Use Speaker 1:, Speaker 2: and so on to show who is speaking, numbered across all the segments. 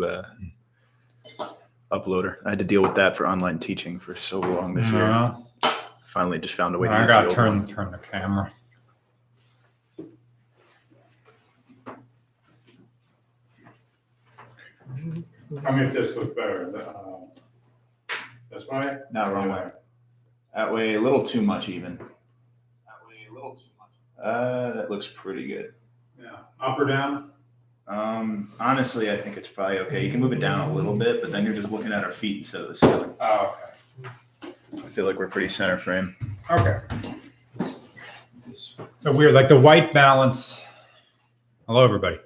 Speaker 1: uh, uploader. I had to deal with that for online teaching for so long this year.
Speaker 2: No,
Speaker 1: Finally, just found a way to
Speaker 2: I
Speaker 1: use
Speaker 2: gotta
Speaker 1: old
Speaker 2: turn
Speaker 1: one.
Speaker 2: turn the camera.
Speaker 3: Tell me if this looks better. uh, This way?
Speaker 1: Not wrong way. That way, a little too much even. That way, a little too much. Uh, that looks pretty good.
Speaker 3: Yeah, up or down?
Speaker 1: Um, honestly, I think it's probably okay. You can move it down a little bit, but then you're just looking at our feet instead of the ceiling.
Speaker 3: Oh, okay.
Speaker 1: I feel like we're pretty center frame.
Speaker 2: Okay. So weird, like the white balance. Hello, everybody.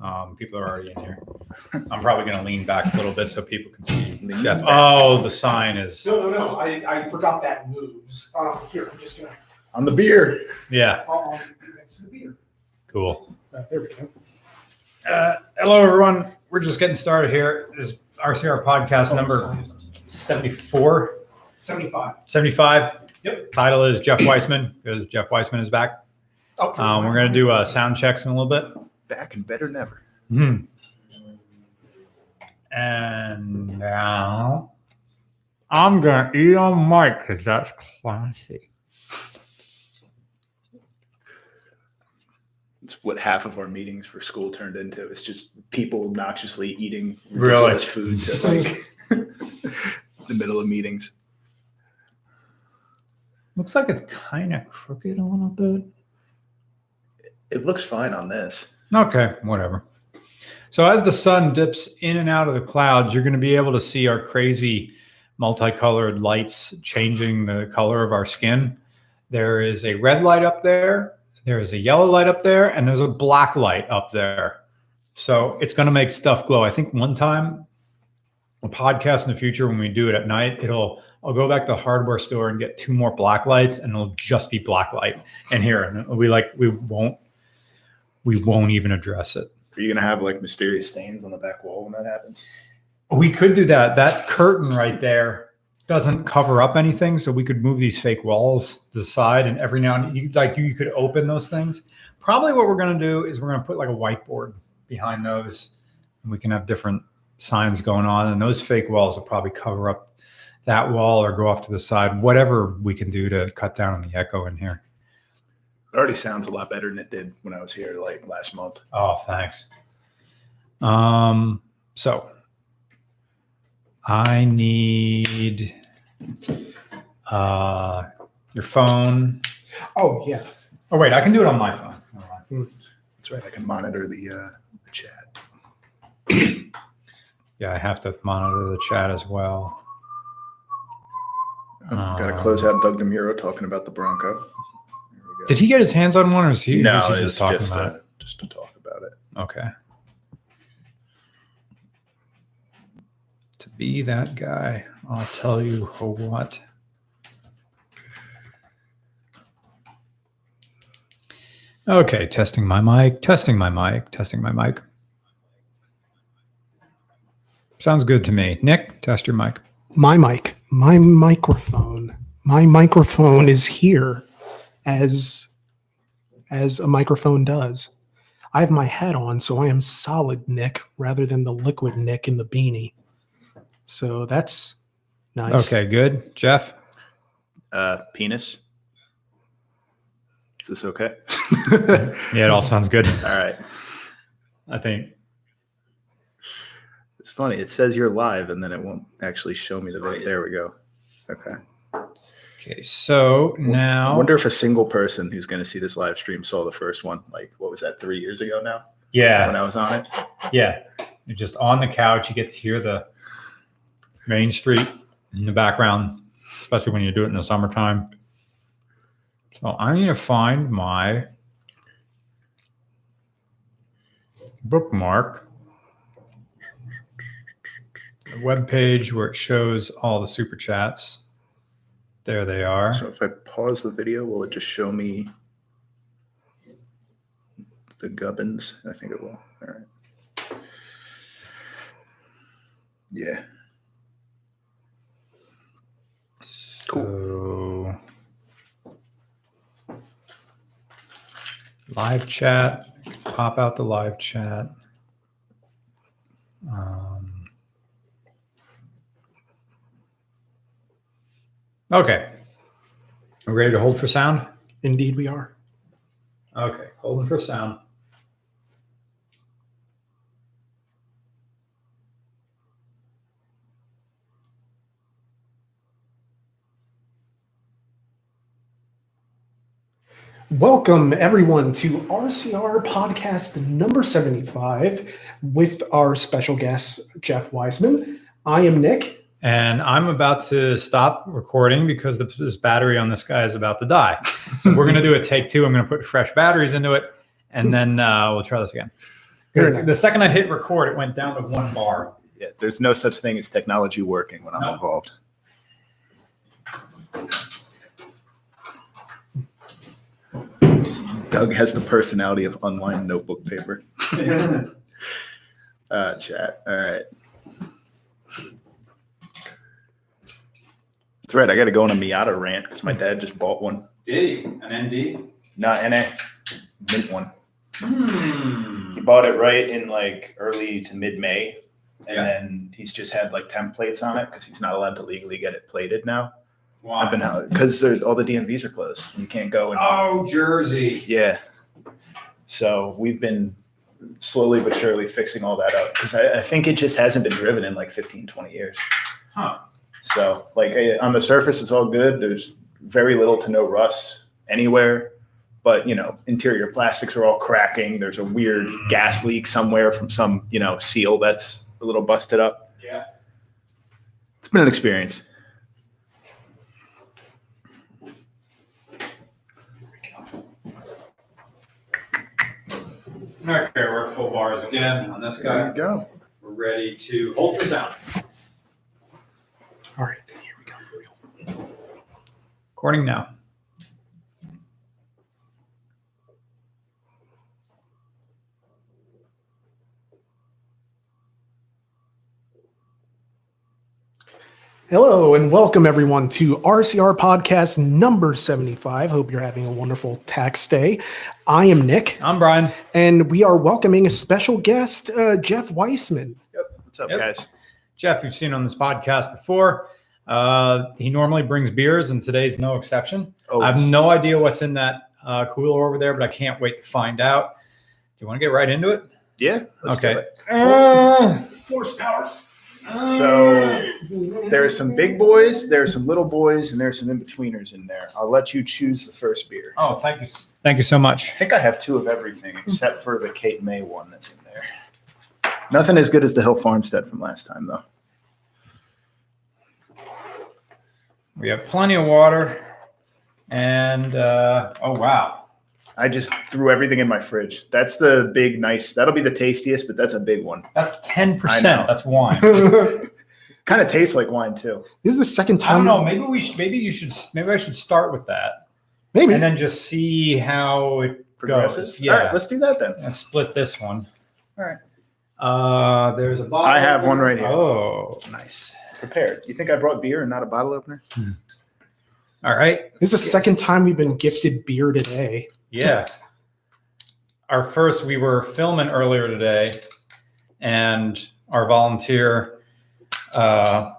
Speaker 2: Um, people are already in here. I'm probably going to lean back a little bit so people can see
Speaker 1: Lean
Speaker 2: Jeff.
Speaker 1: back.
Speaker 2: Oh, the sign is
Speaker 4: No, no, no. I, I forgot that moves. Um, here, I'm just gonna
Speaker 1: On the beer.
Speaker 2: yeah,
Speaker 4: fall on next to the beer.
Speaker 2: cool.
Speaker 4: Uh, there we go.
Speaker 2: Uh, hello, everyone. We're just getting started here. This is RCR podcast number 74,
Speaker 4: Seventy-five.
Speaker 2: 75.
Speaker 4: Yep.
Speaker 2: Title is Jeff Weissman because Jeff Weissman is back.
Speaker 4: Okay.
Speaker 2: Um, we're going to do uh, sound checks in a little bit.
Speaker 1: Back and better than ever.
Speaker 2: Hmm. And now I'm gonna eat on mic because that's classy.
Speaker 1: It's what half of our meetings for school turned into. It's just people obnoxiously eating
Speaker 2: Really?
Speaker 1: ridiculous foods at like the middle of meetings.
Speaker 2: Looks like it's kind of crooked a little bit.
Speaker 1: It looks fine on this.
Speaker 2: Okay, whatever. So as the sun dips in and out of the clouds, you're going to be able to see our crazy multicolored lights changing the color of our skin. There is a red light up there, there is a yellow light up there, and there's a black light up there. So it's going to make stuff glow. I think one time a podcast in the future when we do it at night, it'll I'll go back to the hardware store and get two more black lights and it'll just be black light in here. And we like we won't we won't even address it.
Speaker 1: Are you gonna have like mysterious stains on the back wall when that happens?
Speaker 2: We could do that. That curtain right there doesn't cover up anything, so we could move these fake walls to the side, and every now and then, you like you could open those things. Probably what we're gonna do is we're gonna put like a whiteboard behind those, and we can have different signs going on, and those fake walls will probably cover up that wall or go off to the side. Whatever we can do to cut down on the echo in here.
Speaker 1: It already sounds a lot better than it did when I was here like last month.
Speaker 2: Oh, thanks. Um, so I need uh your phone.
Speaker 4: Oh, yeah.
Speaker 2: Oh wait, I can do it on my phone. Hold on.
Speaker 1: That's right. I can monitor the uh, the chat.
Speaker 2: Yeah, I have to monitor the chat as well.
Speaker 1: Got to close out Doug DeMuro talking about the Bronco. There we go.
Speaker 2: Did he get his hands on one, or is he,
Speaker 1: no,
Speaker 2: was he just talking
Speaker 1: just,
Speaker 2: about
Speaker 1: uh, just to talk about it.
Speaker 2: it? Okay. Be that guy, I'll tell you what. Okay, testing my mic, testing my mic, testing my mic. Sounds good to me. Nick, test your mic.
Speaker 4: My mic, my microphone, my microphone is here as as a microphone does. I have my hat on, so I am solid Nick rather than the liquid Nick in the beanie. So that's nice.
Speaker 2: Okay, good. Jeff,
Speaker 1: Uh, penis. Is this okay?
Speaker 2: yeah, it all sounds good.
Speaker 1: All right.
Speaker 2: I think.
Speaker 1: It's funny. It says you're live, and then it won't actually show me the video. There we go. Okay.
Speaker 2: Okay, so now I
Speaker 1: wonder if a single person who's going to see this live stream saw the first one. Like, what was that? Three years ago now,
Speaker 2: Yeah,
Speaker 1: when I was on it.
Speaker 2: Yeah. You're just on the couch. You get to hear the main street in the background, especially when you do it in the summertime. So I need to find my bookmark, the web page where it shows all the super chats. There they are.
Speaker 1: So if I pause the video, will it just show me the gubbins? I think it will. All right. Yeah. Cool.
Speaker 2: Live chat. Pop out the live chat. Um, okay. Are we ready to hold for sound?
Speaker 4: Indeed, we are.
Speaker 2: Okay, holding for sound.
Speaker 4: Welcome, everyone, to RCR podcast number 75 with our special guest, Jeff Weisman. I am Nick.
Speaker 2: And I'm about to stop recording because the, this battery on this guy is about to die. So we're going to do a take two. I'm going to put fresh batteries into it and then uh, we'll try this again. 'Cause
Speaker 4: Very.
Speaker 2: The second I hit record, it went down to one bar.
Speaker 1: Yeah, there's no such thing as technology working when I'm
Speaker 2: No.
Speaker 1: involved. Doug has the personality of unlined notebook paper. Uh, chat. All right. That's right. I got to go on a Miata rant because my dad just bought one.
Speaker 2: Did he? An ND?
Speaker 1: Not NA, mint one.
Speaker 2: Hmm.
Speaker 1: He bought it right in like early to mid May. And
Speaker 2: Yeah.
Speaker 1: then he's just had like templates on it because he's not allowed to legally get it plated now.
Speaker 2: Wow.
Speaker 1: I've been out because all the DMVs are closed. You can't go and
Speaker 2: Oh, Jersey.
Speaker 1: yeah. So we've been slowly but surely fixing all that up because I, I think it just hasn't been driven in like 15, 20 years.
Speaker 2: Huh.
Speaker 1: So like eh, on the surface, it's all good. There's very little to no rust anywhere. But you know, interior plastics are all cracking. There's a weird gas leak somewhere from some you know seal that's a little busted up.
Speaker 2: Yeah.
Speaker 1: It's been an experience.
Speaker 2: Okay, we're at full bars again on this
Speaker 1: There
Speaker 2: guy.
Speaker 1: you go.
Speaker 2: We're ready to hold for sound.
Speaker 4: All right, here we go.
Speaker 2: Recording now.
Speaker 4: Hello, and welcome, everyone, to RCR podcast number 75. Hope you're having a wonderful tax day. I am Nick,
Speaker 2: I'm Brian.
Speaker 4: and we are welcoming a special guest, uh, Jeff Weisman.
Speaker 1: What's up,
Speaker 2: Yep.
Speaker 1: guys?
Speaker 2: Jeff, you've seen on this podcast before. Uh, he normally brings beers, and today's no exception.
Speaker 1: Oh,
Speaker 2: I have no idea what's in that uh, cooler over there, but I can't wait to find out. Do you want to get right into it?
Speaker 1: yeah. let's
Speaker 2: Okay.
Speaker 1: do it.
Speaker 2: Uh,
Speaker 4: Force powers.
Speaker 1: So there are some big boys, there are some little boys, and there are some in betweeners in there. I'll let you choose the first beer.
Speaker 2: oh, thank you. Thank you so much.
Speaker 1: I think I have two of everything except for the Cape May one that's in there. Nothing as good as the Hill Farmstead from last time, though.
Speaker 2: We have plenty of water, and uh, oh wow,
Speaker 1: I just threw everything in my fridge. That's the big, nice. That'll be the tastiest, but that's a big one.
Speaker 2: that's ten
Speaker 1: I know.
Speaker 2: percent. That's wine.
Speaker 4: this
Speaker 1: Kind of tastes like wine too.
Speaker 4: This is the second
Speaker 2: I
Speaker 4: time.
Speaker 2: don't know. Maybe we should. Maybe you should. Maybe I should start with that,
Speaker 4: Maybe.
Speaker 2: and then just see how it
Speaker 1: Progresses.
Speaker 2: goes. Yeah.
Speaker 1: All right, let's do that then.
Speaker 2: and split this one.
Speaker 1: All right.
Speaker 2: Uh, there's a bottle.
Speaker 1: I have one right here.
Speaker 2: Oh, nice.
Speaker 1: Prepared. You think I brought beer and not a bottle opener?
Speaker 2: All right.
Speaker 4: this is the second time we've been gifted beer today.
Speaker 2: Yeah. Our first, we were filming earlier today, and our volunteer uh,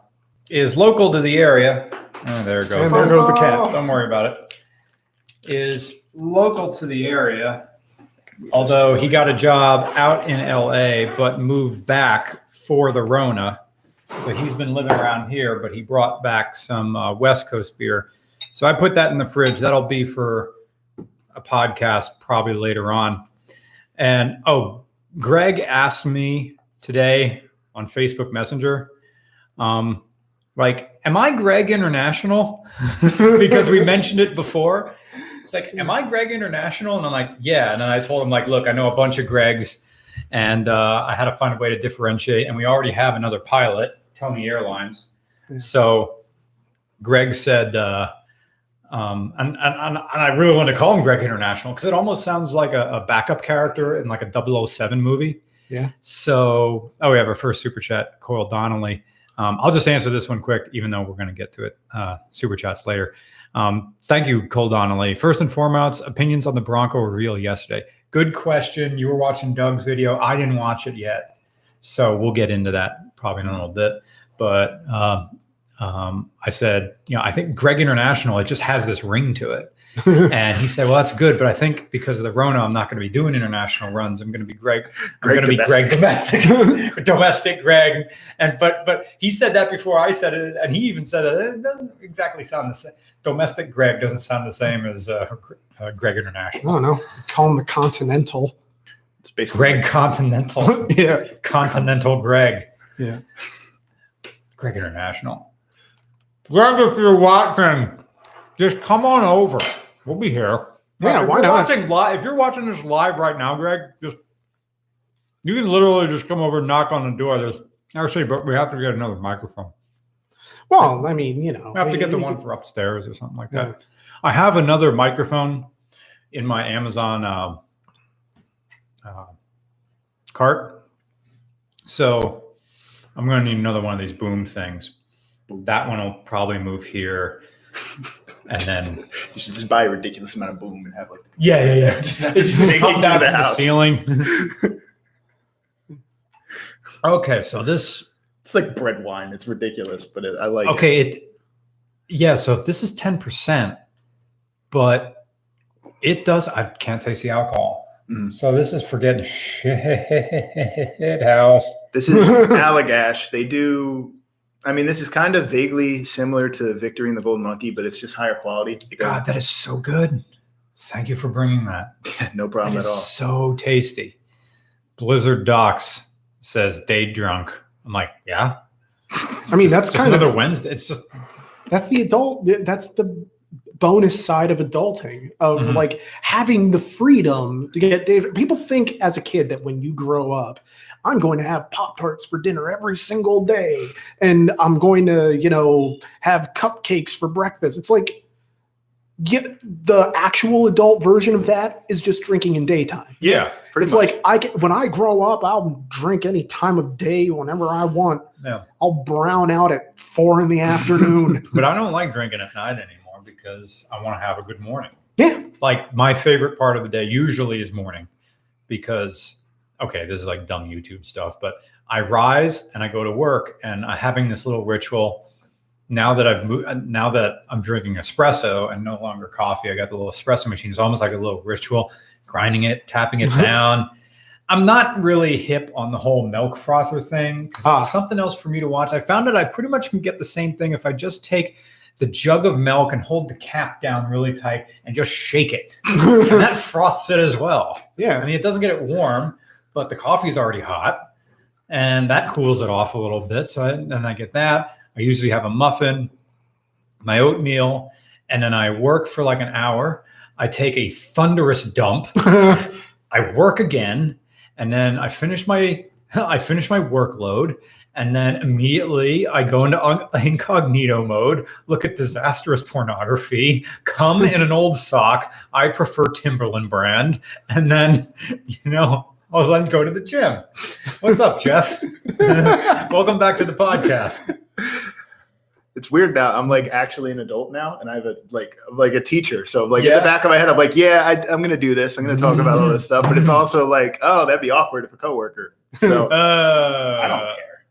Speaker 2: is local to the area. Oh, there it goes.
Speaker 4: And there goes the cat.
Speaker 2: Don't worry about it. Is local to the area, although he got a job out in LA, but moved back for the Rona. So he's been living around here, but he brought back some uh, West Coast beer. So I put that in the fridge. That'll be for a podcast probably later on. And oh, Greg asked me today on Facebook Messenger, um, like, am I Greg International? because we mentioned it before. It's like, am I Greg International? And I'm like, yeah. And then I told him, like, look, I know a bunch of Gregs, and uh, I had to find a way to differentiate. And we already have another pilot, Tony Airlines. So Greg said, uh, um, and, and, and and I really want to call him Greg International because it almost sounds like a, a backup character in like a 007 movie.
Speaker 4: Yeah.
Speaker 2: So, oh, we have our first super chat, Coyle Donnelly. Um, I'll just answer this one quick, even though we're going to get to it. Uh, super chats later. Um, thank you, Cole Donnelly. First and foremost, opinions on the Bronco reveal yesterday. Good question. You were watching Doug's video. I didn't watch it yet. So we'll get into that probably in a little bit. But um, um, I said, you know, I think Greg International, it just has this ring to it. And he said, well, that's good, but I think because of the Rona, I'm not going to be doing international runs. I'm going to be Greg. I'm going to be Greg
Speaker 1: domestic.
Speaker 2: domestic, Greg. And but but he said that before I said it, and he even said it. It doesn't exactly sound the same. Domestic Greg doesn't sound the same as uh, uh, Greg
Speaker 4: I
Speaker 2: International.
Speaker 4: don't know. Call him the Continental.
Speaker 1: It's basically
Speaker 2: Greg Continental,
Speaker 4: yeah.
Speaker 2: Continental Greg.
Speaker 4: Yeah.
Speaker 2: Greg International. Greg, if you're watching, just come on over. We'll be here.
Speaker 4: Yeah,
Speaker 2: if
Speaker 4: why
Speaker 2: you're
Speaker 4: not?
Speaker 2: Watching live, if you're watching this live right now, Greg, just you can literally just come over and knock on the door. There's actually, but we have to get another microphone.
Speaker 4: Well, I mean, you know.
Speaker 2: We have to get the one for upstairs or something like
Speaker 4: Yeah.
Speaker 2: that. I have another microphone in my Amazon uh, uh, cart, so I'm going to need another one of these boom things. That one will probably move here, and then
Speaker 1: you should just buy a ridiculous amount of boom and have like
Speaker 2: yeah, yeah, yeah.
Speaker 1: Just
Speaker 2: It just
Speaker 1: take it
Speaker 2: come
Speaker 1: to
Speaker 2: down
Speaker 1: the
Speaker 2: the ceiling. okay, so this
Speaker 1: it's like bread wine. It's ridiculous, but it, I like
Speaker 2: okay it yeah so if this is 10% but it does i can't taste the alcohol
Speaker 1: Mm.
Speaker 2: so this is forgetting shit house
Speaker 1: This is Allagash. They do. I mean, this is kind of vaguely similar to Victory and the Golden Monkey, but it's just higher quality.
Speaker 2: god that is so good thank you for bringing that
Speaker 1: Yeah, no
Speaker 2: that
Speaker 1: problem
Speaker 2: is
Speaker 1: at all.
Speaker 2: so tasty blizzard docs says day drunk i'm like yeah
Speaker 4: I mean,
Speaker 2: Just-
Speaker 4: that's
Speaker 2: just
Speaker 4: kind
Speaker 2: another
Speaker 4: of
Speaker 2: wednesday it's just
Speaker 4: that's the adult that's the bonus side of adulting of
Speaker 2: Mhm.
Speaker 4: like having the freedom to get David. People think as a kid that when you grow up, I'm going to have Pop Tarts for dinner every single day, and I'm going to, you know, have cupcakes for breakfast. It's like get the actual adult version of that is just drinking in daytime.
Speaker 2: yeah
Speaker 1: Pretty
Speaker 4: it's
Speaker 1: much.
Speaker 4: like I can, when I grow up, I'll drink any time of day whenever I want.
Speaker 2: yeah
Speaker 4: I'll brown out at four in the afternoon.
Speaker 2: but I don't like drinking at night anymore because I want to have a good morning.
Speaker 4: Yeah.
Speaker 2: Like my favorite part of the day usually is morning because, okay, this is like dumb YouTube stuff, but I rise and I go to work and I'm having this little ritual. Now that I've moved, now that I'm drinking espresso and no longer coffee, I got the little espresso machine. It's almost like a little ritual, grinding it, tapping it down. I'm not really hip on the whole milk frother thing because
Speaker 4: Ah.
Speaker 2: it's something else for me to watch. I found that I pretty much can get the same thing if I just take the jug of milk and hold the cap down really tight and just shake it. And that froths it as well.
Speaker 4: Yeah.
Speaker 2: I mean, it doesn't get it warm, but the coffee's already hot and that cools it off a little bit. So I, then I get that. I usually have a muffin, my oatmeal, and then I work for like an hour. I take a thunderous dump. I work again, and then I finish my I finish my workload, and then immediately I go into un- incognito mode, look at disastrous pornography, come in an old sock. I prefer Timberland brand, and then you know I'll then go to the gym. What's up, Jeff? Welcome back to the podcast.
Speaker 1: It's weird now. I'm like actually an adult now, and I have a like like a teacher. So like in the back of my head, I'm like, yeah, I, I'm gonna do this. I'm gonna talk about all this stuff. But it's also like, oh, that'd be awkward if a coworker. So
Speaker 2: Uh,
Speaker 1: I don't care.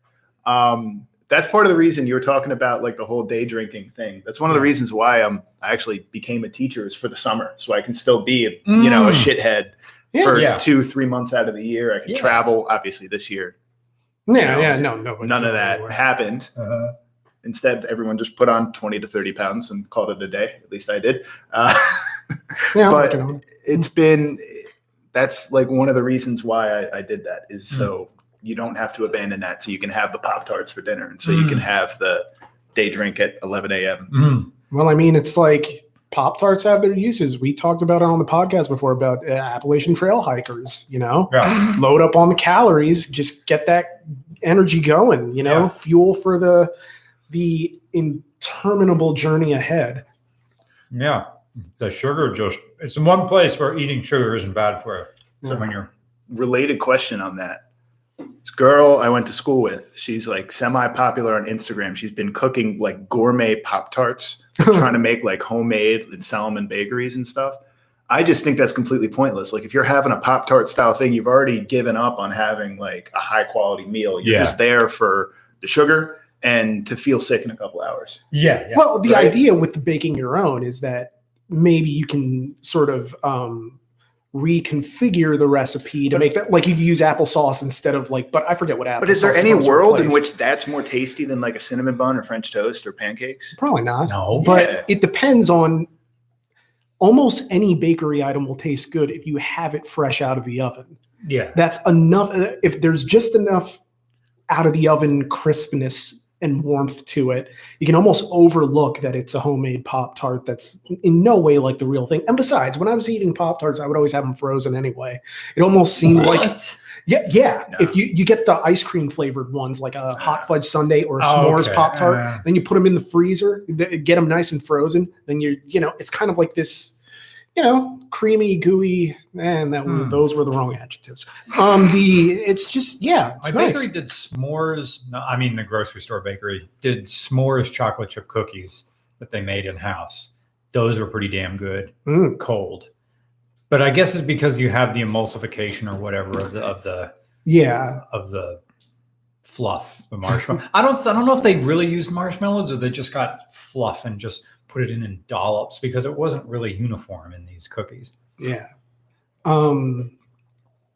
Speaker 1: Um, that's part of the reason you were talking about like the whole day drinking thing. That's one of the reasons why I'm I actually became a teacher is for the summer, so I can still be a, you know a
Speaker 2: Mm.
Speaker 1: shithead
Speaker 4: Yeah.
Speaker 1: for
Speaker 2: Yeah.
Speaker 1: two three months out of the year. I can
Speaker 2: Yeah.
Speaker 1: travel. Obviously, this year
Speaker 4: Yeah,
Speaker 1: know,
Speaker 4: yeah, no, no.
Speaker 1: none of that happened.
Speaker 2: Uh,
Speaker 1: Instead, everyone just put on 20 to 30 pounds and called it a day. At least I did. Uh,
Speaker 4: Yeah,
Speaker 1: but
Speaker 4: it.
Speaker 1: it's been, that's like one of the reasons why I, I did that is
Speaker 2: Hmm.
Speaker 1: so you don't have to abandon that. So you can have the Pop Tarts for dinner. And so you
Speaker 2: Mm.
Speaker 1: can have the day drink at 11 a.m.
Speaker 2: mm,
Speaker 4: Well, I mean, it's like Pop Tarts have their uses. We talked about it on the podcast before about uh, Appalachian Trail hikers. You know,
Speaker 2: yeah.
Speaker 4: load up on the calories, just get that energy going. You know,
Speaker 2: Yeah.
Speaker 4: fuel for the the interminable journey ahead.
Speaker 2: Yeah, the sugar just it's in one place where eating sugar isn't bad for you. So
Speaker 4: Yeah.
Speaker 2: when you're
Speaker 1: Related question on that. This girl I went to school with, she's like semi popular on Instagram. She's been cooking like gourmet Pop Tarts, trying to make like homemade and sell them in bakeries and stuff. I just think that's completely pointless. Like if you're having a Pop Tart style thing, you've already given up on having like a high quality meal. You're
Speaker 2: Yeah.
Speaker 1: just there for the sugar and to feel sick in a couple hours.
Speaker 2: Yeah,
Speaker 4: Well, the
Speaker 1: Right.
Speaker 4: idea with the baking your own is that maybe you can sort of um, reconfigure the recipe to
Speaker 1: But-
Speaker 4: make that like you use applesauce instead of like. But I forget what applesauce.
Speaker 1: But is there any world in which that's more tasty than like a cinnamon bun or French toast or pancakes?
Speaker 4: Probably not.
Speaker 2: no,
Speaker 4: But
Speaker 1: Yeah.
Speaker 4: it depends on. Almost any bakery item will taste good if you have it fresh out of the oven.
Speaker 2: yeah,
Speaker 4: That's enough. uh, If there's just enough out of the oven crispness and warmth to it, you can almost overlook that it's a homemade Pop Tart that's in no way like the real thing. And besides, when I was eating Pop Tarts, I would always have them frozen anyway. It almost seemed like yeah, yeah.
Speaker 1: No.
Speaker 4: If you you get the ice cream flavored ones like a hot fudge sundae or a
Speaker 2: Oh,
Speaker 4: s'mores
Speaker 2: okay.
Speaker 4: Pop Tart,
Speaker 2: Uh,
Speaker 4: then you put them in the freezer, get them nice and frozen. Then you're you know it's kind of like this. You know, creamy, gooey, and that
Speaker 2: Hmm.
Speaker 4: those were the wrong adjectives. Um, the it's just yeah,
Speaker 2: my
Speaker 4: it's nice.
Speaker 2: bakery did s'mores. No, I mean the grocery store bakery did s'mores chocolate chip cookies that they made in house. Those were pretty damn good,
Speaker 4: Mm,
Speaker 2: cold. But I guess it's because you have the emulsification or whatever of the of the
Speaker 4: yeah,
Speaker 2: of the fluff, the marshmallow. I don't I don't know if they really used marshmallows or they just got fluff and just put it in in dollops because it wasn't really uniform in these cookies.
Speaker 4: yeah. Um,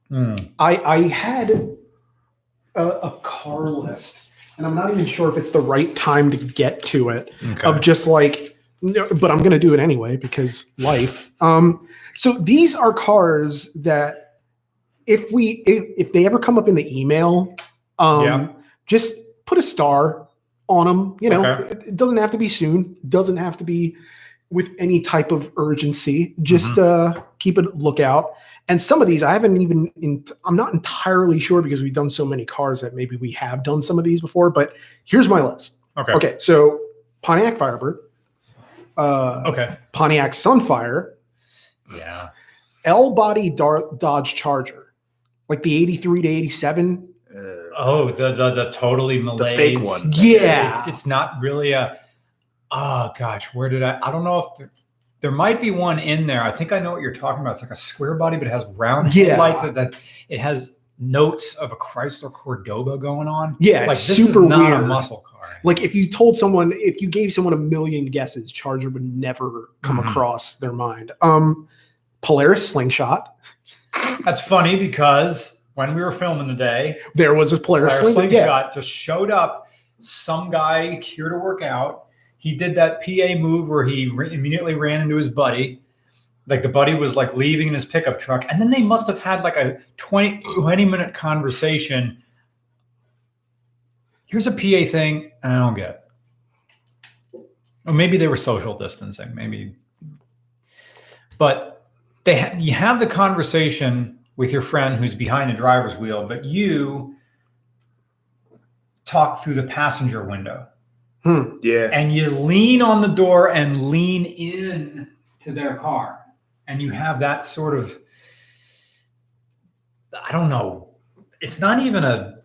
Speaker 2: Hmm.
Speaker 4: I I had a, a car list, and I'm not even sure if it's the right time to get to it.
Speaker 2: Okay.
Speaker 4: of just like but i'm going to do it anyway because life um so these are cars that if we if, if they ever come up in the email um
Speaker 2: Yeah.
Speaker 4: just put a star on them you know
Speaker 2: Okay.
Speaker 4: it, it doesn't have to be soon doesn't have to be with any type of urgency just uh keep a lookout and some of these i haven't even in, i'm not entirely sure because we've done so many cars that maybe we have done some of these before but here's my list
Speaker 2: okay.
Speaker 4: Okay, so Pontiac Firebird, uh,
Speaker 2: Okay.
Speaker 4: Pontiac Sunfire,
Speaker 2: Yeah.
Speaker 4: L body Dodge Charger, like the 83 to 87.
Speaker 2: Oh, the the, the totally malaise.
Speaker 1: fake one.
Speaker 4: Yeah.
Speaker 2: It- it's not really a. Oh gosh, where did I? I don't know if there, there might be one in there. I think I know what you're talking about. It's like a square body, but it has round
Speaker 4: Yeah.
Speaker 2: headlights. That, that it has notes of a Chrysler Cordoba going on.
Speaker 4: Yeah,
Speaker 2: like
Speaker 4: it's
Speaker 2: this
Speaker 4: super
Speaker 2: is not
Speaker 4: weird.
Speaker 2: a muscle car.
Speaker 4: Like if you told someone, if you gave someone a million guesses, Charger would never come
Speaker 2: Mhm.
Speaker 4: across their mind. Um, Polaris Slingshot.
Speaker 2: That's funny because when we were filming today,
Speaker 4: There was a player,
Speaker 2: Fire
Speaker 4: Sling- yeah.
Speaker 2: slingshot just showed up. Some guy here to work out. He did that PA move where he re- immediately ran into his buddy. Like the buddy was like leaving in his pickup truck, and then they must have had like a 20, 20 minute conversation. Here's a PA thing, I don't get it. Or maybe they were social distancing, maybe. But they ha- you have the conversation with your friend who's behind the driver's wheel, but you talk through the passenger window
Speaker 4: Hmm.
Speaker 1: yeah.
Speaker 2: and you lean on the door and lean in to their car and you have that sort of i don't know it's not even a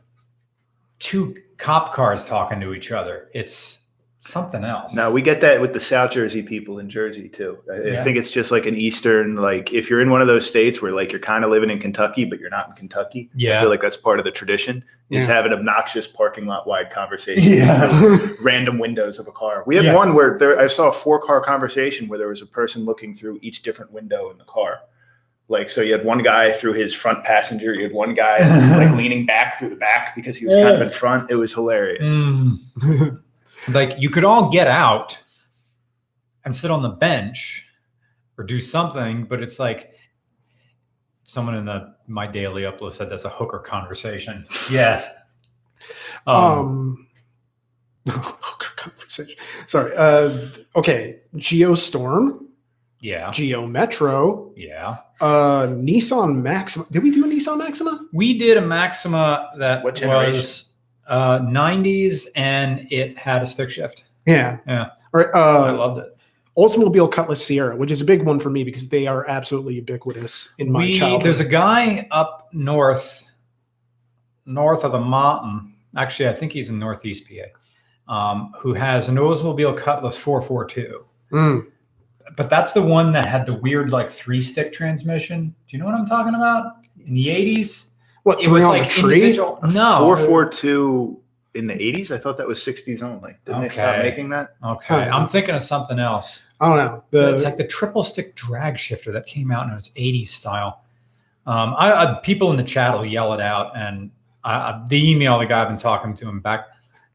Speaker 2: two cop cars talking to each other it's something else
Speaker 1: No, we get that with the South Jersey people in Jersey too. I, I think it's just like an Eastern, like if you're in one of those states where like you're kind of living in Kentucky, but you're not in Kentucky.
Speaker 2: Yeah.
Speaker 1: I feel like that's part of the tradition. Just
Speaker 4: Yeah.
Speaker 1: have an obnoxious parking lot wide conversation.
Speaker 2: yeah
Speaker 1: Random windows of a car. We had
Speaker 2: Yeah.
Speaker 1: one where there, I saw a four car conversation where there was a person looking through each different window in the car. Like, so you had one guy through his front passenger, you had one guy like leaning back through the back because he was kind of in front. It was hilarious.
Speaker 2: Mm. like you could all get out and sit on the bench or do something, but it's like someone in the my daily upload said that's a hooker conversation. Yes. Um,
Speaker 4: um conversation sorry uh okay Geo Storm
Speaker 2: yeah.
Speaker 4: geo metro
Speaker 2: Yeah.
Speaker 4: uh nissan maxima did we do a nissan maxima
Speaker 2: We did a Maxima that
Speaker 1: What generation?
Speaker 2: was uh 90s and it had a stick shift.
Speaker 4: yeah
Speaker 2: Yeah.
Speaker 4: all right
Speaker 2: I
Speaker 4: uh
Speaker 2: loved it.
Speaker 4: oldsmobile cutlass ciera which is a big one for me because they are absolutely ubiquitous in my
Speaker 2: We,
Speaker 4: childhood
Speaker 2: there's a guy up north, north of the mountain. Actually, I think he's in Northeast PA, um, who has an Oldsmobile Cutlass 442.
Speaker 4: Mm.
Speaker 2: But that's the one that had the weird, like three stick transmission. Do you know what I'm talking about? In the 80s,
Speaker 4: what
Speaker 2: it was
Speaker 4: on
Speaker 2: like
Speaker 4: a tree
Speaker 2: individual. No,
Speaker 1: Four four two in the 80s? I thought that was 60s only. Didn't they stop
Speaker 2: Okay.
Speaker 1: making that?
Speaker 2: Okay, I'm thinking of something else.
Speaker 4: I don't know. The,
Speaker 2: it's like the triple stick drag shifter that came out in its 80s style. Um, I, I people in the chat will yell it out, and I, I, the email the guy I've been talking to him back.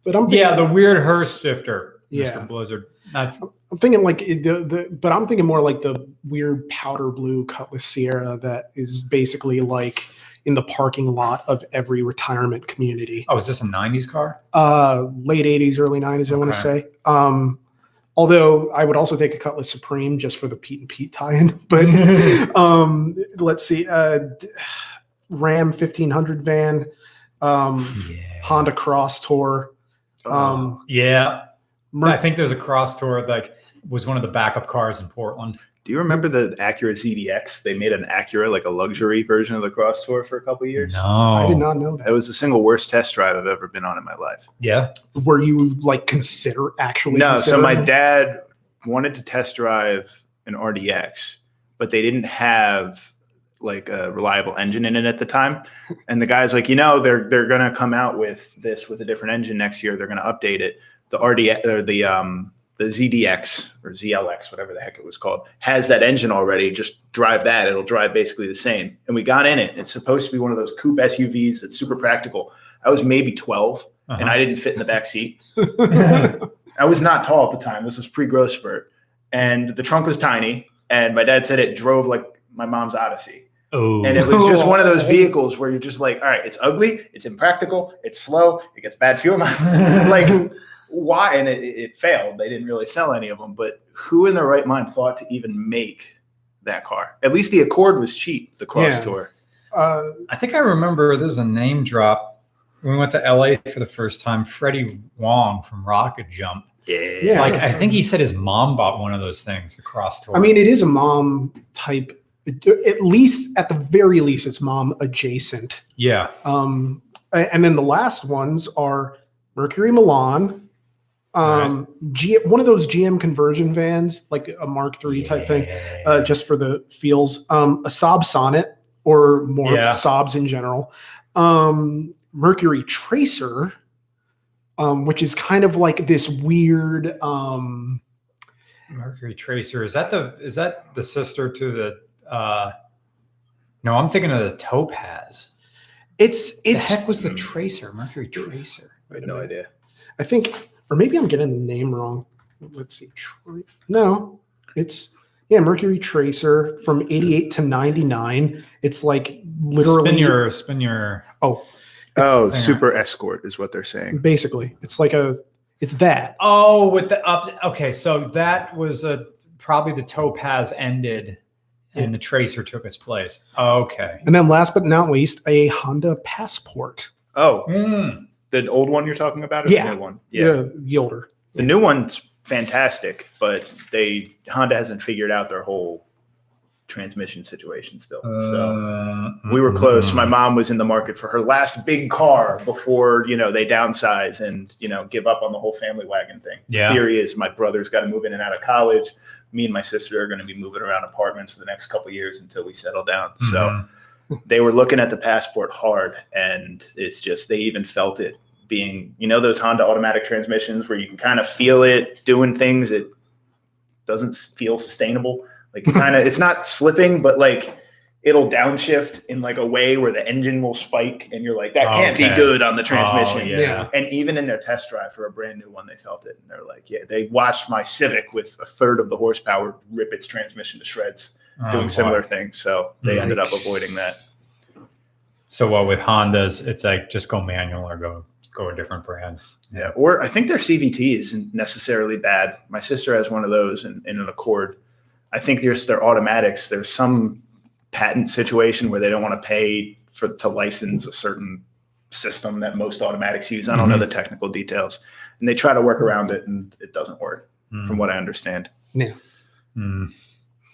Speaker 4: but I'm thinking,
Speaker 2: Yeah, the weird Hurst shifter,
Speaker 4: Yeah.
Speaker 2: Mr. Blizzard. Not,
Speaker 4: I'm thinking like it- the, the but I'm thinking more like the weird powder blue Cutlass Ciera that is basically like in the parking lot of every retirement community.
Speaker 2: oh, is this a 90s car?
Speaker 4: Uh late 80s, early 90s, I want to
Speaker 2: Okay.
Speaker 4: say. Um although I would also take a Cutlass Supreme just for the Pete and Pete tie-in. But um let's see. Uh d- Ram 1500 van, um
Speaker 2: Yeah.
Speaker 4: Honda Crosstour. Um
Speaker 2: Yeah.
Speaker 4: Mer-
Speaker 2: I think there's a Crosstour like was one of the backup cars in Portland.
Speaker 1: Do you remember the Acura ZDX? They made an Acura, like a luxury version of the Crosstour for a couple years.
Speaker 2: No.
Speaker 4: I did not know that.
Speaker 1: It was the single worst test drive I've ever been on in my life.
Speaker 2: Yeah.
Speaker 4: were you like consider actually
Speaker 1: No, so my
Speaker 4: considering-
Speaker 1: dad wanted to test drive an RDX, but they didn't have like a reliable engine in it at the time. And the guy's like, you know, they're they're gonna come out with this with a different engine next year. They're gonna update it. The RDX or the um the ZDX or ZLX, whatever the heck it was called, has that engine already. Just drive that; it'll drive basically the same. And we got in it. It's supposed to be one of those coupe SUVs that's super practical. I was maybe 12, and
Speaker 2: Uh-huh.
Speaker 1: I didn't fit in the back seat. I was not tall at the time. This was pre growth spurt. And the trunk was tiny. And my dad said it drove like my mom's Odyssey.
Speaker 2: oh.
Speaker 1: And it was just one of those vehicles where you're just like, all right, it's ugly, it's impractical, it's slow, it gets bad fuel mileage. like, why? And it, it failed. They didn't really sell any of them. But who in their right mind thought to even make that car? At least the Accord was cheap, the Cross
Speaker 4: Yeah.
Speaker 1: Tour.
Speaker 4: uh,
Speaker 2: I think I remember there's a name drop. When we went to LA for the first time, Freddie Wong from RocketJump.
Speaker 1: Yeah.
Speaker 4: Yeah.
Speaker 2: Like I think he said his mom bought one of those things, the Crosstour.
Speaker 4: i mean it is a mom type at least at the very least it's mom adjacent
Speaker 2: yeah.
Speaker 4: um and then the last ones are mercury milan um G, one of those gm conversion vans like a mark iii type thing uh, just for the feels um a Saab Sonett or more
Speaker 2: Yeah.
Speaker 4: Saabs in general um mercury tracer um which is kind of like this weird um
Speaker 2: Mercury Tracer. Is that the is that the sister to the uh no, I'm thinking of the Topaz.
Speaker 4: it's it's
Speaker 2: the heck was the Tracer? Mercury Tracer.
Speaker 1: I had no idea.
Speaker 4: i think or maybe i'm getting the name wrong let's see Troy- no it's yeah mercury tracer from 88 to 99 it's like literally
Speaker 2: spin your spin your
Speaker 4: oh
Speaker 1: Oh,
Speaker 2: Hang on.
Speaker 1: Super Escort is what they're saying.
Speaker 4: basically it's like a it's that
Speaker 2: Oh, with the up okay, so that was a probably the Topaz ended and the Tracer took its place. Okay.
Speaker 4: and then last but not least a honda passport
Speaker 1: Oh,
Speaker 2: Hmm.
Speaker 1: The old one you're talking about? Or
Speaker 4: Yeah.
Speaker 1: The new one?
Speaker 4: yeah the older
Speaker 1: The new one's fantastic, but they Honda hasn't figured out their whole transmission situation still. so
Speaker 2: Uh,
Speaker 1: we were close. My mom was in the market for her last big car before you know they downsize and you know give up on the whole family wagon thing.
Speaker 2: Yeah.
Speaker 1: Theory is my brother's got to move in and out of college. Me and my sister are going to be moving around apartments for the next couple of years until we settle down. So
Speaker 2: Mhm.
Speaker 1: they were looking at the passport hard and it's just they even felt it being you know those honda automatic transmissions where you can kind of feel it doing things it doesn't feel sustainable like kind of it's not slipping but like it'll downshift in like a way where the engine will spike and you're like that oh, can't
Speaker 2: Okay.
Speaker 1: be good on the oh, transmission
Speaker 2: Oh, yeah.
Speaker 4: Yeah.
Speaker 1: and even in their test drive for a brand new one they felt it and they're like yeah they watched my civic with a third of the horsepower rip its transmission to shreds
Speaker 2: Oh,
Speaker 1: doing
Speaker 2: boy.
Speaker 1: similar things so they ended up avoiding that
Speaker 2: So what with Hondas, it's like just go manual or go go a different brand.
Speaker 1: Yeah, or I think their CVT isn't necessarily bad. My sister has one of those in, in an Accord. I think there's their automatics. There's some patent situation where they don't want to pay for to license a certain system that most automatics use. I don't know the technical details, and they try to work around it, and it doesn't work, from what I understand.
Speaker 2: Mm.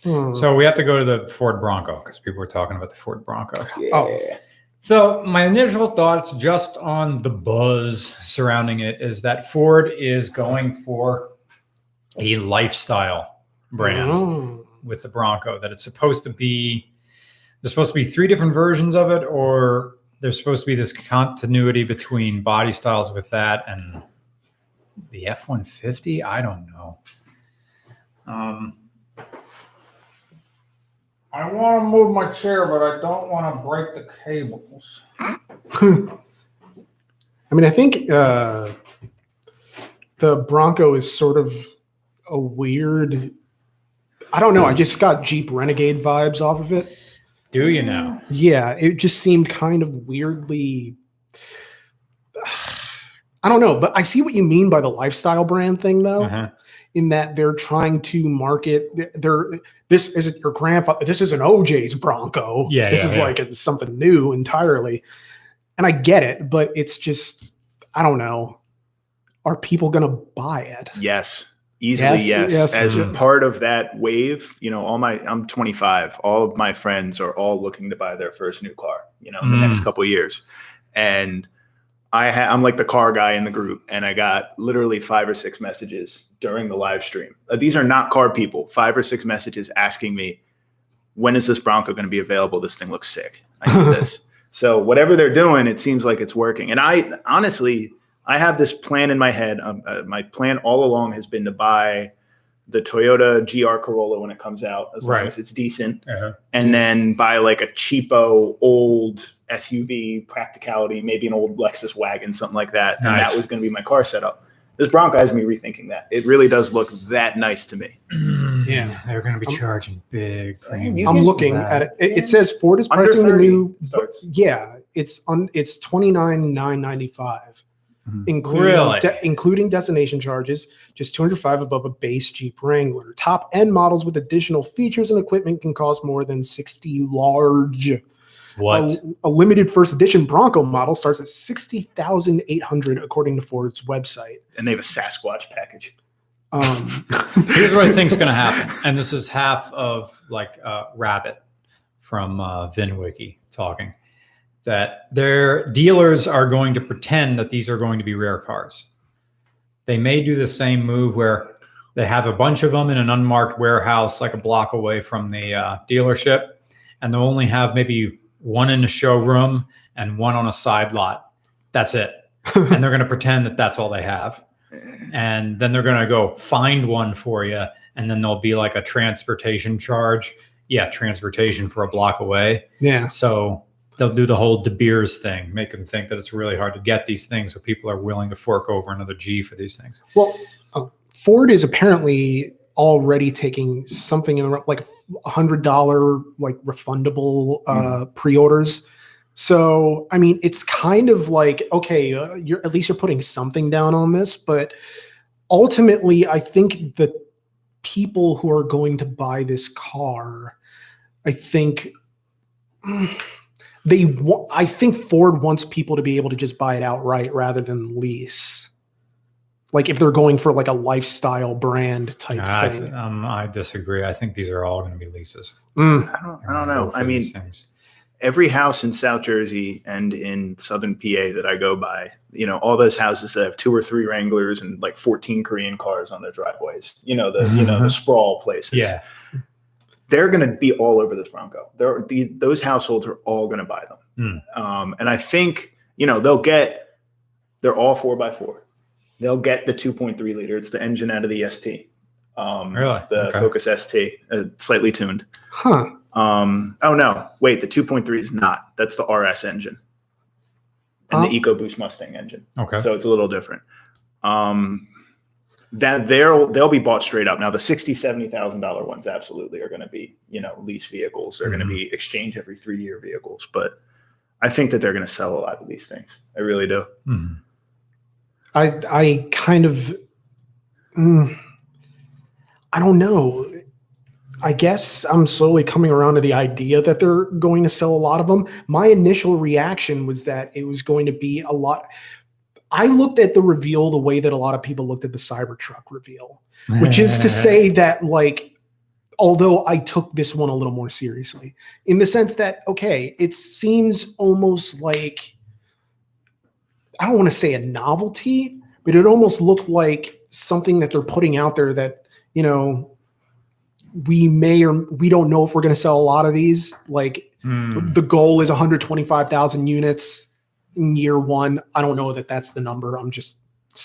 Speaker 4: Hmm.
Speaker 2: So we have to go to the Ford Bronco because people were talking about the Ford Bronco.
Speaker 4: Oh.
Speaker 2: So my initial thoughts just on the buzz surrounding it is that Ford is going for a lifestyle brand
Speaker 4: Oh.
Speaker 2: with the Bronco. That it's supposed to be there's supposed to be three different versions of it, or there's supposed to be this continuity between body styles with that and the F one fifty. I don't know. Um,
Speaker 5: I want to move my chair, but I don't want to break the cables.
Speaker 4: I mean, I think uh, the Bronco is sort of a weird. I don't know. I just got Jeep Renegade vibes off of it.
Speaker 2: do you know?
Speaker 4: Yeah, it just seemed kind of weirdly. I don't know, but I see what you mean by the lifestyle brand thing, though.
Speaker 2: Uh-huh.
Speaker 4: In that they're trying to market, they're this isn't your grandfather. This is an OJ's Bronco.
Speaker 2: Yeah,
Speaker 4: this
Speaker 2: yeah,
Speaker 4: is
Speaker 2: yeah.
Speaker 4: like it's something new entirely, and I get it, but it's just I don't know. Are people gonna buy it?
Speaker 1: Yes, easily
Speaker 4: Yes,
Speaker 1: yes.
Speaker 4: yes.
Speaker 1: As
Speaker 2: Mm.
Speaker 1: part of that wave, you know, all my I'm 25. All of my friends are all looking to buy their first new car. You know, in the
Speaker 2: Mm.
Speaker 1: next couple of years, and I ha- I'm like the car guy in the group, and I got literally five or six messages during the live stream. Uh, these are not car people. Five or six messages asking me, "When is this Bronco going to be available? This thing looks sick. I need this." So whatever they're doing, it seems like it's working. And I honestly, I have this plan in my head. Um, uh, my plan all along has been to buy the Toyota GR Corolla when it comes out, as
Speaker 2: Right.
Speaker 1: long as it's decent,
Speaker 2: Uh-huh.
Speaker 1: and then buy like a cheapo old SUV practicality, maybe an old Lexus wagon, something like that. And that was going to be my car setup. This Bronco has me rethinking that. It really does look that nice to me.
Speaker 4: Yeah.
Speaker 2: they're going to be
Speaker 4: I'm-
Speaker 2: charging big.
Speaker 1: You
Speaker 4: I'm looking at it. It, it says Ford is pricing the new.
Speaker 1: starts.
Speaker 4: Yeah, it's on. It's twenty nine nine ninety five,
Speaker 2: Mhm.
Speaker 4: including
Speaker 2: Really?
Speaker 4: de- including destination charges. Just two hundred five above a base Jeep Wrangler. Top end models with additional features and equipment can cost more than sixty large.
Speaker 2: What?
Speaker 4: A, a limited first edition Bronco model starts at sixty thousand eight hundred, according to Ford's website.
Speaker 1: And they have a Sasquatch package.
Speaker 4: Um,
Speaker 2: Here's what I think's going to happen, and this is half of like uh, Rabbit from uh, VinWiki talking that their dealers are going to pretend that these are going to be rare cars. They may do the same move where they have a bunch of them in an unmarked warehouse, like a block away from the uh, dealership, and they'll only have maybe one in the showroom and one on a side lot. That's it. and they're going to pretend that that's all they have and then they're going to go find one for you and then there'll be like a transportation charge yeah transportation for a block away
Speaker 4: yeah,
Speaker 2: so they'll do the whole de beers thing make them think that it's really hard to get these things so people are willing to fork over another g for these things
Speaker 4: Well, uh, Ford is apparently already taking something in like a hundred dollar like refundable uh, pre-orders. So I mean, it's kind of like okay, uh, you're at least you're putting something down on this, but ultimately, I think the people who are going to buy this car, I think. They, wa- I think Ford wants people to be able to just buy it outright rather than lease like if they're going for like a lifestyle brand type
Speaker 2: I,
Speaker 4: thing.
Speaker 2: um, I disagree i think these are all going to be leases
Speaker 4: Mm,
Speaker 1: I don't, I don't know. I mean,
Speaker 2: things.
Speaker 1: every house in South Jersey and in Southern PA that I go by, you know, all those houses that have two or three Wranglers and like 14 Korean cars on their driveways, you know, the, you know, the sprawl places.
Speaker 2: yeah
Speaker 1: They're going to be all over this Bronco. There, these, those households are all going to buy them.
Speaker 2: Hmm.
Speaker 1: Um, and I think, you know, they'll get, they're all four by four. They'll get the 2.3 liter. It's the engine out of the ST. Um,
Speaker 2: Really?
Speaker 1: The
Speaker 2: Okay.
Speaker 1: Focus ST, uh, slightly tuned.
Speaker 4: huh.
Speaker 1: Um, oh no, wait, the 2.3 is not. That's the RS engine and
Speaker 4: Oh.
Speaker 1: the EcoBoost Mustang engine.
Speaker 2: okay
Speaker 1: So it's a little different. Um, that they'll they'll be bought straight up. Now the sixty seventy thousand dollar ones absolutely are going to be you know lease vehicles. They're going
Speaker 2: Mhm.
Speaker 1: to be exchange every three year vehicles. But I think that they're going to sell a lot of these things. I really do.
Speaker 2: Hmm.
Speaker 4: I I kind of mm, I don't know. I guess I'm slowly coming around to the idea that they're going to sell a lot of them. My initial reaction was that it was going to be a lot. I looked at the reveal the way that a lot of people looked at the Cybertruck reveal, which is to say that like although I took this one a little more seriously in the sense that okay, it seems almost like I don't want to say a novelty, but it almost looked like something that they're putting out there that, you know, we may or we don't know if we're going to sell a lot of these. Like
Speaker 2: Hmm.
Speaker 4: The goal is 125,000 units in year one. I don't know that that's the number. I'm just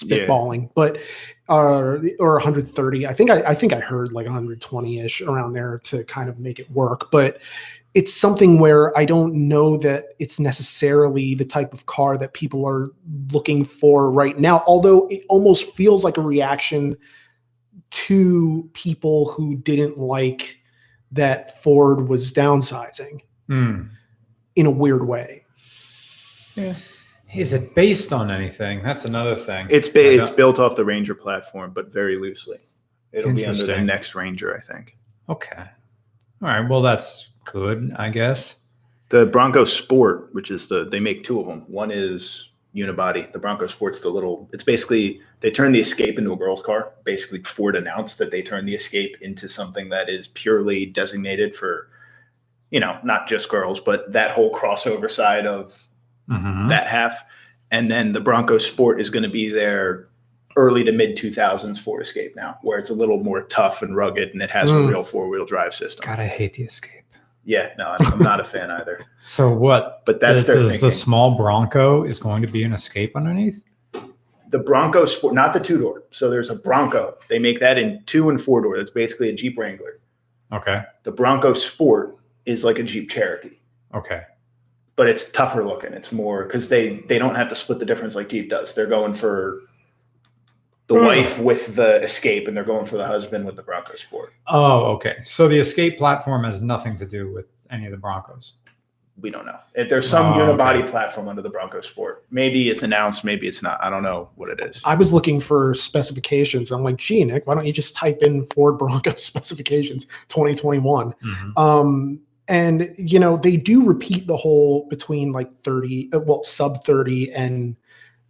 Speaker 1: Yeah.
Speaker 4: spitballing, but uh, or 130. I think I, I think I heard like 120 ish around there to kind of make it work. But it's something where I don't know that it's necessarily the type of car that people are looking for right now. Although it almost feels like a reaction to people who didn't like that Ford was downsizing
Speaker 2: Hmm.
Speaker 4: in a weird way.
Speaker 2: Is it based on anything? That's another thing.
Speaker 1: It's ba- it's built off the Ranger platform, but very loosely. It'll be under the
Speaker 2: Interesting.
Speaker 1: next Ranger, I think.
Speaker 2: okay. All right. Well, that's good, I guess.
Speaker 1: The Bronco Sport, which is the they make two of them. One is unibody. The Bronco Sport's the little. It's basically they turn the Escape into a girl's car. Basically, Ford announced that they turned the Escape into something that is purely designated for, you know, not just girls, but that whole crossover side of
Speaker 2: Mhm.
Speaker 1: that half. And then the Bronco Sport is going to be their early to mid 2000s Ford Escape now, where it's a little more tough and rugged and it has a
Speaker 4: Mm.
Speaker 1: real four wheel drive system.
Speaker 2: God, I hate the Escape.
Speaker 1: Yeah, no, I'm, I'm not a fan either.
Speaker 2: So what?
Speaker 1: But that's
Speaker 2: the,
Speaker 1: their
Speaker 2: the, the small Bronco is going to be an Escape underneath.
Speaker 1: the Bronco Sport, not the two door. So there's a Bronco. They make that in two and four door. That's basically a Jeep Wrangler.
Speaker 2: Okay.
Speaker 1: The Bronco Sport is like a Jeep Cherokee,
Speaker 2: Okay.
Speaker 1: But it's tougher looking. It's more because they they don't have to split the difference like Jeep does. They're going for the
Speaker 2: Hmm.
Speaker 1: wife with the Escape, and they're going for the husband with the Bronco Sport.
Speaker 2: Oh, okay. So the Escape platform has nothing to do with any of the Broncos.
Speaker 1: We don't know. If there's some
Speaker 2: Oh,
Speaker 1: unibody
Speaker 2: okay.
Speaker 1: platform under the Bronco Sport, maybe it's announced, maybe it's not. I don't know what it is.
Speaker 4: I was looking for specifications. I'm like, gee, Nick, why don't you just type in Ford Bronco specifications 2021? Um, and you know, they do repeat the whole between like 30, uh, well, sub 30 and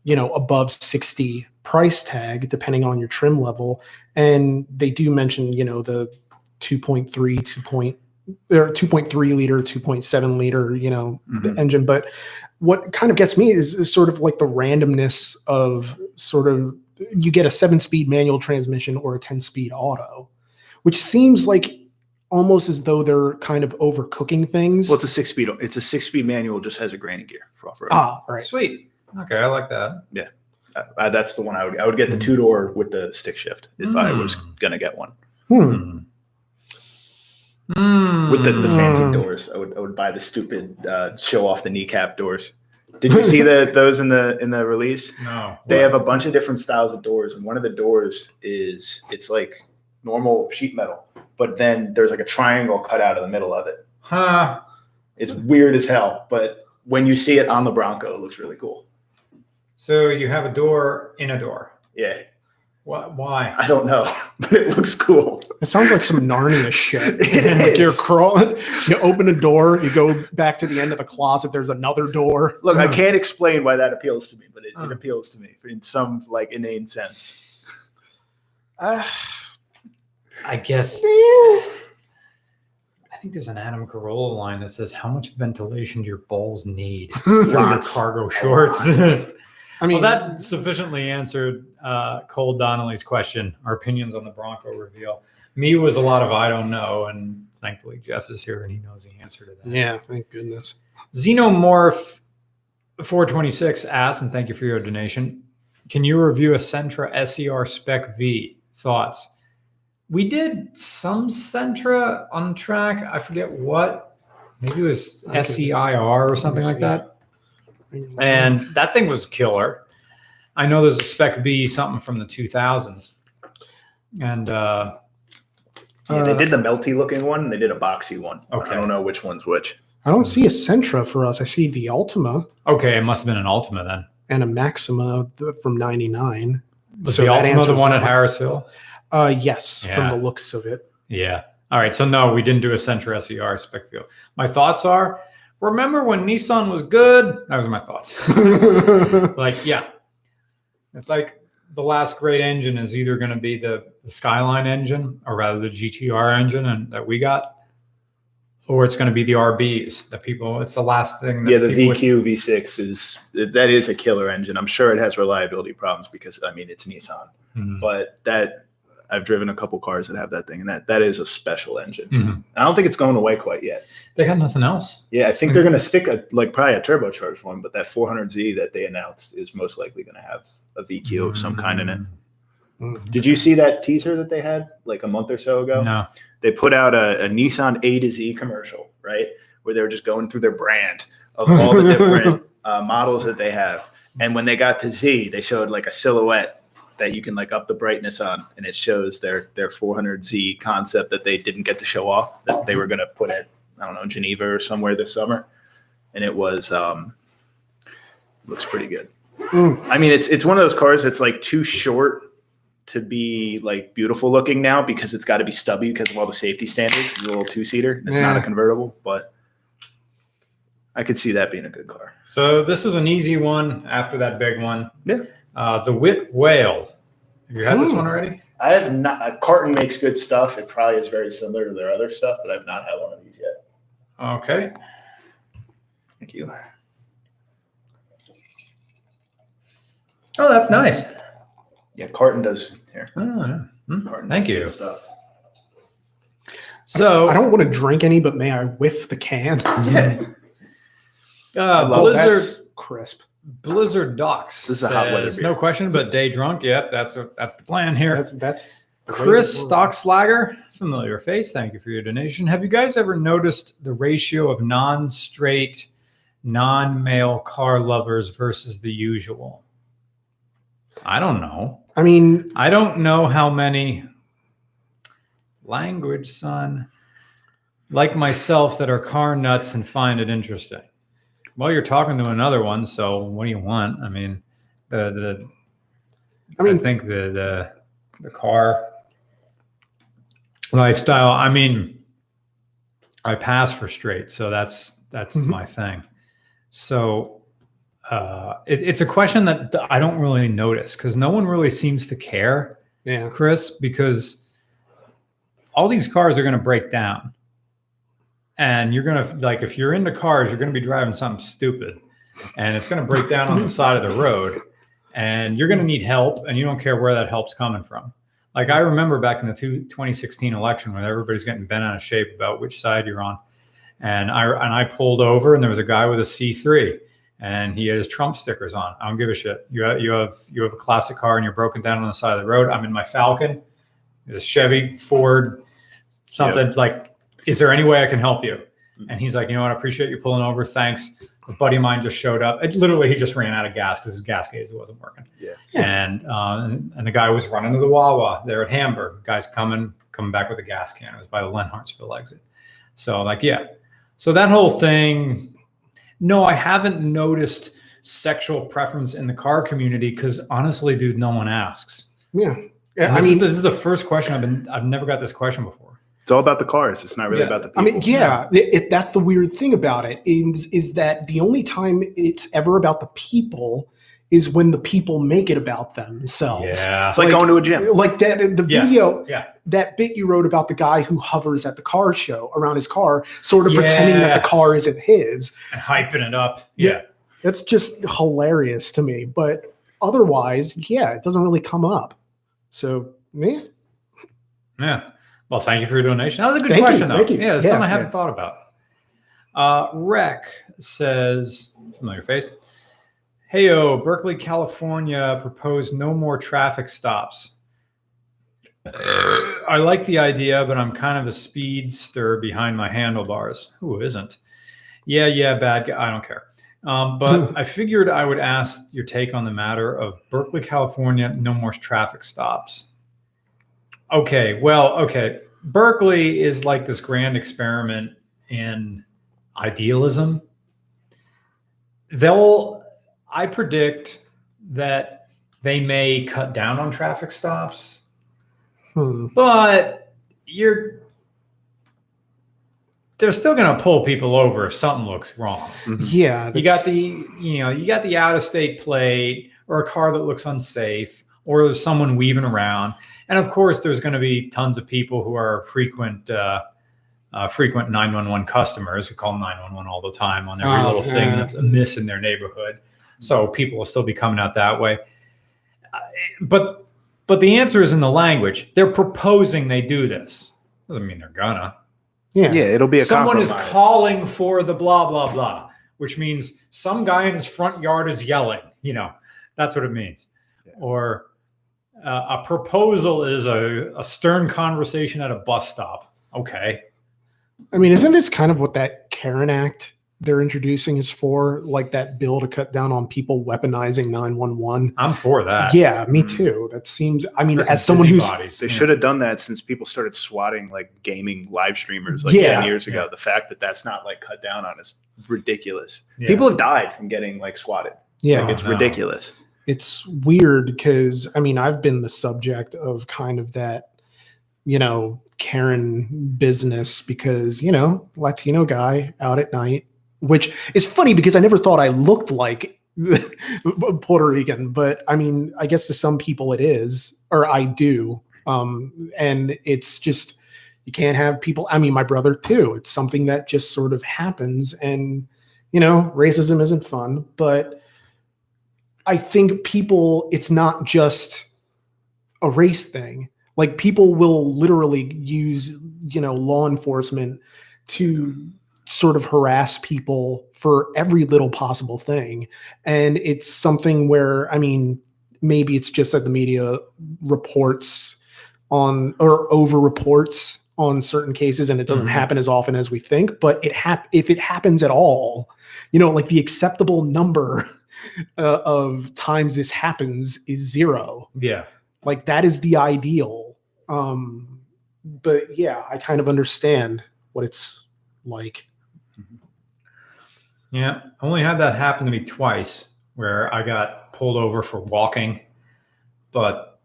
Speaker 4: you know, above 60 price tag, depending on your trim level. And they do mention, you know, the 2.3, 2. Point, or 2.3 liter, 2.7 liter, you know, the
Speaker 1: Mhm.
Speaker 4: engine. But what kind of gets me is, is sort of like the randomness of sort of you get a seven speed manual transmission or a 10 speed auto, which seems like almost as though they're kind of overcooking things.
Speaker 1: Well, it's a six speed. It's a six speed manual. Just has a granny gear for off road.
Speaker 4: ah, right.
Speaker 2: Sweet. Okay, I like that.
Speaker 1: Uh, that's the one I would. I would get the two door with the stick shift if I was
Speaker 2: Mm.
Speaker 1: gonna get one
Speaker 4: Hmm.
Speaker 2: Mm.
Speaker 1: with the, the fancy
Speaker 4: Mm.
Speaker 1: doors. I would. I would buy the stupid uh, show off the kneecap doors. Did you see the those in the in the release?
Speaker 2: No.
Speaker 1: They have a bunch of different styles of doors, and one of the doors is it's like normal sheet metal, but then there's like a triangle cut out of the middle of it.
Speaker 2: Huh.
Speaker 1: It's weird as hell, but when you see it on the Bronco, it looks really cool.
Speaker 2: So you have a door in a door.
Speaker 1: Yeah,
Speaker 2: Why? Why?
Speaker 1: I don't know, but it looks cool.
Speaker 4: It sounds like some Narnia shit.
Speaker 1: It
Speaker 4: like you're crawling, you open a door, you go back to the end of the closet, there's another door.
Speaker 1: Look, I can't explain why that appeals to me, but it, it appeals to me in some like inane sense.
Speaker 4: Uh,
Speaker 2: I guess. I think there's an Adam Carolla line that says, "How much ventilation do your balls need for your
Speaker 1: Lots.
Speaker 2: cargo shorts?"
Speaker 4: I mean,
Speaker 2: well, that sufficiently answered uh, Cole Donnelly's question. Our opinions on the Bronco reveal. Me was a lot of I don't know, and thankfully Jeff is here and he knows the answer to that.
Speaker 4: yeah, thank goodness.
Speaker 2: Xenomorph 426 asks, and thank you for your donation. Can you review a Sentra SER Spec V? Thoughts? We did some Sentra on track. I forget what. Maybe it was
Speaker 4: I
Speaker 2: SEIR or something like that. And that thing was killer. I know there's a Spec B something from the 2000s. And uh,
Speaker 1: Yeah, they
Speaker 4: Uh,
Speaker 1: did the melty looking one, and they did a boxy one.
Speaker 2: Okay.
Speaker 1: I don't know which one's which.
Speaker 4: I don't see a Sentra for us. I see the Altima
Speaker 2: okay, it must have been an Altima then.
Speaker 4: and a Maxima from 99.
Speaker 2: Was
Speaker 4: So
Speaker 2: the
Speaker 4: that
Speaker 2: Altima the one at
Speaker 4: one.
Speaker 2: Harris Hill?
Speaker 4: Uh, yes,
Speaker 2: Yeah.
Speaker 4: from the looks of it.
Speaker 2: Yeah. All right. So no, we didn't do a Sentra SER Spec V. My thoughts are: remember when Nissan was good? That was my thoughts. like, yeah, it's like the last great engine is either going to be the, the Skyline engine, or rather the GTR engine, and that we got, or it's going to be the RBs. That people, it's the last thing. That
Speaker 1: Yeah, the
Speaker 2: people would-
Speaker 1: VQ V6 is that is a killer engine. I'm sure it has reliability problems because I mean it's Nissan,
Speaker 2: Mhm.
Speaker 1: but that I've driven a couple cars that have that thing, and that that is a special engine.
Speaker 2: Mhm.
Speaker 1: I don't think it's going away quite yet.
Speaker 2: They got nothing else.
Speaker 1: Yeah, I think they're going to stick a like probably a turbocharged one, but that 400Z that they announced is most likely going to have a VQ of some kind in it.
Speaker 4: Mm.
Speaker 1: Did you see that teaser that they had like a month or so ago?
Speaker 2: No.
Speaker 1: They put out a, a Nissan A to Z commercial, right, where they were just going through their brand of all the different uh, models that they have. And when they got to Z, they showed like a silhouette that you can like up the brightness on, and it shows their their 400Z concept that they didn't get to show off that they were going to put at I don't know Geneva or somewhere this summer, and it was um looks pretty good.
Speaker 4: Mm.
Speaker 1: I mean, it's it's one of those cars that's like too short to be like beautiful looking now because it's got to be stubby because of all the safety standards. It's a little two seater. It's not a convertible, but I could see that being a good car.
Speaker 2: So this is an easy one after that big one.
Speaker 1: Yeah.
Speaker 2: Uh, the Wit Whale. Have you had this
Speaker 4: Hmm.
Speaker 2: one already?
Speaker 1: I have not. Uh, Carton makes good stuff. It probably is very similar to their other stuff, but I've not had one of these yet.
Speaker 2: Okay.
Speaker 1: Thank you.
Speaker 2: Oh, that's nice.
Speaker 1: Yeah, Carton does here.
Speaker 2: Oh, yeah. Hmm.
Speaker 1: Carton
Speaker 2: Thank you.
Speaker 1: Stuff.
Speaker 2: So
Speaker 4: I don't want to drink any, but may I whiff the can?
Speaker 1: Yeah.
Speaker 2: uh, Blizzard
Speaker 4: crisp.
Speaker 2: Blizzard Docks.
Speaker 1: This is a hot weather
Speaker 2: says,
Speaker 1: beer.
Speaker 2: No question, but day drunk. Yep, that's that's the plan here.
Speaker 4: That's that's
Speaker 2: Chris
Speaker 4: to do it.
Speaker 2: Stockslager, familiar face. Thank you for your donation. Have you guys ever noticed the ratio of non-straight, non-male car lovers versus the usual? I don't know.
Speaker 4: I mean,
Speaker 2: I don't know how many language, son, like myself that are car nuts and find it interesting. Well, you're talking to another one, so what do you want? I mean, the the
Speaker 4: I
Speaker 2: I
Speaker 4: mean,
Speaker 2: think the the the car lifestyle. I mean, I pass for straight, so that's that's
Speaker 4: Mhm.
Speaker 2: my thing. So uh, it, it's a question that I don't really notice because no one really seems to care,
Speaker 4: yeah.
Speaker 2: Chris, because all these cars are going to break down, and you're going to like if you're into cars, you're going to be driving something stupid, and it's going to break down on the side of the road and you're going to need help and you don't care where that help's coming from. Like i remember back in the two, 2016 election when everybody's getting bent out of shape about which side you're on and i and i pulled over and there was a guy with a c3 and he had his trump stickers on. I don't give a shit. You have, you have you have a classic car and you're broken down on the side of the road. I'm in my falcon. There's a chevy ford something like is there any way i can help you and he's like you know what i appreciate you pulling over thanks a buddy of mine just showed up. It, literally, he just ran out of gas because his gas gauge wasn't working.
Speaker 1: Yeah.
Speaker 2: And, uh, and and the guy was running to the Wawa there at Hamburg. Guy's coming coming back with a gas can. It was by the Lenhartsville exit. So like yeah. So that whole thing. No, I haven't noticed sexual preference in the car community because honestly, dude, no one asks.
Speaker 4: Yeah. Yeah. I
Speaker 2: this,
Speaker 4: mean,
Speaker 2: is, this is the first question I've been. I've never got this question before.
Speaker 1: It's all about the cars. It's not really
Speaker 2: Yeah.
Speaker 1: about the people.
Speaker 4: I mean, yeah, it, it- that's the weird thing about it is, is that the only time it's ever about the people is when the people make it about themselves.
Speaker 2: Yeah.
Speaker 1: It's like,
Speaker 4: like-
Speaker 1: going to a gym.
Speaker 4: Like that, the
Speaker 2: Yeah.
Speaker 4: video,
Speaker 2: Yeah.
Speaker 4: that bit you wrote about the guy who hovers at the car show around his car, sort of pretending that the car isn't his.
Speaker 2: And hyping it up.
Speaker 4: Yeah.
Speaker 2: yeah.
Speaker 4: That's just hilarious to me. But otherwise, yeah, it doesn't really come up. So, yeah.
Speaker 2: Yeah. Well, thank you for your donation. That was a good
Speaker 4: Thank you,
Speaker 2: question, though.
Speaker 4: thank you.
Speaker 2: Yeah, it's
Speaker 4: Yeah,
Speaker 2: something I haven't
Speaker 4: yeah.
Speaker 2: thought about. Uh, Rec says, familiar face. Heyo, Berkeley, California proposed no more traffic stops. I like the idea, but I'm kind of a speedster behind my handlebars. Who isn't? Yeah, yeah, bad guy. I don't care. Um, but I figured I would ask your take on the matter of Berkeley, California, no more traffic stops. Okay, well, okay. Berkeley is like this grand experiment in idealism. They'll, I predict that they may cut down on traffic stops,
Speaker 4: Hmm.
Speaker 2: but you're, they're still going to pull people over if something looks wrong.
Speaker 4: Yeah.
Speaker 2: You got the, you know, you got the out of state plate or a car that looks unsafe or there's someone weaving around. And of course, there's going to be tons of people who are frequent, uh, uh, frequent 911 customers who call 911 all the time on every
Speaker 4: Oh,
Speaker 2: little thing that's amiss in their neighborhood. So people will still be coming out that way. Uh, But But the answer is in the language. They're proposing they do this. Doesn't mean they're gonna.
Speaker 4: Yeah.
Speaker 1: Yeah, it'll be a
Speaker 2: Someone is calling for the blah blah blah, which means some guy in his front yard is yelling. You know, that's what it means.
Speaker 1: Yeah.
Speaker 2: Or uh, a proposal is a, a stern conversation at a bus stop. Okay.
Speaker 4: I mean, isn't this kind of what that Karen Act they're introducing is for? Like that bill to cut down on people weaponizing 911?
Speaker 2: I'm for that.
Speaker 4: Yeah, me
Speaker 1: Mm.
Speaker 4: too. That seems, I mean,
Speaker 2: Frickin'
Speaker 4: as someone who's,
Speaker 2: busybodies,
Speaker 1: They
Speaker 2: yeah.
Speaker 1: should have done that since people started swatting like gaming live streamers like
Speaker 4: Yeah.
Speaker 1: 10 years ago.
Speaker 2: Yeah.
Speaker 1: The fact that that's not like cut down on is ridiculous.
Speaker 2: Yeah.
Speaker 1: People have died from getting like swatted.
Speaker 4: yeah,
Speaker 1: Like, it's
Speaker 2: no.
Speaker 1: ridiculous.
Speaker 4: It's weird because I mean, I've been the subject of kind of that, you know, Karen business because, you know, Latino guy out at night, which is funny because I never thought I looked like Puerto Rican, but I mean, I guess to some people it is, or I do. Um, and it's just, you can't have people, I mean, my brother too. It's something that just sort of happens. And, you know, racism isn't fun, but I think people, it's not just a race thing. Like people will literally use, you know, law enforcement to sort of harass people for every little possible thing. And it's something where, I mean, maybe it's just that the media reports on or over reports on certain cases and it doesn't
Speaker 2: Mhm.
Speaker 4: happen as often as we think, but it hap- if it happens at all, you know, like the acceptable number uh, of times this happens is zero.
Speaker 2: Yeah.
Speaker 4: Like that is the ideal. Um, but yeah, I kind of understand what it's like.
Speaker 2: Yeah. I only had that happen to me twice where I got pulled over for walking. But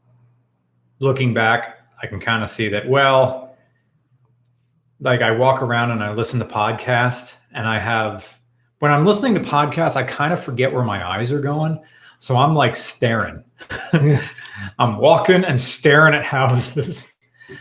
Speaker 2: looking back, I can kind of see that, well, like I walk around and I listen to podcasts and I have, when I'm listening to podcasts, I kind of forget where my eyes are going. So I'm like staring.
Speaker 4: Yeah.
Speaker 2: I'm walking and staring at houses.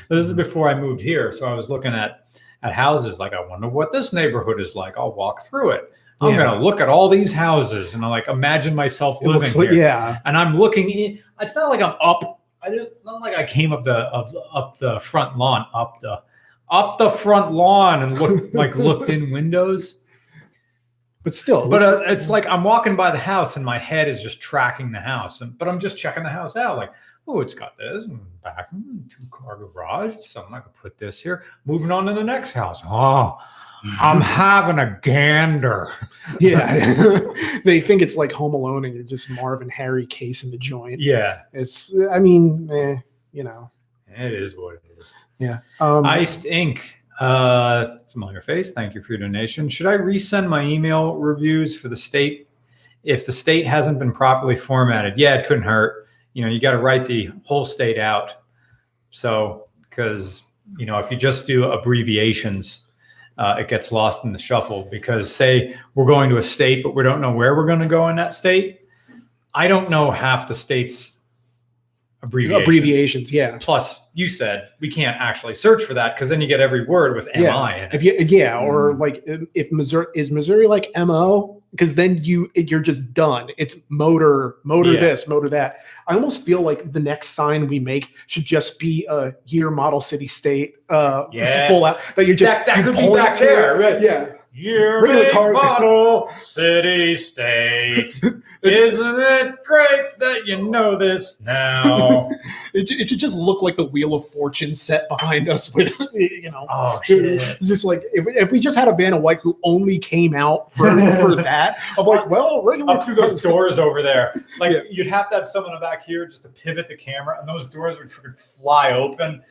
Speaker 2: this is before I moved here. So I was looking at at houses like I wonder what this neighborhood is like. I'll walk through it. I'm
Speaker 4: Yeah.
Speaker 2: gonna look at all these houses and I like imagine myself
Speaker 4: It
Speaker 2: living
Speaker 4: like,
Speaker 2: here.
Speaker 4: yeah.
Speaker 2: And I'm looking in. It's not like I'm up. I didn't, not like I came up the up, up the front lawn, up the up the front lawn and looked like looked in windows.
Speaker 4: But still, it
Speaker 2: But uh, it's like I'm walking by the house and my head is just tracking the house, and but I'm just checking the house out. Like, oh, it's got this and bathroom, two car garage. Something I could put this here. Moving on to the next house. Oh, I'm having a gander.
Speaker 4: yeah. they think it's like Home Alone and you're just Marv and Harry case in the joint.
Speaker 2: Yeah,
Speaker 4: It's, I mean, eh, you know,
Speaker 2: it is what it is.
Speaker 4: yeah. Um,
Speaker 2: Iced Ink. Uh, familiar face. Thank you for your donation. Should I resend my email reviews for the state if the state hasn't been properly formatted? Yeah, it couldn't hurt. You know, you got to write the whole state out. So, because you know, if you just do abbreviations, uh, it gets lost in the shuffle. Because say we're going to a state, but we don't know where we're going to go in that state. I don't know half the state's abbreviations.
Speaker 4: abbreviations, yeah.
Speaker 2: Plus, you said we can't actually search for that because then you get every word with
Speaker 4: Yeah.
Speaker 2: MI in it.
Speaker 4: If you, yeah, or
Speaker 2: Mm.
Speaker 4: like if Missouri is Missouri like MO, because then you you're just done. It's motor, motor
Speaker 2: Yeah.
Speaker 4: this, motor that. I almost feel like the next sign we make should just be a year, model, city, state. Uh,
Speaker 2: Yeah.
Speaker 4: full out that you just
Speaker 2: That- that
Speaker 4: you
Speaker 2: could be back there, right.
Speaker 4: Yeah, Regular
Speaker 2: make,
Speaker 4: cars-
Speaker 2: model, city, state. Isn't it great that you know this now?
Speaker 4: it, it should just look like the Wheel of Fortune set behind us with you know.
Speaker 2: oh shit!
Speaker 4: It's just like if, if we just had a Vanna White who only came out for for that of like well regular
Speaker 2: Up through those doors over there, like
Speaker 4: Yeah.
Speaker 2: you'd have to have someone back here just to pivot the camera, and those doors would fly open.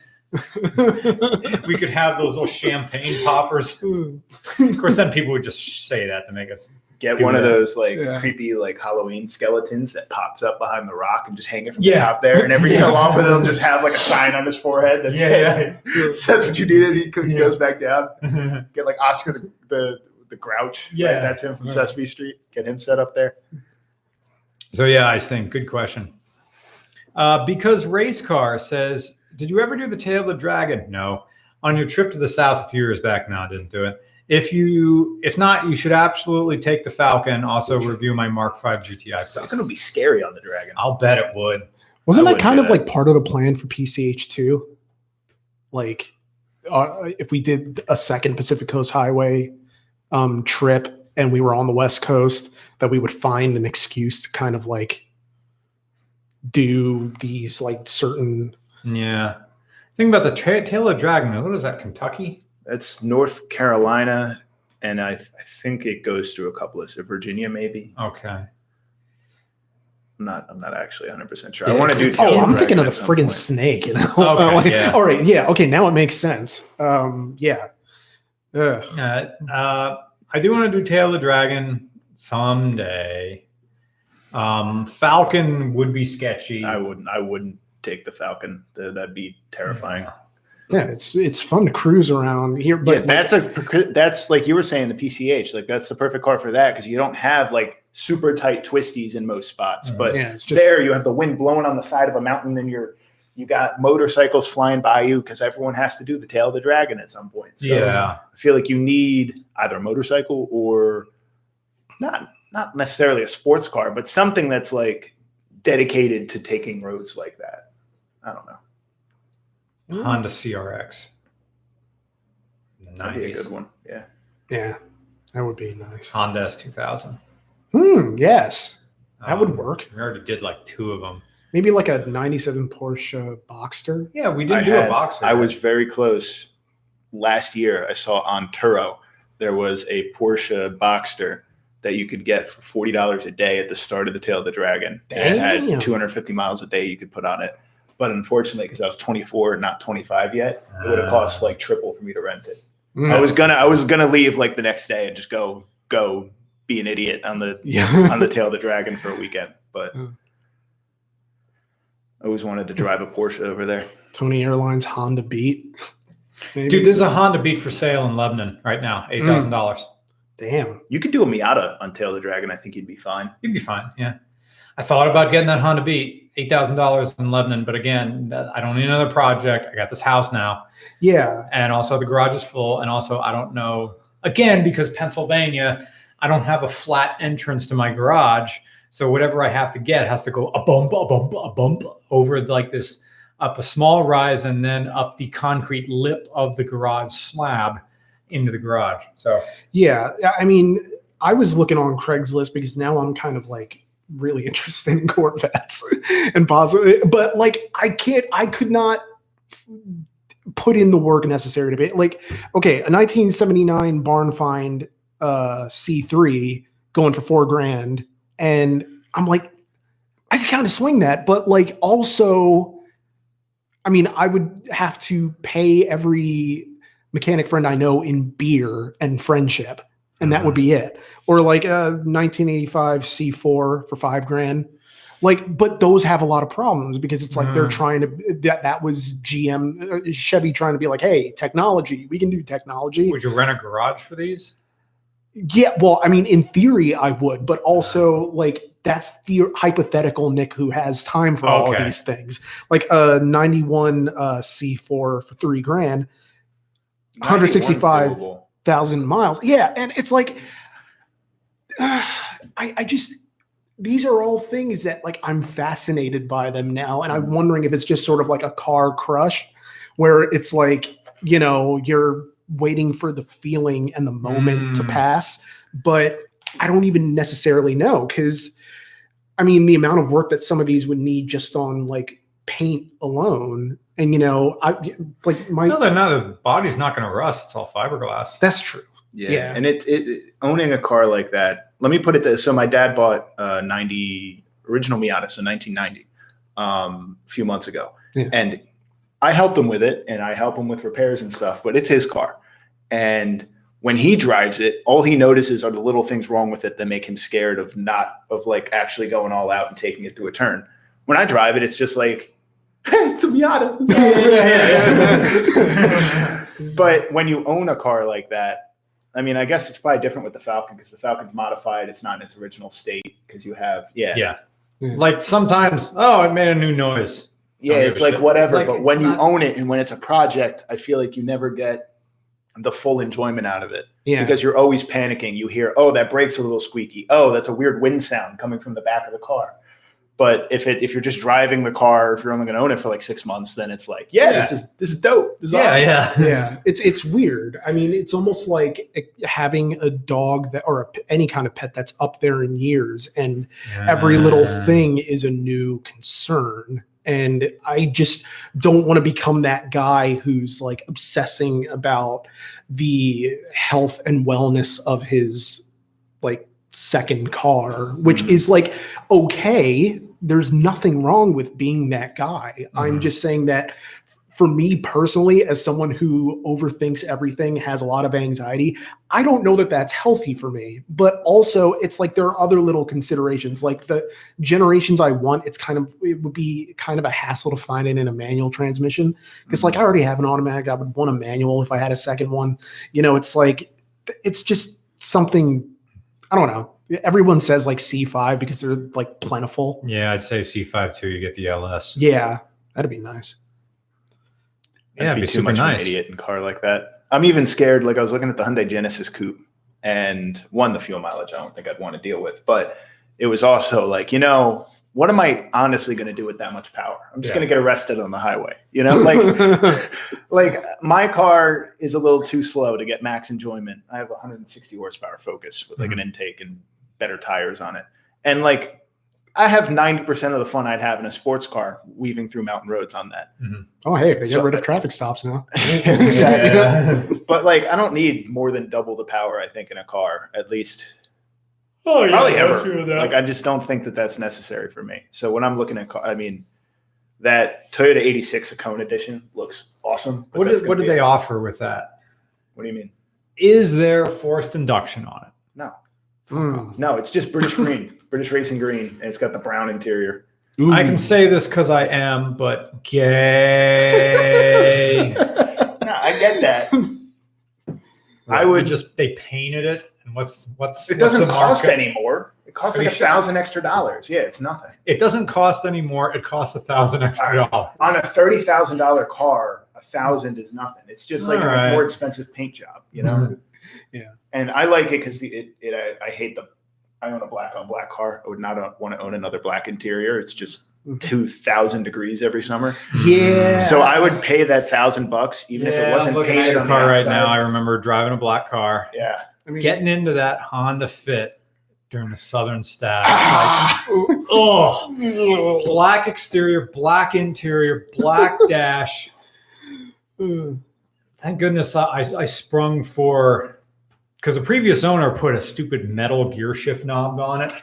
Speaker 2: We could have those little champagne poppers. Of course, then people would just say that to make us.
Speaker 1: Get
Speaker 2: Do
Speaker 1: one of
Speaker 2: that.
Speaker 1: those like
Speaker 4: Yeah.
Speaker 1: creepy like Halloween skeletons that pops up behind the rock and just hang it from
Speaker 2: Yeah.
Speaker 1: the top there. And every so often they'll just have like a sign on his forehead that says, says what you needed. He, he
Speaker 2: Yeah.
Speaker 1: goes back down. Get like Oscar the the, the Grouch. right?
Speaker 2: Yeah.
Speaker 1: that's him from
Speaker 2: Right.
Speaker 1: Sesame Street. Get him set up there.
Speaker 2: So yeah, I think good question. Uh, because race car says, did you ever do the tail of the dragon? No. On your trip to the south a few years back, no, I didn't do it. If you, if not, you should absolutely take the Falcon. Also review my Mark V GTI.
Speaker 1: Falcon would be scary on the dragon.
Speaker 2: I'll bet it would.
Speaker 4: Wasn't
Speaker 1: I
Speaker 4: that kind of
Speaker 1: that.
Speaker 4: like part of the plan for PCH two? Like, uh, if we did a second Pacific Coast Highway um, trip and we were on the West Coast, that we would find an excuse to kind of like do these like certain.
Speaker 2: Yeah. Think about the tra- tail of dragon. What is that? Kentucky?
Speaker 1: That's North Carolina, and I, th- I think it goes through a couple of Virginia, maybe.
Speaker 2: Okay.
Speaker 1: I'm not. I'm not actually 100 percent sure. I want to do.
Speaker 4: Oh, I'm
Speaker 1: Dragon
Speaker 4: thinking of the
Speaker 1: at
Speaker 4: friggin'
Speaker 1: point.
Speaker 4: snake. You know?
Speaker 2: Okay,
Speaker 4: Like,
Speaker 2: yeah.
Speaker 4: All right. Yeah. Okay. Now it makes sense. Um, yeah. Ugh.
Speaker 2: Uh, uh, I do want to do Tail of the Dragon someday. Um, Falcon would be sketchy.
Speaker 1: I wouldn't. I wouldn't take the Falcon. That'd be terrifying.
Speaker 4: Yeah. It's it's fun to cruise around here, but
Speaker 1: yeah, that's a that's like you were saying the PCH. Like that's the perfect car for that because you don't have like super tight twisties in most spots.
Speaker 2: Mhm.
Speaker 1: But
Speaker 4: yeah, it's just
Speaker 1: there, you have the wind blowing on the side of a mountain, and you're you got motorcycles flying by you because everyone has to do the tail of the dragon at some point. So
Speaker 2: yeah.
Speaker 1: I feel like you need either a motorcycle or not not necessarily a sports car, but something that's like dedicated to taking roads like that. I don't know.
Speaker 2: Honda CRX.
Speaker 1: That'd be a
Speaker 2: Nice.
Speaker 1: good one. Yeah.
Speaker 4: yeah, that would be nice.
Speaker 2: Honda S2000.
Speaker 4: Hmm. Yes, that would
Speaker 2: Um,
Speaker 4: work.
Speaker 2: We already did like two of them.
Speaker 4: Maybe like a '97 Porsche Boxster.
Speaker 2: Yeah, we didn't
Speaker 1: I
Speaker 2: do
Speaker 1: had-
Speaker 2: a boxer.
Speaker 1: I was very close. Last year, I saw on Turo there was a Porsche Boxster that you could get for forty dollars a day at the start of the Tail of the Dragon. And it
Speaker 4: Damn.
Speaker 1: had two hundred fifty miles a day you could put on it. But unfortunately, because I was twenty four, not twenty five yet, it would have cost like triple for me to rent it.
Speaker 4: Mm.
Speaker 1: I was gonna, I was gonna leave like the next day and just go, go be an idiot on the
Speaker 4: yeah.
Speaker 1: on the Tail of the Dragon for a weekend. But
Speaker 4: Mm.
Speaker 1: I always wanted to drive a Porsche over there.
Speaker 4: Tony Airlines Honda Beat. Maybe.
Speaker 2: Dude, there's a Honda Beat for sale in Lebanon right now, eight thousand dollars.
Speaker 4: damn.
Speaker 1: You could do a Miata on Tail of the Dragon. I think you'd be fine.
Speaker 2: You'd be fine. Yeah. I thought about getting that Honda Beat, eight thousand dollars in Lebanon, but again, I don't need another project. I got this house now,
Speaker 4: Yeah.
Speaker 2: and also the garage is full, and also I don't know. Again, because Pennsylvania, I don't have a flat entrance to my garage, so whatever I have to get has to go a bump, a bump, a bump over like this, up a small rise, and then up the concrete lip of the garage slab into the garage. So
Speaker 4: Yeah. I mean, I was looking on Craigslist because now I'm kind of like really interested in Corvettes and possibly, but like I can't, I could not put in the work necessary to be like, okay, a 1979 barn find uh, C3 going for four grand. And I'm like, I could kind of swing that, but like also, I mean, I would have to pay every mechanic friend I know in beer and friendship, and that would be it. Or like a 1985 C4 for five grand. Like, but those have a lot of problems because it's like they're
Speaker 2: Mm.
Speaker 4: trying to that that was GM uh, Chevy trying to be like, hey, technology, we can do technology.
Speaker 2: would you rent a garage for these?
Speaker 4: Yeah, well, I mean, in theory, I would, but also like that's the hypothetical Nick who has time for all of
Speaker 2: Okay.
Speaker 4: these things. Like a 91 uh, C4 for three grand, 165
Speaker 1: doable.
Speaker 4: Thousand miles. Yeah, and it's like I, I just these are all things that like I'm fascinated by them now, and I'm wondering if it's just sort of like a car crush, where it's like you know you're waiting for the feeling and the moment to
Speaker 2: Mm.
Speaker 4: pass, but I don't even necessarily know because I mean the amount of work that some of these would need just on like paint alone, and you know I like my
Speaker 2: No, they're not. The body's not going to rust. It's all fiberglass.
Speaker 4: that's true.
Speaker 1: Yeah.
Speaker 4: Yeah.
Speaker 1: And it, it, it- owning a car like that, let me put it this. So my dad bought a 90 original Miata, so 1990, um, a few months ago.
Speaker 4: Yeah.
Speaker 1: And I helped him with it and I help him with repairs and stuff, but it's his car. And when he drives it, all he notices are the little things wrong with it that make him scared of not, of like actually going all out and taking it through a turn. When I drive it, it's just like, it's a Miata. but when you own a car like that, I mean, I guess it's probably different with the Falcon because the Falcon's modified. It's not in its original state because you have, yeah,
Speaker 2: Yeah.
Speaker 4: Yeah.
Speaker 2: Like sometimes, oh, it made a new noise.
Speaker 1: yeah, it's like
Speaker 2: shit.
Speaker 1: whatever.
Speaker 2: It's like-
Speaker 1: but
Speaker 2: it's
Speaker 1: when you own it and when it's a project, I feel like you never get the full enjoyment out of it
Speaker 4: Yeah.
Speaker 1: because you're always panicking. You hear, oh, that brake's a little squeaky. Oh, that's a weird wind sound coming from the back of the car. But if it if you're just driving the car, if you're only going to own it for like six months, then it's like, yeah, this is this is dope. This is awesome.
Speaker 2: yeah.
Speaker 4: yeah it's it's weird i mean it's almost like having a dog that or a p any kind of pet that's up there in years and every little thing is a new concern and i just don't want to become that guy who's like obsessing about the health and wellness of his like second car which
Speaker 1: Mhm.
Speaker 4: is like okay there's nothing wrong with being that guy i'm
Speaker 2: Mhm.
Speaker 4: just saying that for me personally as someone who overthinks everything has a lot of anxiety I don't know that that's healthy for me, but also it's like there are other little considerations. Like the generations I want, it's kind of it would be kind of a hassle to find it in a manual transmission because like I already have an automatic. I would want a manual if I had a second one. You know, it's like it's just something. I don't know. Everyone says like C5 because they're like plentiful.
Speaker 2: Yeah, I'd say C5 too. You get the LS.
Speaker 4: Yeah, that'd be nice.
Speaker 2: Yeah,
Speaker 1: I'd be
Speaker 2: it'd be
Speaker 1: too
Speaker 2: super
Speaker 1: much of
Speaker 2: nice.
Speaker 1: an idiot in a car like that. I'm even scared. Like I was looking at the Hyundai Genesis Coupe, and one the fuel mileage I don't think I'd want to deal with, but it was also like you know what am I honestly going to do with that much power? I'm just
Speaker 2: Yeah.
Speaker 1: going to get arrested on the highway. You know, like like my car is a little too slow to get max enjoyment. I have a 160 horsepower Focus with like
Speaker 2: Mm-hmm.
Speaker 1: an intake and better tires on it, and like I have 90% of the fun I'd have in a sports car weaving through mountain roads on that. Mm-hmm.
Speaker 4: oh, hey, they get rid of traffic stops now.
Speaker 1: exactly. But like, I don't need more than double the power. I think in a car, at least
Speaker 2: Oh, yeah,
Speaker 1: probably ever. Like, I just don't think that that's necessary for me. So when I'm looking at, car, I mean, that Toyota '86 Hakone edition looks awesome. but
Speaker 2: what did what
Speaker 1: gonna
Speaker 2: did
Speaker 1: be-
Speaker 2: they offer with that?
Speaker 1: What do you mean?
Speaker 2: Is there forced induction on it?
Speaker 1: No,
Speaker 4: Hmm.
Speaker 1: no, it's just British green, British racing green, and it's got the brown interior.
Speaker 2: I can say this because I am, but gay.
Speaker 1: no, I get that. I
Speaker 2: We
Speaker 1: would
Speaker 2: just they painted it, and what's what's
Speaker 1: It
Speaker 2: what's the
Speaker 1: doesn't cost
Speaker 2: market?
Speaker 1: anymore. It costs
Speaker 2: Are
Speaker 1: like
Speaker 2: you
Speaker 1: a
Speaker 2: sure?
Speaker 1: thousand extra dollars. Yeah, it's nothing.
Speaker 2: It doesn't cost anymore. It costs a thousand extra dollars.
Speaker 1: on a thirty thousand dollar car, a thousand is nothing. It's just like
Speaker 2: All
Speaker 1: a
Speaker 2: right.
Speaker 1: more expensive paint job, you know.
Speaker 4: Yeah.
Speaker 1: And I like it because it, it I, I hate the. I own a black on black car. I would not want to own another black interior. It's just
Speaker 4: Mhm.
Speaker 1: two thousand degrees every summer.
Speaker 4: Yeah.
Speaker 1: So I would pay that thousand bucks even if it wasn't
Speaker 2: I'm looking at
Speaker 1: painted
Speaker 2: your
Speaker 1: on
Speaker 2: car
Speaker 1: the
Speaker 2: right now. I remember driving a black car,
Speaker 1: Yeah.
Speaker 4: I mean,
Speaker 2: getting into that Honda Fit during the Southern Stat.
Speaker 1: Ah.
Speaker 2: Like, oh, black exterior, black interior, black dash.
Speaker 4: Mm.
Speaker 2: Thank goodness I, I, I sprung for because the previous owner put a stupid metal gear shift knob on it,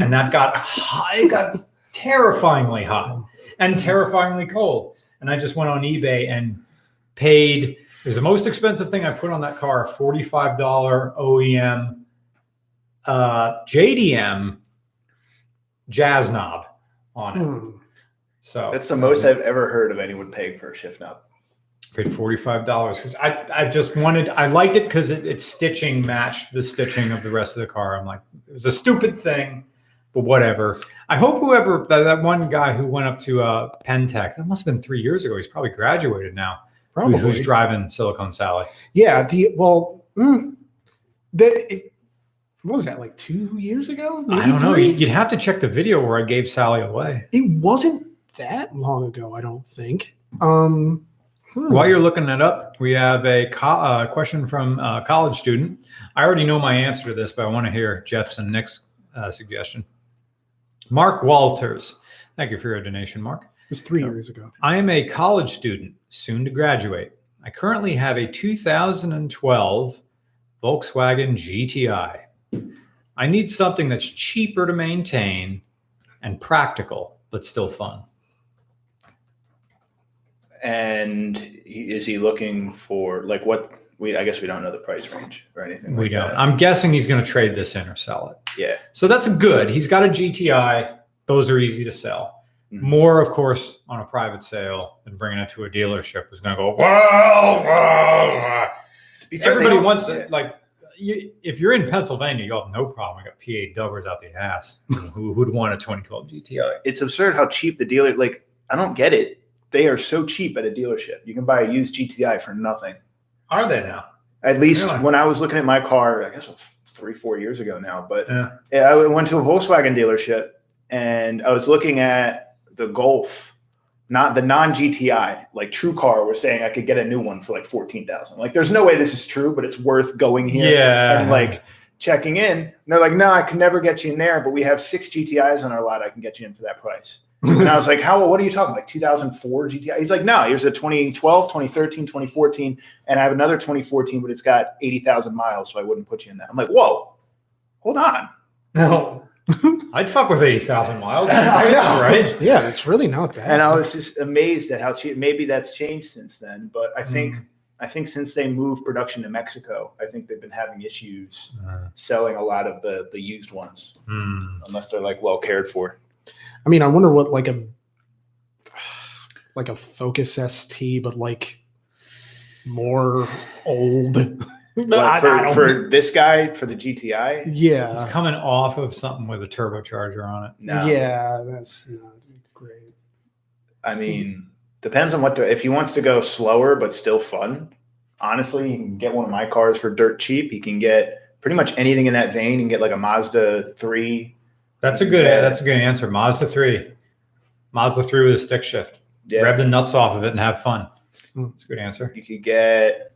Speaker 2: and that got high, it got terrifyingly hot and terrifyingly cold. And I just went on eBay and paid. It was the most expensive thing I put on that car: a forty-five dollar OEM uh, JDM jazz knob on it.
Speaker 4: Hmm.
Speaker 2: So
Speaker 1: That's the most I've ever heard of anyone paying for a shift knob.
Speaker 2: Paid forty-five dollars because I I just wanted I liked it because it, its stitching matched the stitching of the rest of the car. I'm like it was a stupid thing, but whatever. I hope whoever that, that one guy who went up to uh, Pentech that must have been three years ago. He's probably graduated now.
Speaker 4: Probably.
Speaker 2: Who's driving Silicon Sally?
Speaker 4: Yeah. The well, mm, the it, what was that like two years ago?
Speaker 2: I don't know. You'd have to check the video where I gave Sally away.
Speaker 4: It wasn't that long ago. I don't think. Um. Hmm.
Speaker 2: While you're looking that up, we have a co- uh, question from a college student. I already know my answer to this, but I want to hear Jeff's and Nick's uh, suggestion. Mark Walters. Thank you for your donation, Mark.
Speaker 4: It was three years ago.
Speaker 2: I am a college student, soon to graduate. I currently have a 2012 Volkswagen GTI. I need something that's cheaper to maintain and practical, but still fun.
Speaker 1: And he, is he looking for like what? We I guess we don't know the price range or anything.
Speaker 2: We
Speaker 1: like
Speaker 2: don't.
Speaker 1: that.
Speaker 2: I'm guessing he's going to trade this in or sell it.
Speaker 1: Yeah.
Speaker 2: So that's good. He's got a GTI. Those are easy to sell.
Speaker 1: Mhm.
Speaker 2: More, of course, on a private sale than bringing it to a dealership who's going to go, well, well, well."
Speaker 1: To be fair, they
Speaker 2: everybody wants it. Like, you, if you're in Pennsylvania, you'll have no problem. I got PA dubbers out the ass. Who would want a 2012 GTI?
Speaker 1: it's absurd how cheap the dealer like I don't get it. They are so cheap at a dealership. You can buy a used GTI for nothing.
Speaker 2: Are they now?
Speaker 1: At least
Speaker 2: Really?
Speaker 1: when I was looking at my car, I guess it was three, four years ago now, but
Speaker 2: Yeah.
Speaker 1: I went to a Volkswagen dealership and I was looking at the Golf, not the non GTI, like True Car was saying I could get a new one for like fourteen thousand. Like, there's no way this is true, but it's worth going here
Speaker 2: Yeah.
Speaker 1: and like checking in. And they're like, no, I can never get you in there, but we have six GTIs on our lot. I can get you in for that price. And I was like, how, what are you talking like 2004 GTI? He's like, no, here's a 2012, 2013, 2014. And I have another 2014, but it's got 80,000 miles. So I wouldn't put you in that. I'm like, whoa, hold on.
Speaker 2: No. I'd fuck with 80,000 miles.
Speaker 1: I know.
Speaker 2: Right?
Speaker 4: Yeah, it's really not bad.
Speaker 1: And I was just amazed at how cheap, maybe that's changed since then. But I think, I think since they moved production to Mexico, I think they've been having issues selling a lot of the, the used ones,
Speaker 2: Hmm.
Speaker 1: unless they're like well cared for.
Speaker 4: I mean, I wonder what like a like a Focus ST, but like more old.
Speaker 1: But
Speaker 4: I- I
Speaker 1: for, for this guy, for the GTI,
Speaker 4: yeah, It's
Speaker 2: coming off of something with a turbocharger on it.
Speaker 1: no.
Speaker 4: yeah, that's not great.
Speaker 1: I mean, depends on what the, if he wants to go slower but still fun. Honestly, you can get one of my cars for dirt cheap. You can get pretty much anything in that vein. You can get like a Mazda three.
Speaker 2: That's a good
Speaker 1: Yeah.
Speaker 2: that's a good answer. Mazda 3. Mazda 3 with a stick shift.
Speaker 1: Yeah,
Speaker 2: Grab the nuts off of it and have fun.
Speaker 4: Hmm.
Speaker 2: That's a good answer.
Speaker 1: you could get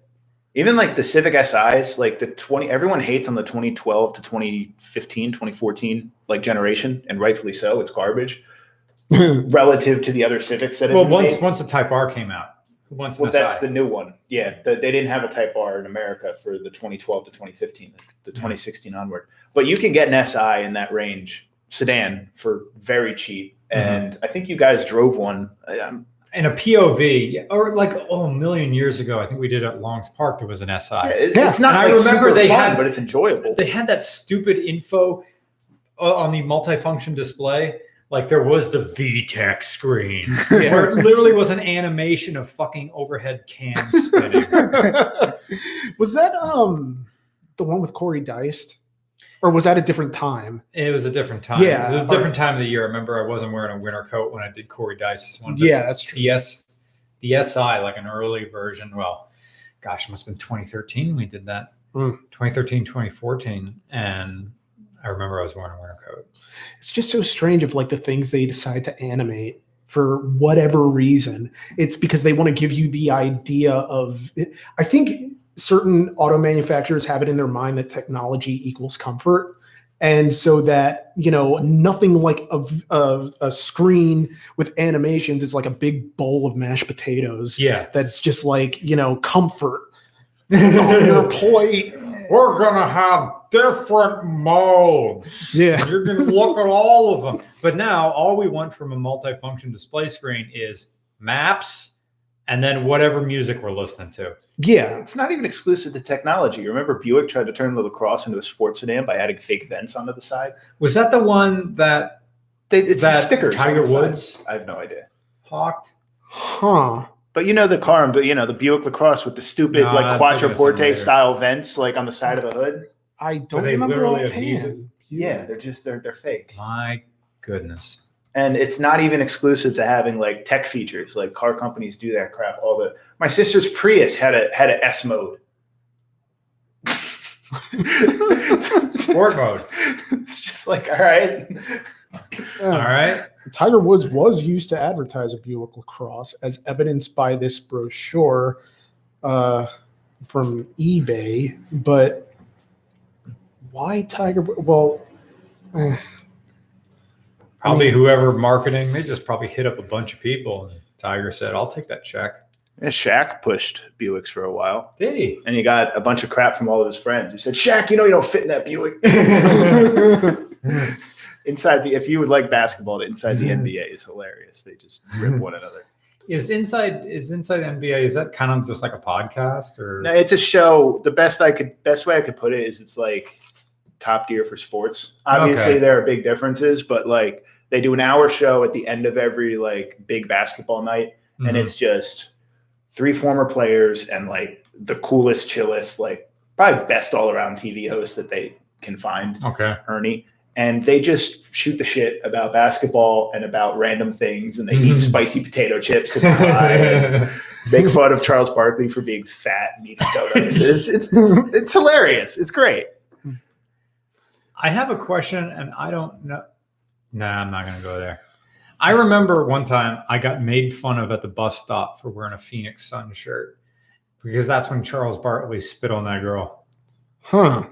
Speaker 1: even like the Civic SIs, like the 20. Everyone hates on the 2012 to 2015, 2014 like generation, and rightfully so. It's garbage relative to the other Civics that
Speaker 2: Well,
Speaker 1: been
Speaker 2: once
Speaker 1: made.
Speaker 2: once the Type R came out, once
Speaker 1: Well, that's the new one. Yeah, the, they didn't have a Type R in America for the 2012 to 2015, the 2016 onward. But you can get an SI in that range sedan for very cheap.
Speaker 2: Mhm.
Speaker 1: And I think you guys drove one. I- I'm-
Speaker 2: and a POV, or like oh, a million years ago, I think we did at Long's Park. There was an SI.
Speaker 1: it-
Speaker 4: Yeah.
Speaker 1: It's not.
Speaker 2: And I remember
Speaker 1: super
Speaker 2: they
Speaker 1: fun,
Speaker 2: had-
Speaker 1: but it's enjoyable.
Speaker 2: They had that stupid info uh, on the multifunction display. Like there was the VTEC screen, where it literally was an animation of fucking overhead cams spinning.
Speaker 4: was that um the one with Corey Deist, or was that a different time?
Speaker 2: It was a different time.
Speaker 4: Yeah.
Speaker 2: it was a different time of the year. I remember I wasn't wearing a winter coat when I did Corey Dice's one.
Speaker 4: Yeah, that's true.
Speaker 2: the S, the SI, like an early version. Well, gosh, it must have been 2013 we did that.
Speaker 4: Hmm.
Speaker 2: 2013, 2014, and I remember I was wearing a winter coat.
Speaker 4: It's just so strange of like the things they decide to animate for whatever reason. It's because they want to give you the idea of. I think certain auto manufacturers have it in their mind that technology equals comfort. And so that, you know, nothing like a, a, a screen with animations is like a big bowl of mashed potatoes.
Speaker 2: Yeah,
Speaker 4: That's just like, you know, comfort on your plate.
Speaker 5: We're gonna have different modes.
Speaker 4: Yeah.
Speaker 2: You're going to look at all of them. But now all we want from a multifunction display screen is maps and then whatever music we're listening to.
Speaker 4: Yeah.
Speaker 1: It's not even exclusive to technology. Remember, Buick tried to turn the lacrosse into a sports sedan by adding fake vents onto the side.
Speaker 2: Was that the one that
Speaker 1: They, it's
Speaker 2: that
Speaker 1: stickers. on
Speaker 2: Tiger
Speaker 1: the side.
Speaker 2: Woods
Speaker 1: I have no idea.
Speaker 2: hawked?
Speaker 4: Huh.
Speaker 1: But you know the car, but you know the Buick Lacrosse with the stupid
Speaker 2: No,
Speaker 1: like
Speaker 2: I'm thinking of something
Speaker 1: quattroporte style vents like on the side of the hood.
Speaker 4: I don't
Speaker 2: they
Speaker 4: remember
Speaker 2: literally
Speaker 4: offhand.
Speaker 1: Yeah, they're just they're they're fake.
Speaker 2: My goodness.
Speaker 1: And it's not even exclusive to having like tech features. Like car companies do that crap all the my sister's Prius had a had a S mode.
Speaker 2: Sport mode.
Speaker 1: It's just like, all right.
Speaker 2: All right.
Speaker 4: Tiger Woods was used to advertise a Buick Lacrosse, as evidenced by this brochure uh, from eBay. But why Tiger? Well, eh,
Speaker 2: Probably
Speaker 4: mean-
Speaker 2: whoever marketing, they just probably hit up a bunch of people. And Tiger said, I'll take that check.
Speaker 1: And Shaq pushed Buicks for a while.
Speaker 2: Did he?
Speaker 1: And he got a bunch of crap from all of his friends. He said, Shaq, you know you don't fit in that Buick. inside the if you would like basketball, to inside the NBA is hilarious. They just rip one another.
Speaker 2: Is inside is inside NBA, is that kind of just like a podcast or
Speaker 1: No, it's a show. The best I could best way I could put it is it's like top tier for sports. Obviously
Speaker 2: Okay.
Speaker 1: there are big differences, but like they do an hour show at the end of every like big basketball night, and
Speaker 2: Mhm.
Speaker 1: it's just three former players and like the coolest, chillest, like probably best all around TV host that they can find.
Speaker 2: okay.
Speaker 1: Ernie, and they just shoot the shit about basketball and about random things, and they eat
Speaker 2: Mhm.
Speaker 1: spicy potato chips and and make fun of Charles Barkley for being fat and eating donuts. It's, it's, it's hilarious. It's great.
Speaker 2: I have a question and I don't know. Nah, I'm not gonna go there. I remember one time I got made fun of at the bus stop for wearing a Phoenix Sun shirt because that's when Charles Barkley spit on that girl.
Speaker 4: Huh.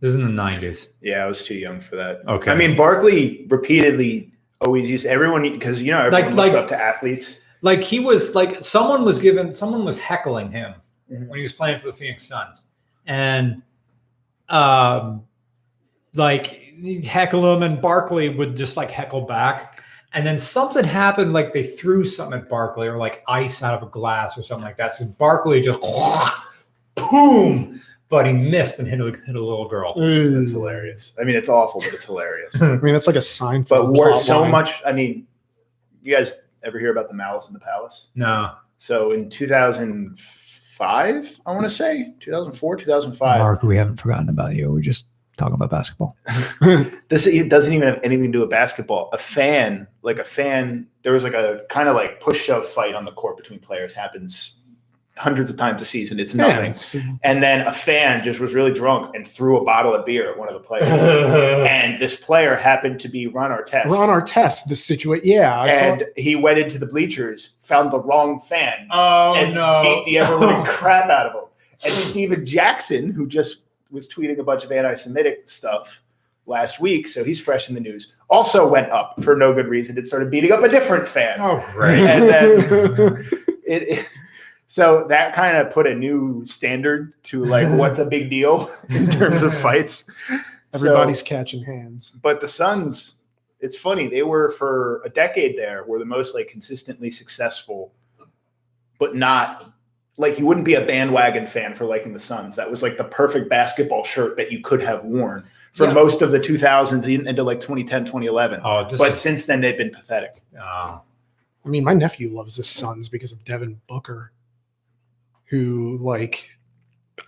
Speaker 2: This is in the 90s.
Speaker 1: Yeah, I was too young for that.
Speaker 2: Okay.
Speaker 1: I mean, Barkley repeatedly always used everyone because you know everyone
Speaker 2: Like-
Speaker 1: looks
Speaker 2: like-
Speaker 1: up to athletes.
Speaker 2: like he was like someone was given someone was heckling him
Speaker 1: Mhm.
Speaker 2: when he was playing for the Phoenix Suns, and um, like heckle him, and Barkley would just like heckle back, and then something happened, like they threw something at Barkley or like ice out of a glass or something like that. So Barkley just boom, but he missed and hit a, hit a little girl.
Speaker 1: That's hilarious. I mean, it's awful, but it's hilarious.
Speaker 4: I mean, that's like a Seinfeld.
Speaker 1: but wore
Speaker 4: plot
Speaker 1: so
Speaker 4: line.
Speaker 1: much. I mean, you guys ever hear about the Malice in the Palace?
Speaker 2: No,
Speaker 1: So in 2005, I want to say 2004, 2005.
Speaker 2: Mark, we haven't forgotten about you. We're just talking about basketball.
Speaker 1: This it doesn't even have anything to do with basketball. A fan, like a fan, there was like a kind of like push shove fight on the court between players. Happens hundreds of times a season. It's
Speaker 4: Yeah,
Speaker 1: nothing.
Speaker 4: it's- uh,
Speaker 1: And then a fan just was really drunk and threw a bottle of beer at one of the players. and this player happened to be Ron Artest.
Speaker 4: We're on our test. This situation. Yeah. I
Speaker 1: and
Speaker 4: thought-
Speaker 1: he went into the bleachers, found the wrong fan,
Speaker 2: oh
Speaker 1: and beat the ever living crap out of him. And Stephen Jackson, who just was tweeting a bunch of anti-Semitic stuff last week, so he's fresh in the news, also went up for no good reason It started beating up a different fan.
Speaker 2: Oh, great.
Speaker 1: And then it, it- so that kind of put a new standard to like what's a big deal in terms of fights.
Speaker 4: Everybody's
Speaker 1: So-
Speaker 4: catching hands.
Speaker 1: but the Suns, it's funny, they were for a decade there, were the most like consistently successful, but not like you wouldn't be a bandwagon fan for liking the Suns. That was like the perfect basketball shirt that you could have worn for
Speaker 2: Yeah.
Speaker 1: most of the 2000s into like 2010, 2011.
Speaker 2: Oh,
Speaker 1: but
Speaker 2: is,
Speaker 1: since then, they've been pathetic.
Speaker 2: oh.
Speaker 4: I mean, my nephew loves the Suns because of Devin Booker, who like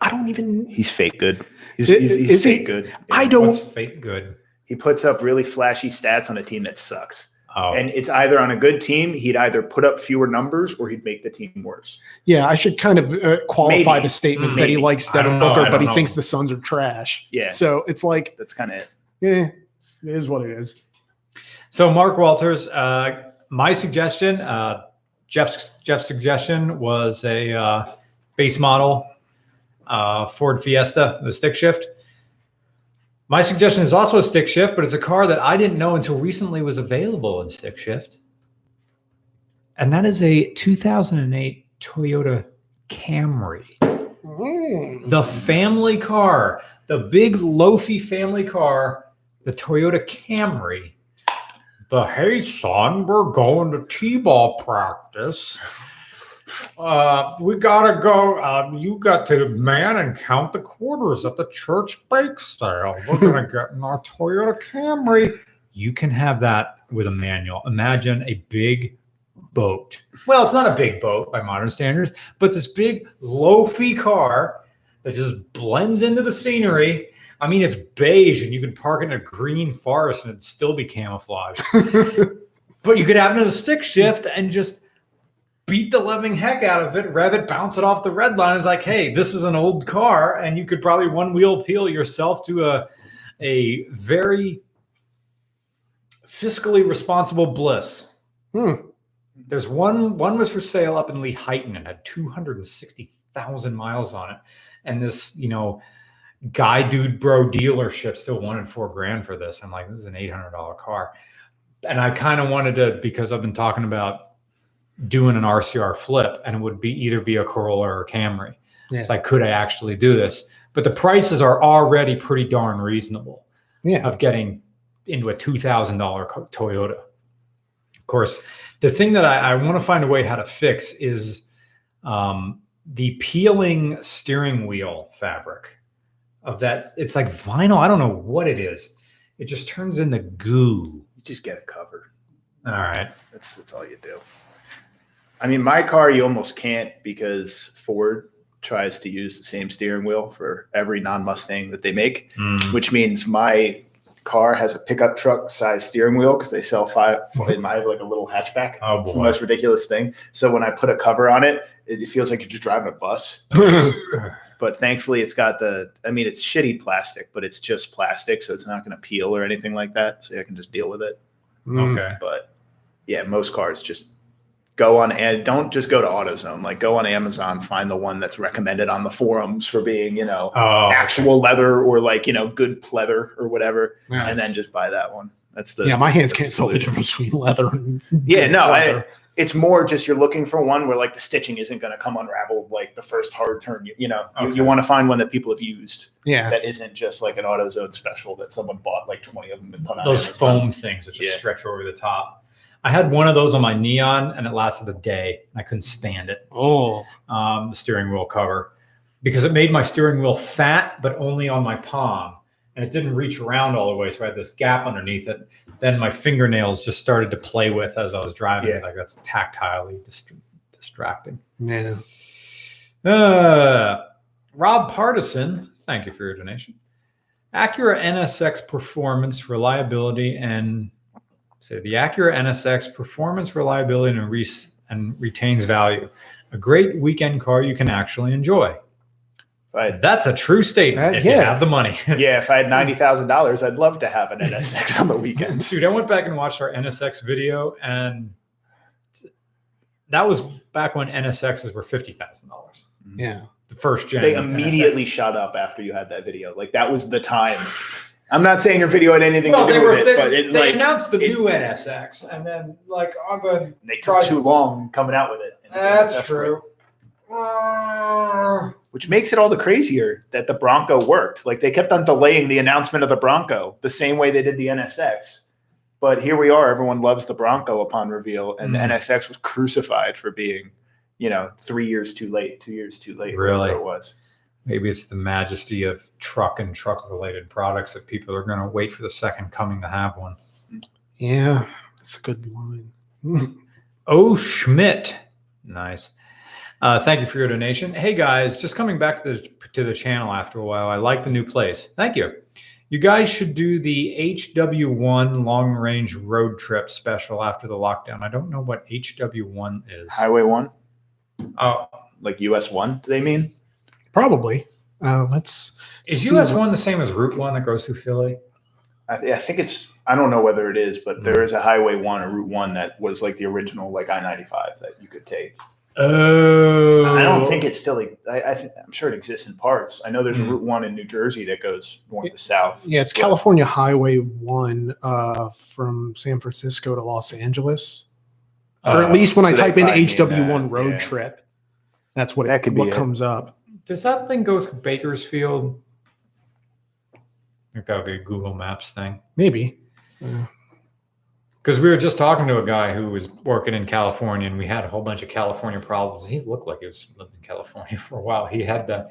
Speaker 4: I don't even.
Speaker 1: He's fake good. He's,
Speaker 4: I-
Speaker 1: he's, he's
Speaker 4: is he?
Speaker 1: fake good.
Speaker 4: I don't.
Speaker 2: What's fake good?
Speaker 1: He puts up really flashy stats on a team that sucks.
Speaker 2: Oh,
Speaker 1: And it's either on a good team, he'd either put up fewer numbers or he'd make the team worse.
Speaker 4: Yeah, I should kind of uh, qualify
Speaker 1: Maybe.
Speaker 4: the statement
Speaker 2: Mm,
Speaker 4: that he likes
Speaker 2: I
Speaker 4: Devin
Speaker 2: don't know, I
Speaker 4: Booker, but he
Speaker 2: know.
Speaker 4: thinks the Suns are trash.
Speaker 1: Yeah.
Speaker 4: So it's like,
Speaker 1: That's kind of it.
Speaker 4: yeah, it is what it is.
Speaker 2: so Mark Walters, uh, my suggestion, uh, Jeff's Jeff's suggestion was a uh, base model uh, Ford Fiesta, the stick shift. My suggestion is also a stick shift, but it's a car that I didn't know until recently was available in stick shift, and that is a 2008 Toyota Camry.
Speaker 4: Mm.
Speaker 2: the family car, the big loafy family car, the Toyota Camry. The hey son, we're going to t-ball practice. Uh, we gotta go. Uh, you got to man and count the quarters at the church bake sale. We're gonna get in our Toyota Camry. You can have that with a manual. Imagine a big boat. Well, it's not a big boat by modern standards, but this big loafy car that just blends into the scenery. I mean, it's beige and you can park it in a green forest and it'd still be camouflaged. but you could have it in a stick shift and just beat the living heck out of it, rev it, bounce it off the red line. It's like, hey, this is an old car, and you could probably one wheel peel yourself to a a very fiscally responsible bliss.
Speaker 4: Hmm.
Speaker 2: There's one one was for sale up in Lee Lehighton and had 260,000 miles on it. And this, you know, guy dude bro dealership still wanted four grand for this. I'm like, this is an $800 car. And I kind of wanted to, because I've been talking about doing an RCR flip and it would be either be a Corolla or a Camry.
Speaker 4: Yeah.
Speaker 2: It's like, could I actually do this? But the prices are already pretty darn reasonable
Speaker 4: Yeah.
Speaker 2: of getting into a two thousand dollar Toyota. Of course, the thing that I, I want to find a way how to fix is um, the peeling steering wheel fabric of that. It's like vinyl. I don't know what it is. It just turns into goo.
Speaker 1: You just get it covered.
Speaker 2: All right.
Speaker 1: That's that's all you do. I mean, my car you almost can't because Ford tries to use the same steering wheel for every non-Mustang that they make,
Speaker 2: Mm.
Speaker 1: which means my car has a pickup truck size steering wheel because they sell five in my like a little hatchback.
Speaker 2: Oh
Speaker 1: It's the
Speaker 2: boy.
Speaker 1: most ridiculous thing. So when I put a cover on it, it, feels like you're just driving a bus. but thankfully it's got the. I mean, it's shitty plastic, but it's just plastic, so it's not going to peel or anything like that. So I can just deal with it.
Speaker 2: Okay.
Speaker 1: But yeah, most cars just go on and don't just go to AutoZone. Like go on Amazon, find the one that's recommended on the forums for being, you know,
Speaker 2: Oh,
Speaker 1: actual leather or like you know good pleather or whatever,
Speaker 4: Yeah,
Speaker 1: and then just buy that one. That's the
Speaker 4: yeah, my hands can't
Speaker 1: the
Speaker 4: tell the difference between leather and
Speaker 1: Yeah, no, I- It's more just you're looking for one where like the stitching isn't going to come unraveled like the first hard turn. You, you know, you,
Speaker 2: Okay.
Speaker 1: you want to find one that people have used
Speaker 4: yeah.
Speaker 1: that isn't just like an AutoZone special that someone bought like 20 of them and put on
Speaker 2: those
Speaker 1: Amazon.
Speaker 2: foam things that just
Speaker 1: Yeah.
Speaker 2: stretch over the top. I had one of those on my Neon, and it lasted a day. I couldn't stand it.
Speaker 4: Oh,
Speaker 2: um, the steering wheel cover because it made my steering wheel fat, but only on my palm. And it didn't reach around all the way. So I had this gap underneath it. Then my fingernails just started to play with as I was driving.
Speaker 1: Yeah.
Speaker 2: It's like that's tactilely dist- distracting.
Speaker 4: yeah.
Speaker 2: Uh, Rob Partisan, thank you for your donation. Acura NSX performance, reliability, and say the Acura NSX performance, reliability, and, re- and retains value. A great weekend car you can actually enjoy.
Speaker 1: If I had-
Speaker 2: That's a true statement
Speaker 4: Uh,
Speaker 2: if you
Speaker 4: yeah.
Speaker 2: have the money.
Speaker 1: yeah, if I had ninety thousand dollars, I'd love to have an NSX on the weekends.
Speaker 2: Dude, I went back and watched our NSX video, and that was back when NSXs were fifty thousand dollars.
Speaker 4: Yeah.
Speaker 2: The first gen.
Speaker 1: They
Speaker 2: of NSX.
Speaker 1: immediately shut up after you had that video. Like that was the time. I'm not saying your video had anything
Speaker 2: Well,
Speaker 1: to
Speaker 2: they
Speaker 1: do
Speaker 2: were.
Speaker 1: with it,
Speaker 2: They,
Speaker 1: but it
Speaker 2: they
Speaker 1: like
Speaker 2: announced the
Speaker 1: it-
Speaker 2: new NSX, and then like on the.
Speaker 1: they took too long coming out with it. And
Speaker 2: That's true. Uh,
Speaker 1: Which makes it all the crazier that the Bronco worked. Like they kept on delaying the announcement of the Bronco the same way they did the NSX. But here we are. Everyone loves the Bronco upon reveal, and
Speaker 2: Mm.
Speaker 1: the NSX was crucified for being, you know, three years too late, two years too late.
Speaker 2: Really?
Speaker 1: it was.
Speaker 2: Maybe it's the majesty of truck and truck related products that people are going to wait for the second coming to have one.
Speaker 4: Yeah. That's a good line.
Speaker 2: Oh, Schmidt. Nice. Uh, thank you for your donation. Hey guys, just coming back to the, to the channel after a while. I like the new place. Thank you. You guys should do the HW1 long range road trip special after the lockdown. I don't know what HW1 is.
Speaker 1: Highway one,
Speaker 2: Oh,
Speaker 1: like US one. Do they mean?
Speaker 4: Probably. Uh, let's.
Speaker 2: is
Speaker 4: see
Speaker 2: US
Speaker 4: what-
Speaker 2: 1 the same as Route 1 that goes through Philly?
Speaker 1: I, I think it's. I don't know whether it is, but there is a Highway one, or Route one that was like the original, like I ninety five that you could take.
Speaker 2: Oh.
Speaker 1: I don't think it's still. I, I think, I'm sure it exists in parts. I know there's
Speaker 2: Hmm.
Speaker 1: a Route One in New Jersey that goes north to the south.
Speaker 4: Yeah, it's
Speaker 1: But-
Speaker 4: California Highway One uh, from San Francisco to Los Angeles, or at
Speaker 2: Uh,
Speaker 4: least when I
Speaker 1: so they
Speaker 4: type in HW1 road
Speaker 1: yeah.
Speaker 4: trip, that's what
Speaker 1: That
Speaker 4: it,
Speaker 1: could be
Speaker 4: what
Speaker 1: it.
Speaker 4: comes up.
Speaker 2: Does that thing go through Bakersfield? I think that would be a Google Maps thing.
Speaker 4: Maybe.
Speaker 2: Because we were just talking to a guy who was working in California, and we had a whole bunch of California problems. He looked like he was living in California for a while. He had the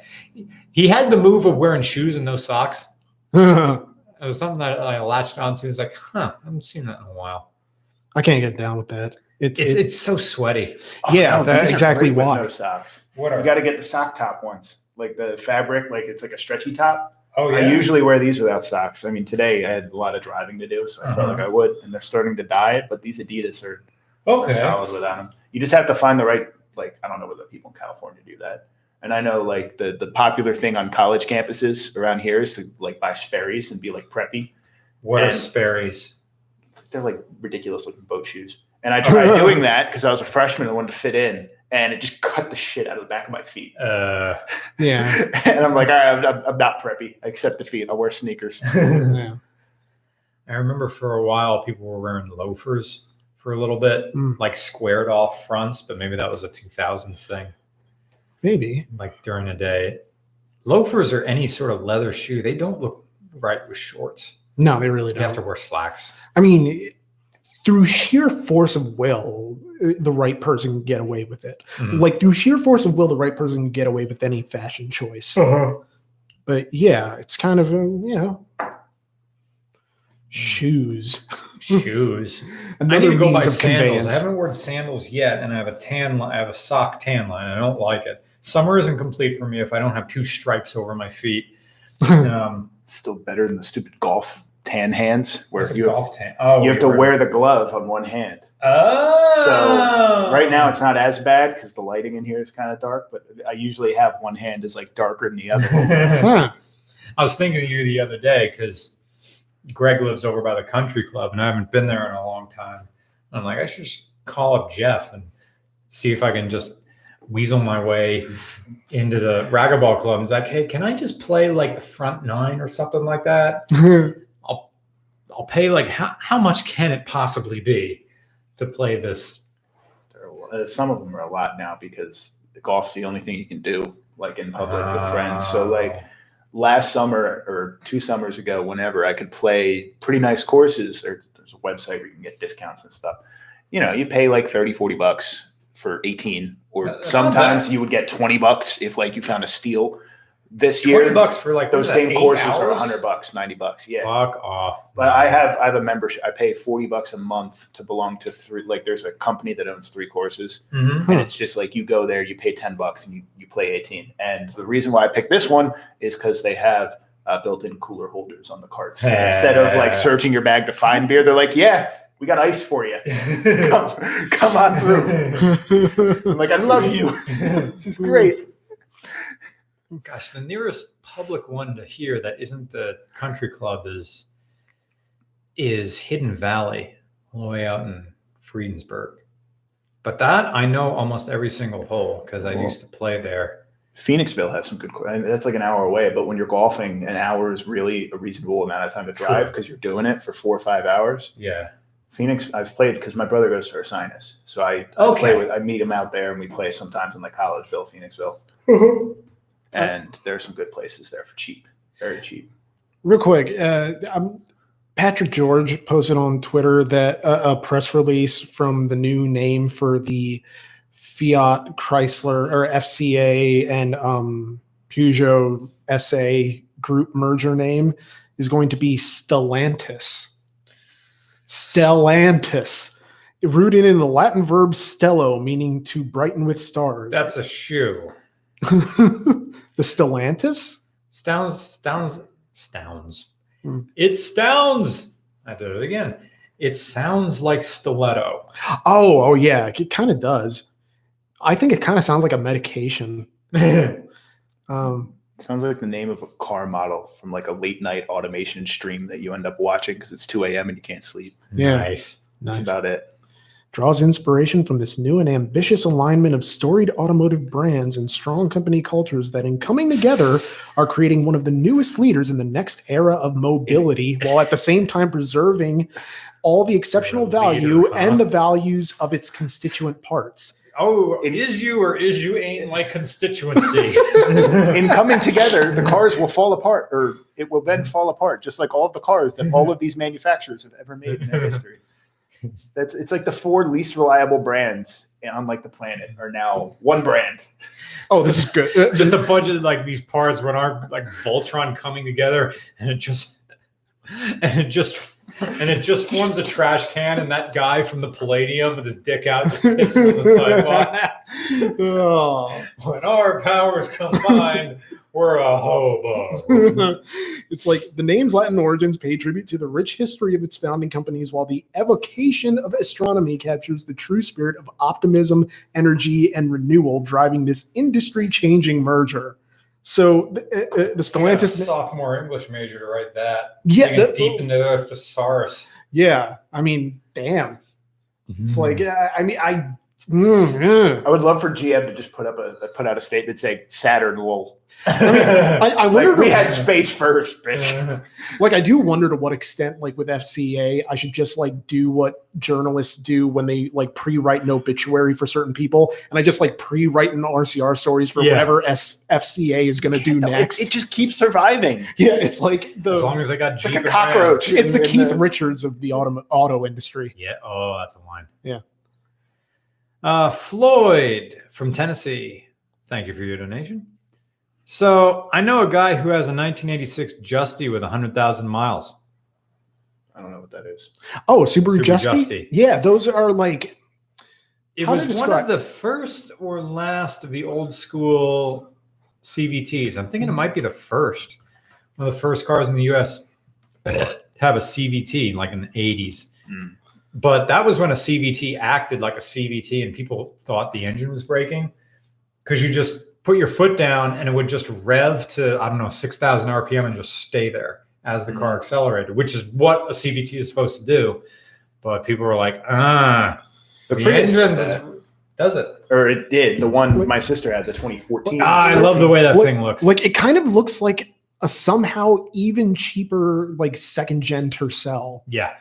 Speaker 2: he had the move of wearing shoes and no socks. It was something that I latched onto. It's like, huh, I haven't seen that in a while.
Speaker 4: I can't get down with that. It,
Speaker 2: It's
Speaker 4: it-
Speaker 2: it's so sweaty.
Speaker 4: Yeah,
Speaker 1: no,
Speaker 4: that's
Speaker 1: these are
Speaker 4: exactly
Speaker 1: great with
Speaker 4: why.
Speaker 1: No socks.
Speaker 2: What
Speaker 1: You got to get the sock top ones, like the fabric, like it's like a stretchy top.
Speaker 2: oh yeah.
Speaker 1: I usually wear these without socks. I mean, today I had a lot of driving to do, so I felt
Speaker 2: Uh-huh.
Speaker 1: like I would, and they're starting to die. But these Adidas are
Speaker 2: okay.
Speaker 1: solid without them. You just have to find the right, like I don't know whether people in California do that. And I know like the the popular thing on college campuses around here is to like buy Sperry's and be like preppy.
Speaker 2: What are
Speaker 1: And-
Speaker 2: Sperry's?
Speaker 1: They're like ridiculous looking boat shoes. And I tried doing that because I was a freshman and wanted to fit in, and it just cut the shit out of the back of my feet.
Speaker 2: Uh,
Speaker 4: yeah,
Speaker 1: and I'm like, all right, I'm, I'm, I'm not preppy. I accept defeat. I'll wear sneakers.
Speaker 4: yeah.
Speaker 2: I remember for a while people were wearing loafers for a little bit,
Speaker 4: Mm.
Speaker 2: like squared off fronts, but maybe that was a 2000s thing.
Speaker 4: Maybe.
Speaker 2: like during the day. Loafers or any sort of leather shoe, they don't look right with shorts.
Speaker 4: No, they really don't.
Speaker 2: You have to wear slacks.
Speaker 4: I mean, through sheer force of will, uh, the right person can get away with it.
Speaker 2: Mhm.
Speaker 4: Like through sheer force of will, the right person can get away with any fashion choice. But yeah, it's kind of um, you know shoes.
Speaker 2: Shoes. I need to go buy
Speaker 4: means of
Speaker 2: sandals. I haven't worn sandals yet, and I have a tan. Li- I have a sock tan line. I don't like it. Summer isn't complete for me if I don't have two stripes over my feet. Um,
Speaker 1: still better than the stupid golf tan hands where
Speaker 2: Where's a
Speaker 1: you have,
Speaker 2: tan? Oh,
Speaker 1: you have to
Speaker 2: you're-
Speaker 1: wear the glove on one hand.
Speaker 2: Oh.
Speaker 1: So Right now it's not as bad because the lighting in here is kind of dark, but I usually have one hand is like darker than the other.
Speaker 4: Huh.
Speaker 2: I was thinking of you the other day because Greg lives over by the country club and I haven't been there in a long time. I'm like, I should just call up Jeff and see if I can just weasel my way into the racquetball club. He's like, hey, can I just play like the front nine or something like that? I'll pay like how, how much can it possibly be to play this?
Speaker 1: Are- uh, Some of them are a lot now because the golf's the only thing you can do like in public with friends. So like last summer or two summers ago, whenever I could play pretty nice courses, or there's a website where you can get discounts and stuff. You know, you pay like 30, 40 bucks for 18, or
Speaker 2: That's
Speaker 1: sometimes you would get 20 bucks if like you found a steal. This
Speaker 2: 20
Speaker 1: year,
Speaker 2: bucks for like
Speaker 1: those
Speaker 2: what is that,
Speaker 1: same courses are
Speaker 2: hours?
Speaker 1: 100 bucks, 90 bucks. Yeah.
Speaker 2: Fuck off.
Speaker 1: But I have I have a membership. I pay 40 bucks a month to belong to three. Like there's a company that owns three courses
Speaker 2: Mhm.
Speaker 1: and it's just like you go there, you pay 10 bucks and you, you play 18. And the reason why I picked this one is because they have uh, built-in cooler holders on the carts. And instead of like searching your bag to find beer, they're like, yeah, we got ice for you. Come, come on through. I'm like, I love you. This is great.
Speaker 2: Gosh, the nearest public one to here that isn't the country club is is Hidden Valley, all the way out in Friedensburg. But that I know almost every single hole because I
Speaker 1: Cool.
Speaker 2: used to play there.
Speaker 1: Phoenixville has some good. I mean, that's like an hour away, but when you're golfing, an hour is really a reasonable amount of time to drive
Speaker 2: True.
Speaker 1: because you're doing it for four or five hours.
Speaker 2: Yeah.
Speaker 1: Phoenix, I've played because my brother goes to Ursinus, so I, I
Speaker 2: Okay.
Speaker 1: play with. I meet him out there, and we play sometimes in like Collegeville, Phoenixville, and there are some good places there for cheap, very cheap.
Speaker 4: Real quick, uh, Patrick George posted on Twitter that uh, a press release from the new name for the Fiat Chrysler or FCA and um, Peugeot SA group merger name is going to be Stellantis. Stellantis, rooted in the Latin verb stello, meaning to brighten with stars.
Speaker 2: That's a shoe.
Speaker 4: the Stellantis.
Speaker 2: Stounds, stounds, stounds.
Speaker 4: Hmm.
Speaker 2: It stounds. I did it again. It sounds like stiletto.
Speaker 4: Oh, oh yeah, it kind of does. I think it kind of sounds like a medication. Um,
Speaker 1: Sounds like the name of a car model from like a late night automation stream that you end up watching because it's 2 a.m. and you can't sleep.
Speaker 4: Yeah.
Speaker 2: Nice.
Speaker 1: That's
Speaker 4: nice.
Speaker 1: about it.
Speaker 4: Draws inspiration from this new and ambitious alignment of storied automotive brands and strong company cultures that, in coming together, are creating one of the newest leaders in the next era of mobility, while at the same time preserving all the exceptional
Speaker 2: Leader,
Speaker 4: value
Speaker 2: huh?
Speaker 4: and the values of its constituent parts.
Speaker 2: Oh,
Speaker 1: In-
Speaker 2: is you or is you ain't like constituency?
Speaker 1: In coming together, the cars will fall apart, or it will then fall apart, just like all of the cars that all of these manufacturers have ever made in their history. That's it's like the four least reliable brands on like the planet are now one brand.
Speaker 4: Oh, this is good.
Speaker 2: Just a bunch of like these parts when our like Voltron coming together, and it just and it just and it just forms a trash can, and that guy from the Palladium with his dick out just pisses on the sidewalk.
Speaker 4: oh.
Speaker 2: When our powers combine, we're a hobo.
Speaker 4: it's like the name's Latin origins pay tribute to the rich history of its founding companies, while the evocation of astronomy captures the true spirit of optimism, energy, and renewal driving this industry changing merger. So the, uh, uh, the
Speaker 2: I got a
Speaker 4: Stellantis,
Speaker 2: sophomore English major to write that.
Speaker 4: yeah,
Speaker 2: Digging
Speaker 4: that-
Speaker 2: deep into the thesaurus.
Speaker 4: yeah. I mean, damn. It's like, I mean, I. mm, yeah.
Speaker 1: I would love for GM to just put up a put out a statement saying Saturn will.
Speaker 4: I, I wonder.
Speaker 1: Like, we had space first, bitch.
Speaker 4: like I do wonder to what extent, like with FCA, I should just like do what journalists do when they like pre-write an obituary for certain people, and I just like pre-write an RCR stories for
Speaker 2: Yeah.
Speaker 4: whatever S- FCA is going to do
Speaker 1: No, it-
Speaker 4: next.
Speaker 1: It, just keeps surviving.
Speaker 4: yeah, it's like the
Speaker 2: as long as I got
Speaker 1: It's
Speaker 2: Jeep
Speaker 1: like a
Speaker 2: and Ram.
Speaker 1: cockroach.
Speaker 4: it's the
Speaker 1: in- in
Speaker 4: Keith
Speaker 1: the-
Speaker 4: Richards of the auto auto industry.
Speaker 2: Yeah. Oh, that's a line.
Speaker 4: Yeah.
Speaker 2: Uh, Floyd from Tennessee. Thank you for your donation. So I know a guy who has a 1986 Justy with 100,000 miles.
Speaker 1: I don't know what that is.
Speaker 4: Oh, Subaru,
Speaker 2: Subaru
Speaker 4: Justy?
Speaker 2: Justy.
Speaker 4: Yeah, those are like
Speaker 2: It was one of the first or last of the old school CVTs. I'm thinking it might be the first. One of the first cars in the US had have a CVT like in the 80s.
Speaker 1: Mm.
Speaker 2: But that was when a CVT acted like a CVT and people thought the engine was breaking because you just put your foot down and it would just rev to, I don't know, 6,000 RPM and just stay there as the car accelerated, which is what a CVT is supposed to do. But people were like, ah,
Speaker 1: The
Speaker 2: the engine
Speaker 1: did that.
Speaker 2: does it.
Speaker 1: or it did. The one
Speaker 4: Like-
Speaker 1: my sister had, the 2014.
Speaker 2: Ah, I love the way that
Speaker 4: What-
Speaker 2: thing looks.
Speaker 4: Like it kind of looks like a somehow even cheaper like second gen Tercel.
Speaker 2: yeah.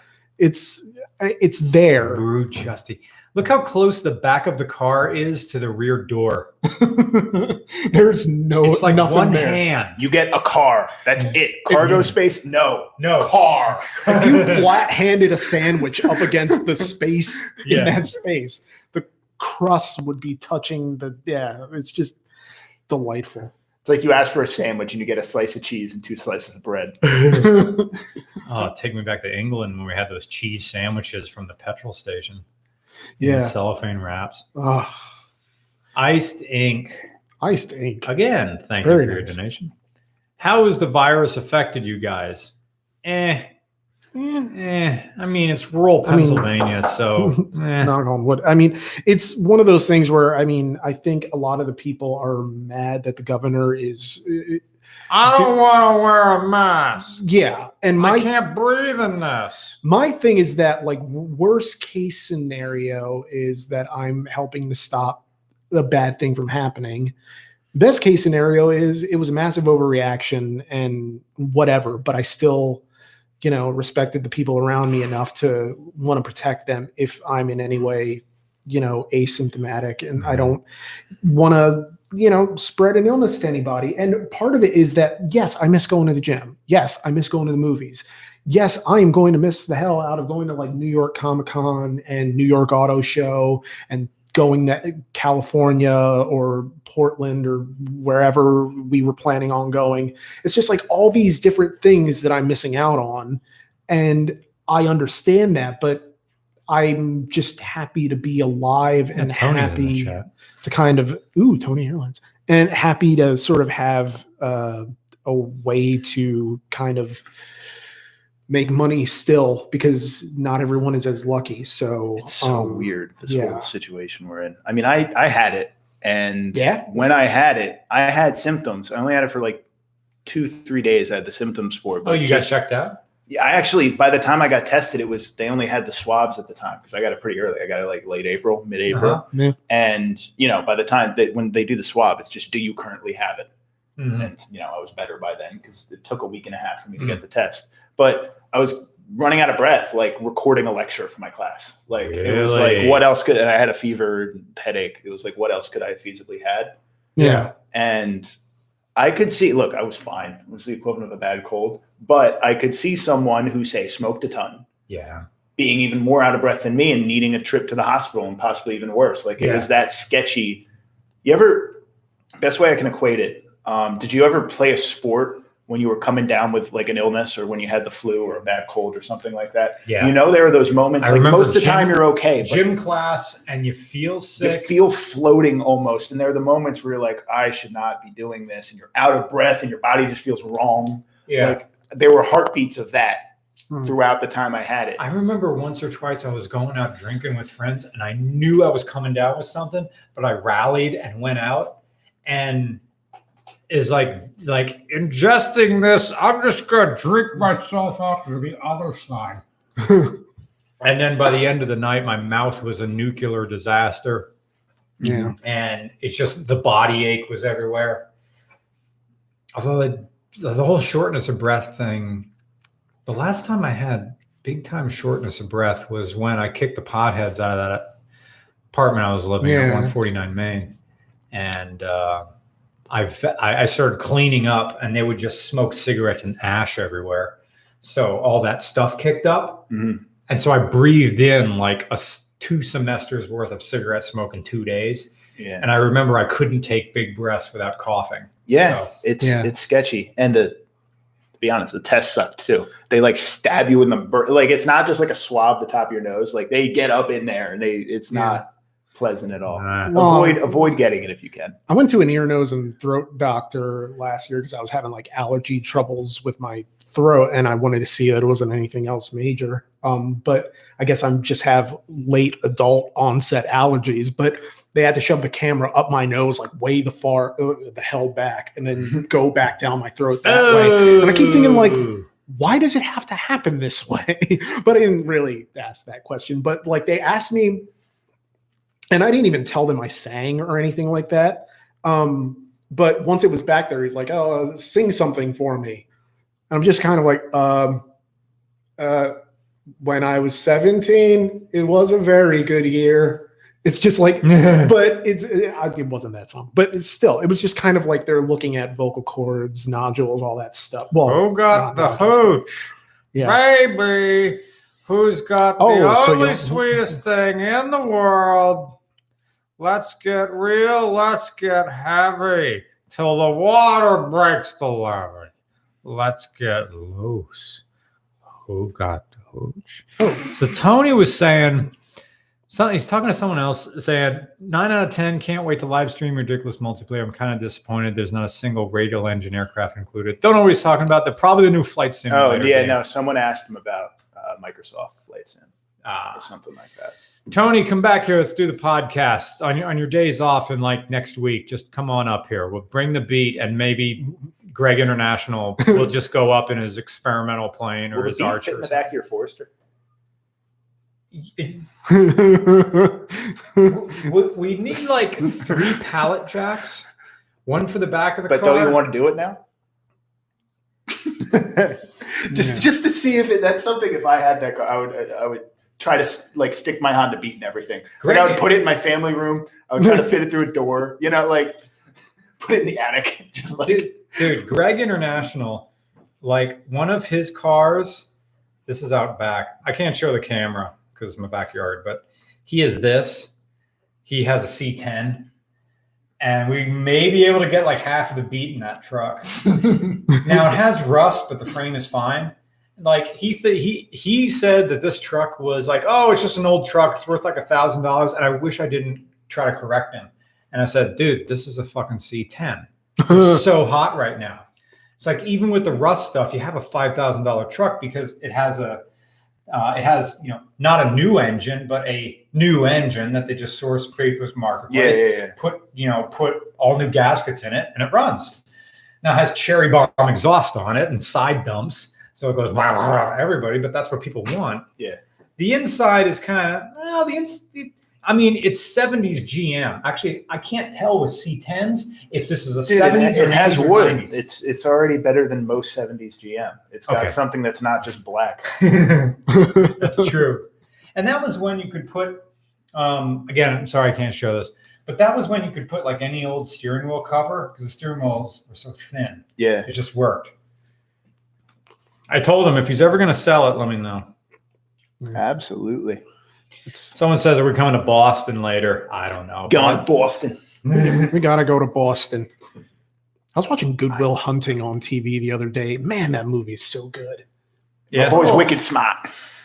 Speaker 4: It's it's there.
Speaker 2: Brute Justy. Look how close the back of the car is to the rear door.
Speaker 4: There's no
Speaker 2: it's like
Speaker 4: nothing
Speaker 2: one
Speaker 4: there.
Speaker 2: hand.
Speaker 1: You get a car. That's it. Cargo
Speaker 2: you-
Speaker 1: space? No.
Speaker 2: No.
Speaker 1: Car.
Speaker 4: If you flat handed a sandwich up against the space
Speaker 2: Yeah.
Speaker 4: in that space, the crust would be touching the yeah, it's just delightful.
Speaker 1: It's like you ask for a sandwich and you get a slice of cheese and two slices of bread.
Speaker 2: Oh, take me back to England when we had those cheese sandwiches from the petrol station. in
Speaker 4: yeah.
Speaker 2: cellophane wraps.
Speaker 4: Ugh.
Speaker 2: Iced ink.
Speaker 4: iced ink.
Speaker 2: Again, thank
Speaker 4: Very
Speaker 2: you for
Speaker 4: nice.
Speaker 2: your donation. How has the virus affected you guys? Eh.
Speaker 4: Eh,
Speaker 2: Eh. I mean, it's rural
Speaker 4: I mean-
Speaker 2: Pennsylvania, so eh.
Speaker 4: knock on wood. I mean, it's one of those things where I mean, I think a lot of the people are mad that the governor is. uh,
Speaker 5: I don't want to wear a mask.
Speaker 4: Yeah, and
Speaker 5: I
Speaker 4: my
Speaker 5: can't breathe in this.
Speaker 4: my thing is that like worst case scenario is that I'm helping to stop the bad thing from happening. Best case scenario is it was a massive overreaction and whatever, but I still, you know, respected the people around me enough to want to protect them if I'm in any way, you know, asymptomatic and I don't want to, you know, spread an illness to anybody. And part of it is that yes, I miss going to the gym. Yes, I miss going to the movies yes, I am going to miss the hell out of going to like New York Comic Con and New York Auto Show and going to California or Portland or wherever we were planning on going. It's just like all these different things that I'm missing out on. And I understand that, but I'm just happy to be alive and
Speaker 2: the
Speaker 4: happy to kind of ooh Tony Airlines and happy to sort of have uh, a way to kind of make money still because not everyone is as lucky. So
Speaker 1: It's so
Speaker 4: um,
Speaker 1: weird, this
Speaker 4: yeah.
Speaker 1: whole situation we're in. I mean, I, I had it. And
Speaker 4: Yeah?
Speaker 1: when I had it, I had symptoms. I only had it for like two, three days. I had the symptoms for it.
Speaker 2: Oh, you got
Speaker 1: just-
Speaker 2: checked out?
Speaker 1: Yeah, I actually, by the time I got tested, it was they only had the swabs at the time because I got it pretty early. I got it like late April, mid April,
Speaker 2: Uh-huh.
Speaker 4: Yeah.
Speaker 1: and you know, by the time that when they do the swab, it's just do you currently have it?
Speaker 2: Mhm.
Speaker 1: And you know, I was better by then because it took a week and a half for me to
Speaker 2: Mm.
Speaker 1: get the test. But I was running out of breath, like recording a lecture for my class. Like it was like, what else could? And I had a fever, and headache. It was like, what else could I have feasibly had?
Speaker 4: yeah.
Speaker 1: and I could see. Look, I was fine. It was the equivalent of a bad cold, but I could see someone who say smoked a ton,
Speaker 2: Yeah.
Speaker 1: being even more out of breath than me, and needing a trip to the hospital, and possibly even worse. Like it
Speaker 2: Yeah.
Speaker 1: was that sketchy. You ever? Best way I can equate it. Um, did you ever play a sport when you were coming down with like an illness, or when you had the flu or a bad cold or something like that?
Speaker 2: Yeah.
Speaker 1: You know, there are those moments.
Speaker 2: I
Speaker 1: like most of the
Speaker 2: gym-
Speaker 1: time, you're okay, but
Speaker 2: Gym class and you feel sick.
Speaker 1: you feel floating almost. And there are the moments where you're like, I should not be doing this. And you're out of breath and your body just feels wrong.
Speaker 2: yeah.
Speaker 1: Like there were heartbeats of that
Speaker 4: Hmm.
Speaker 1: throughout the time I had it.
Speaker 2: I remember once or twice I was going out drinking with friends and I knew I was coming down with something, but I rallied and went out and is like like ingesting this. I'm just gonna drink
Speaker 5: Myself out to the other side.
Speaker 2: and then by the end of the night, my mouth was a nuclear disaster.
Speaker 4: Yeah.
Speaker 2: and it's just the body ache was everywhere. Although the, the whole shortness of breath thing, the last time I had big time shortness of breath was when I kicked the potheads out of that apartment I was living in, 149 Main, and uh, I fe- I I started cleaning up, and they would just smoke cigarettes and ash everywhere. So all that stuff kicked up,
Speaker 1: Mhm.
Speaker 2: and so I breathed in like a s- two semesters worth of cigarette smoke in two days.
Speaker 1: Yeah.
Speaker 2: And I remember I couldn't take big breaths without coughing.
Speaker 1: Yeah.
Speaker 2: So-
Speaker 1: It's
Speaker 4: Yeah.
Speaker 1: it's sketchy. And the to be honest, the test sucked too. They like stab you in the bur- like it's not just like a swab the top of your nose. Like they get up in there and they it's
Speaker 4: Yeah.
Speaker 1: not pleasant at all.
Speaker 2: Nah.
Speaker 4: Well,
Speaker 1: avoid avoid getting it if you can.
Speaker 4: I went to an ear, nose, and throat doctor last year because I was having like allergy troubles with my throat, and I wanted to see that it wasn't anything else major. Um, but I guess I'm just have late adult onset allergies. But they had to shove the camera up my nose, like way the far uh, the hell back, and then go back down my throat that way. And I keep thinking, like, why does it have to happen this way? but I didn't really ask that question. But like they asked me, and I didn't even tell them I sang or anything like that. Um, but once it was back there, he's like, "Oh, sing something for me." And I'm just kind of like, um, uh, "When I was 17, it was a very good year." It's just like but it's it, it wasn't that song but it's still it was just kind of like they're looking at vocal cords nodules all that stuff well
Speaker 5: Who got the hooch?
Speaker 4: yeah
Speaker 5: Baby, who's got the
Speaker 4: Oh, so
Speaker 5: ugly
Speaker 4: you-
Speaker 5: sweetest thing in the world? Let's get real, let's get heavy till the water breaks the levee. Let's get loose. Who got the hooch?
Speaker 4: oh
Speaker 2: So Tony was saying, so he's talking to someone else saying, nine out of 10, can't wait to live stream ridiculous multiplayer. I'm kind of disappointed there's not a single radial engine aircraft included. Don't know what he's talking about. They're probably the new flight
Speaker 1: sim.
Speaker 2: Oh
Speaker 1: yeah,
Speaker 2: game.
Speaker 1: no. Someone asked him about uh, Microsoft Flight Sim
Speaker 2: Ah.
Speaker 1: or something like that.
Speaker 2: Tony, come back here. Let's do the podcast on your on your days off and like next week. Just come on up here. We'll bring the beat and maybe Greg International will just go up in his experimental plane or
Speaker 1: Will the
Speaker 2: his
Speaker 1: beat fit
Speaker 2: Archer.
Speaker 1: in the back of your Forester?
Speaker 2: we, we need like three pallet jacks, one for the back of the
Speaker 1: But
Speaker 2: car.
Speaker 1: But don't you want to do it now? just
Speaker 4: Yeah.
Speaker 1: just to see if it, that's something. If I had that car, I would I would try to like stick my Honda Beat and everything. Like I would put it in my family room. I would try to fit it through a door. You know, like put it in the attic. Just like
Speaker 2: dude, dude, Greg International, like one of his cars, this is out back. I can't show the camera because it's my backyard, but he has this. He has a C10. And we may be able to get like half of the beat in that truck. Now it has rust, but the frame is fine. Like he th- he he said that this truck was like, oh, it's just an old truck. It's worth like a thousand dollars. And I wish I didn't try to correct him. And I said, dude, this is a fucking C10 it's so hot right now. It's like even with the rust stuff, you have a five thousand dollar truck because it has a uh, it has you know not a new engine, but a new engine that they just source
Speaker 1: yeah,
Speaker 2: Marketplace.
Speaker 1: yeah, yeah.
Speaker 2: Put you know put all new gaskets in it and it runs. Now it has cherry bomb exhaust on it and side dumps, so it goes wow, wow, everybody. But that's what people want.
Speaker 1: Yeah.
Speaker 2: The inside is kind of well, the ins. the- I mean, it's 70s GM. Actually, I can't tell with C10s if this is a
Speaker 1: Dude,
Speaker 2: 70s
Speaker 1: it,
Speaker 2: or
Speaker 1: it has
Speaker 2: 80s or
Speaker 1: wood.
Speaker 2: 90s.
Speaker 1: It's it's already better than most '70s GM. It's got
Speaker 2: Okay.
Speaker 1: something that's not just black.
Speaker 2: That's true. And that was when you could put, um, again, I'm sorry I can't show this, but that was when you could put like any old steering wheel cover because the steering wheels were so thin.
Speaker 1: Yeah,
Speaker 2: It just worked. I told him if he's ever going to sell it, let me know.
Speaker 1: absolutely.
Speaker 2: Someone says, we're we coming to Boston later? I don't know.
Speaker 1: Gone to Boston.
Speaker 4: we gotta go to Boston. I was watching Good Will Hunting on TV the other day. Man, that movie is so good.
Speaker 1: Yeah.
Speaker 2: Yeah.
Speaker 1: boy's
Speaker 4: Oh.
Speaker 1: wicked smart.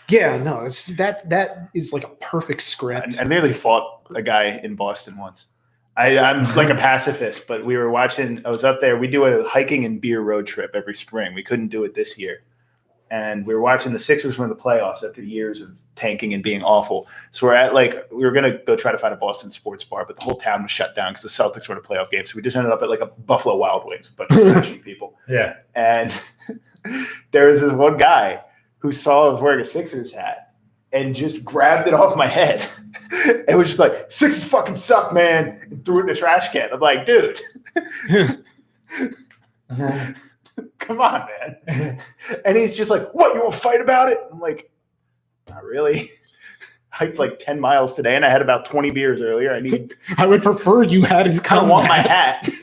Speaker 4: Yeah, no, it's that that is like a perfect script.
Speaker 1: I, I nearly fought a guy in Boston once. I, I'm like a pacifist, but we were watching. I was up there. We do a hiking and beer road trip every spring. We couldn't do it this year, and we were watching the Sixers win the playoffs after years of tanking and being awful. So we're at like we were gonna go try to find a Boston sports bar, but the whole town was shut down because the Celtics were in a playoff game. So we just ended up at like a Buffalo Wild Wings, but smashing people.
Speaker 2: Yeah.
Speaker 1: And there was this one guy who saw I was wearing a Sixers hat and just grabbed it off my head. it was just like, Sixers fucking suck, man. And threw it in the trash can. I'm like, dude, come on, man. And he's just like, what, you want to fight about it? I'm like, not really. Hiked like 10 miles today and I had about 20 beers earlier. I need
Speaker 4: I would prefer you had his
Speaker 1: kind of want my
Speaker 4: hat.
Speaker 1: hat.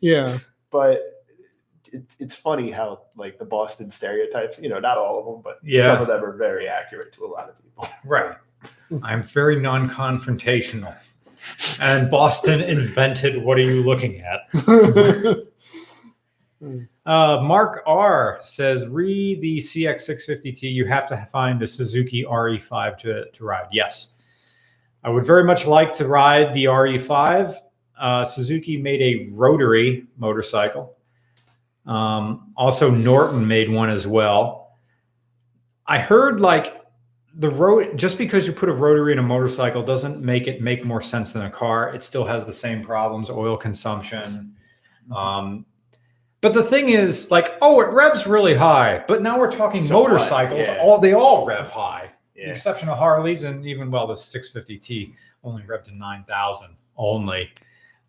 Speaker 4: Yeah.
Speaker 1: but it's it's funny how like the Boston stereotypes, you know, not all of them, but
Speaker 2: Yeah.
Speaker 1: some of them are very accurate to a lot of people.
Speaker 2: Right. I'm very non confrontational. And Boston invented what are you looking at? Uh, Mark R says, re the CX650T, you have to find a Suzuki RE5 to, to ride. Yes. I would very much like to ride the RE5. Uh, Suzuki made a rotary motorcycle. Um, also, Norton made one as well. I heard like the road just because you put a rotary in a motorcycle doesn't make it make more sense than a car. It still has the same problems, oil consumption. Um, but the thing is, like, oh, it revs really high. But now we're talking
Speaker 1: So
Speaker 2: motorcycles.
Speaker 1: Yeah.
Speaker 2: All they all rev high the exception of Harleys and even well the 650T only revved to 9,000 only.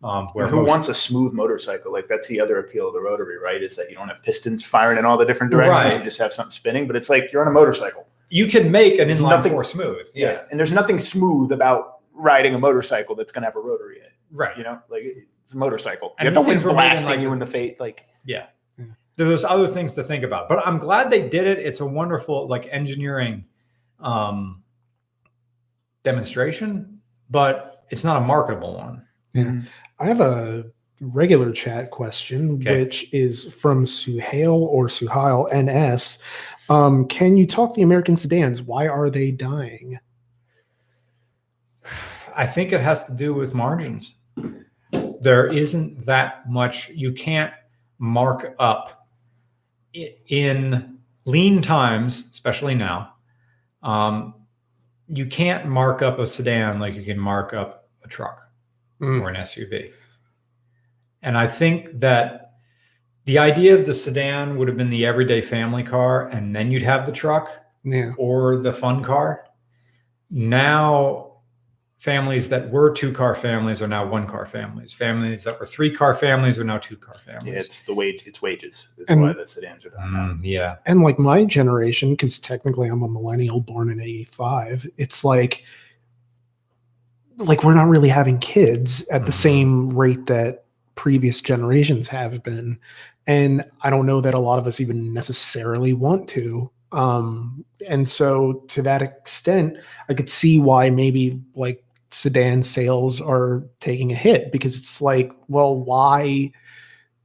Speaker 2: Um, where
Speaker 1: Who
Speaker 2: most-
Speaker 1: wants a smooth motorcycle? Like that's the other appeal of the rotary, right? Is that you don't have pistons firing in all the different directions.
Speaker 2: Right.
Speaker 1: You just have something spinning. But it's like you're on a motorcycle.
Speaker 2: you can make an
Speaker 1: There's
Speaker 2: inline
Speaker 1: nothing-
Speaker 2: four smooth. Yeah,
Speaker 1: And there's nothing smooth about riding a motorcycle that's gonna have a rotary in it.
Speaker 2: right.
Speaker 1: You know, like it's a motorcycle.
Speaker 2: And
Speaker 1: you have the
Speaker 2: these
Speaker 1: wind
Speaker 2: things were made in,
Speaker 1: blasting
Speaker 2: like,
Speaker 1: you in the face. Like
Speaker 2: There's other things to think about, but I'm glad they did it. It's a wonderful like engineering um, demonstration, but it's not a marketable one. Yeah.
Speaker 4: I have a regular chat question,
Speaker 2: Okay.
Speaker 4: which is from Suhail or Suhail NS. Um, can you talk the American sedans? Why are they dying?
Speaker 2: I think it has to do with margins. There isn't that much, you can't mark up in lean times, especially now. Um, you can't mark up a sedan like you can mark up a truck
Speaker 4: Mm.
Speaker 2: or an SUV. And I think that the idea of the sedan would have been the everyday family car, and then you'd have the truck
Speaker 4: Yeah.
Speaker 2: or the fun car. Now, families that were two car families are now one car families. Families that were three car families are now two car
Speaker 1: yeah,
Speaker 2: families.
Speaker 1: it's the wage. It's wages. That's
Speaker 4: And-
Speaker 1: why the sedans are done. now.
Speaker 2: Mm, yeah.
Speaker 4: And like my generation, because technically I'm a millennial born in 85, it's like like we're not really having kids at the
Speaker 2: Mhm.
Speaker 4: same rate that previous generations have been. And I don't know that a lot of us even necessarily want to. Um, and so to that extent, I could see why maybe like sedan sales are taking a hit because it's like, well, why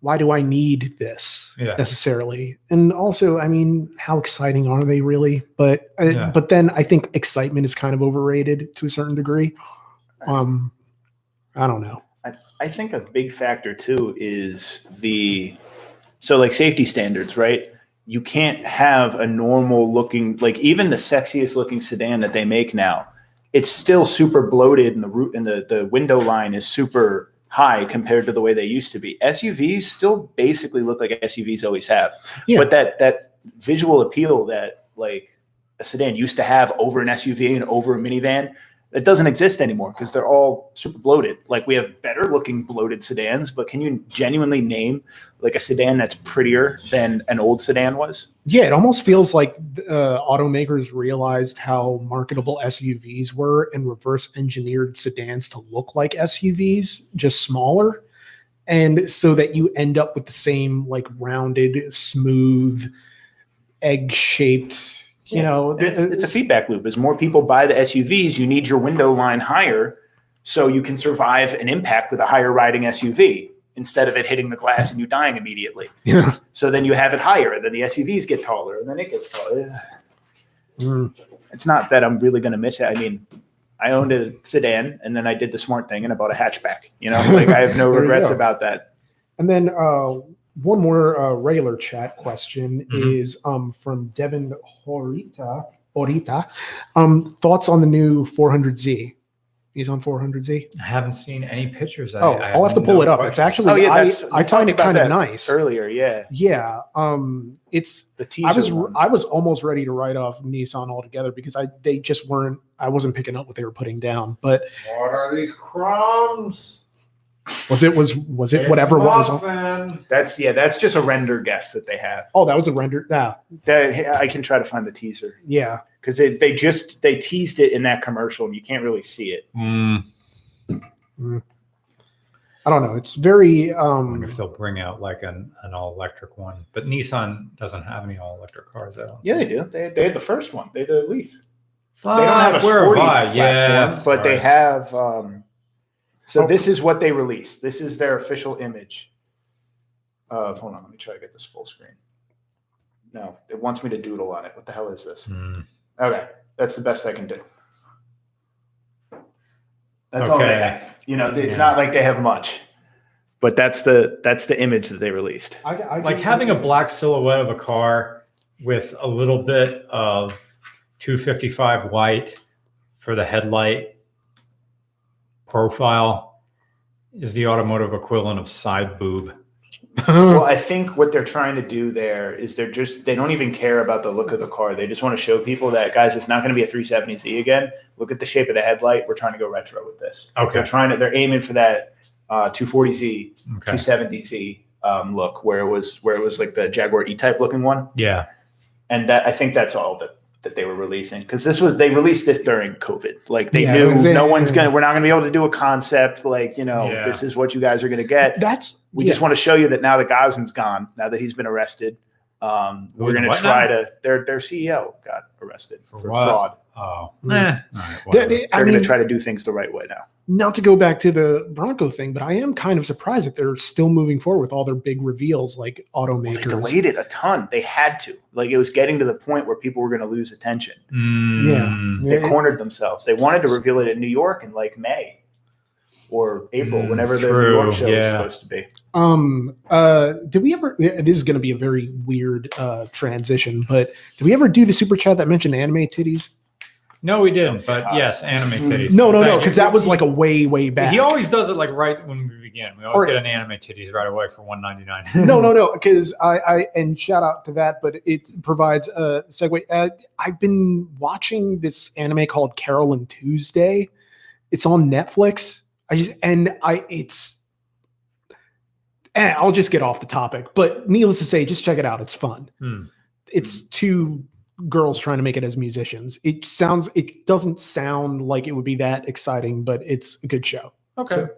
Speaker 4: why do I need this
Speaker 2: Yeah.
Speaker 4: necessarily? And also, I mean, how exciting are they really? But uh,
Speaker 2: Yeah.
Speaker 4: but then I think excitement is kind of overrated to a certain degree. Um, I don't know.
Speaker 1: I, I think a big factor too is the so like safety standards, right? You can't have a normal looking like even the sexiest looking sedan that they make now. It's still super bloated and the root and the the window line is super high compared to the way they used to be. SUVs still basically look like SUVs always have.
Speaker 4: Yeah.
Speaker 1: But that that visual appeal that like a sedan used to have over an SUV and over a minivan, it doesn't exist anymore because they're all super bloated. Like we have better looking bloated sedans, but can you genuinely name like a sedan that's prettier than an old sedan was?
Speaker 4: Yeah, it almost feels like uh, automakers realized how marketable SUVs were and reverse engineered sedans to look like SUVs, just smaller. And so that you end up with the same like rounded, smooth, egg shaped, you know,
Speaker 1: And it's, it's a feedback loop. As more people buy the SUVs, you need your window line higher so you can survive an impact with a higher riding SUV instead of it hitting the glass and you dying immediately.
Speaker 4: Yeah.
Speaker 1: So then you have it higher, and then the SUVs get taller, and then it gets taller.
Speaker 4: Mm.
Speaker 1: It's not that I'm really going to miss it. I mean, I owned a sedan, and then I did the smart thing and I bought a hatchback. You know, like I have no
Speaker 4: There you
Speaker 1: regrets
Speaker 4: go.
Speaker 1: about that.
Speaker 4: And then uh, one more uh, regular chat question
Speaker 2: Mhm.
Speaker 4: is um, from Devin Horita. Horita. Um, thoughts on the new 400Z? He's on 400Z.
Speaker 2: I haven't seen any pictures. I,
Speaker 4: Oh,
Speaker 2: I
Speaker 4: I'll have to pull
Speaker 2: no
Speaker 4: it up. It's actually
Speaker 1: Oh, yeah,
Speaker 4: I,
Speaker 1: that's-
Speaker 4: I find it kind of nice.
Speaker 1: Earlier, yeah,
Speaker 4: Yeah, um, it's
Speaker 1: the teaser.
Speaker 4: I was
Speaker 1: one.
Speaker 4: I was almost ready to write off Nissan altogether because I they just weren't I wasn't picking up what they were putting down. But
Speaker 5: What are these crumbs?
Speaker 4: Was it was was it
Speaker 5: It's
Speaker 4: whatever what was on?
Speaker 5: muffin.
Speaker 1: That's yeah, that's just a render guess that they have.
Speaker 4: Oh, that was a render. Yeah,
Speaker 1: That I can try to find the teaser
Speaker 4: yeah.
Speaker 1: because they, they just they teased it in that commercial and you can't really see it.
Speaker 2: Mm,
Speaker 4: I don't know. It's very
Speaker 2: I
Speaker 4: um
Speaker 2: wonder if they'll bring out like an, an all electric one. But Nissan doesn't have any all electric cars. I don't
Speaker 1: Yeah, they do. They, they had the first one. They had the Leaf.
Speaker 2: Fuck,
Speaker 1: They don't have a
Speaker 2: where
Speaker 1: sporty
Speaker 2: have I?
Speaker 1: platform,
Speaker 2: Yeah,
Speaker 1: but they
Speaker 2: sorry.
Speaker 1: have. Um, so
Speaker 4: Oh.
Speaker 1: this is what they released. This is their official image. Of hold on, let me try to get this full screen. No, it wants me to doodle on it. What the hell is this?
Speaker 2: Mm.
Speaker 1: Okay, that's the best I can do. That's all they
Speaker 2: Okay.
Speaker 1: have. You know, it's
Speaker 2: Yeah.
Speaker 1: not like they have much, but that's the that's the image that they released.
Speaker 4: I, I
Speaker 2: like having a black silhouette of a car with a little bit of 255 white for the headlight profile is the automotive equivalent of side boob.
Speaker 1: Well, I think what they're trying to do there is they're just they don't even care about the look of the car. They just want to show people that guys, it's not going to be a 370Z again. Look at the shape of the headlight. We're trying to go retro with this.
Speaker 2: Okay.
Speaker 1: They're trying to they're aiming for that uh, 240Z,
Speaker 2: Okay.
Speaker 1: 270Z um, look where it was where it was like the Jaguar E-Type looking one.
Speaker 2: Yeah.
Speaker 1: and that I think that's all that that they were releasing because this was they released this during COVID. Like they
Speaker 4: Yeah,
Speaker 1: knew
Speaker 4: it
Speaker 1: no one's gonna we're not gonna be able to do a concept like you know
Speaker 2: Yeah.
Speaker 1: this is what you guys are gonna get.
Speaker 4: That's
Speaker 1: We
Speaker 4: yeah.
Speaker 1: just want to show you that now that Ghosn's gone, now that he's been arrested, um, we're
Speaker 2: Wait,
Speaker 1: gonna
Speaker 2: what
Speaker 1: try
Speaker 2: now?
Speaker 1: to their their CEO got arrested
Speaker 2: For
Speaker 1: for, fraud.
Speaker 2: Oh.
Speaker 4: Mm.
Speaker 2: Eh. All right,
Speaker 4: That-
Speaker 2: whatever.
Speaker 1: They're
Speaker 4: I mean,
Speaker 1: gonna try to do things the right way now.
Speaker 4: Not to go back to the Bronco thing, but I am kind of surprised that they're still moving forward with all their big reveals like
Speaker 1: Well, they
Speaker 4: automakers.
Speaker 1: delayed it a ton. They had to. Like it was getting to the point where people were gonna lose attention.
Speaker 2: Mm.
Speaker 1: They
Speaker 4: Yeah.
Speaker 1: cornered themselves. They wanted to reveal it in New York in like May or April,
Speaker 2: Mm,
Speaker 1: whenever the New York show was
Speaker 2: yeah.
Speaker 1: supposed to be.
Speaker 4: Um, uh, did we ever? This is going to be a very weird uh transition, but did we ever do the super chat that mentioned anime titties?
Speaker 2: No, we didn't. But yes, anime titties.
Speaker 4: No, no, no, because that was like a way, way back.
Speaker 2: He always does it like right when we begin. We always
Speaker 4: Or-
Speaker 2: get an anime titties right away for 199.
Speaker 4: no, no, no, because I, I and shout out to that, but it provides a segue. Uh, I've been watching this anime called Carol and Tuesday. It's on Netflix. I just and I it's. And I'll just get off the topic, but needless to say, just check it out. It's fun.
Speaker 2: Hmm.
Speaker 4: It's two girls trying to make it as musicians. It sounds. It doesn't sound like it would be that exciting, but it's a good show.
Speaker 2: Okay.
Speaker 4: So,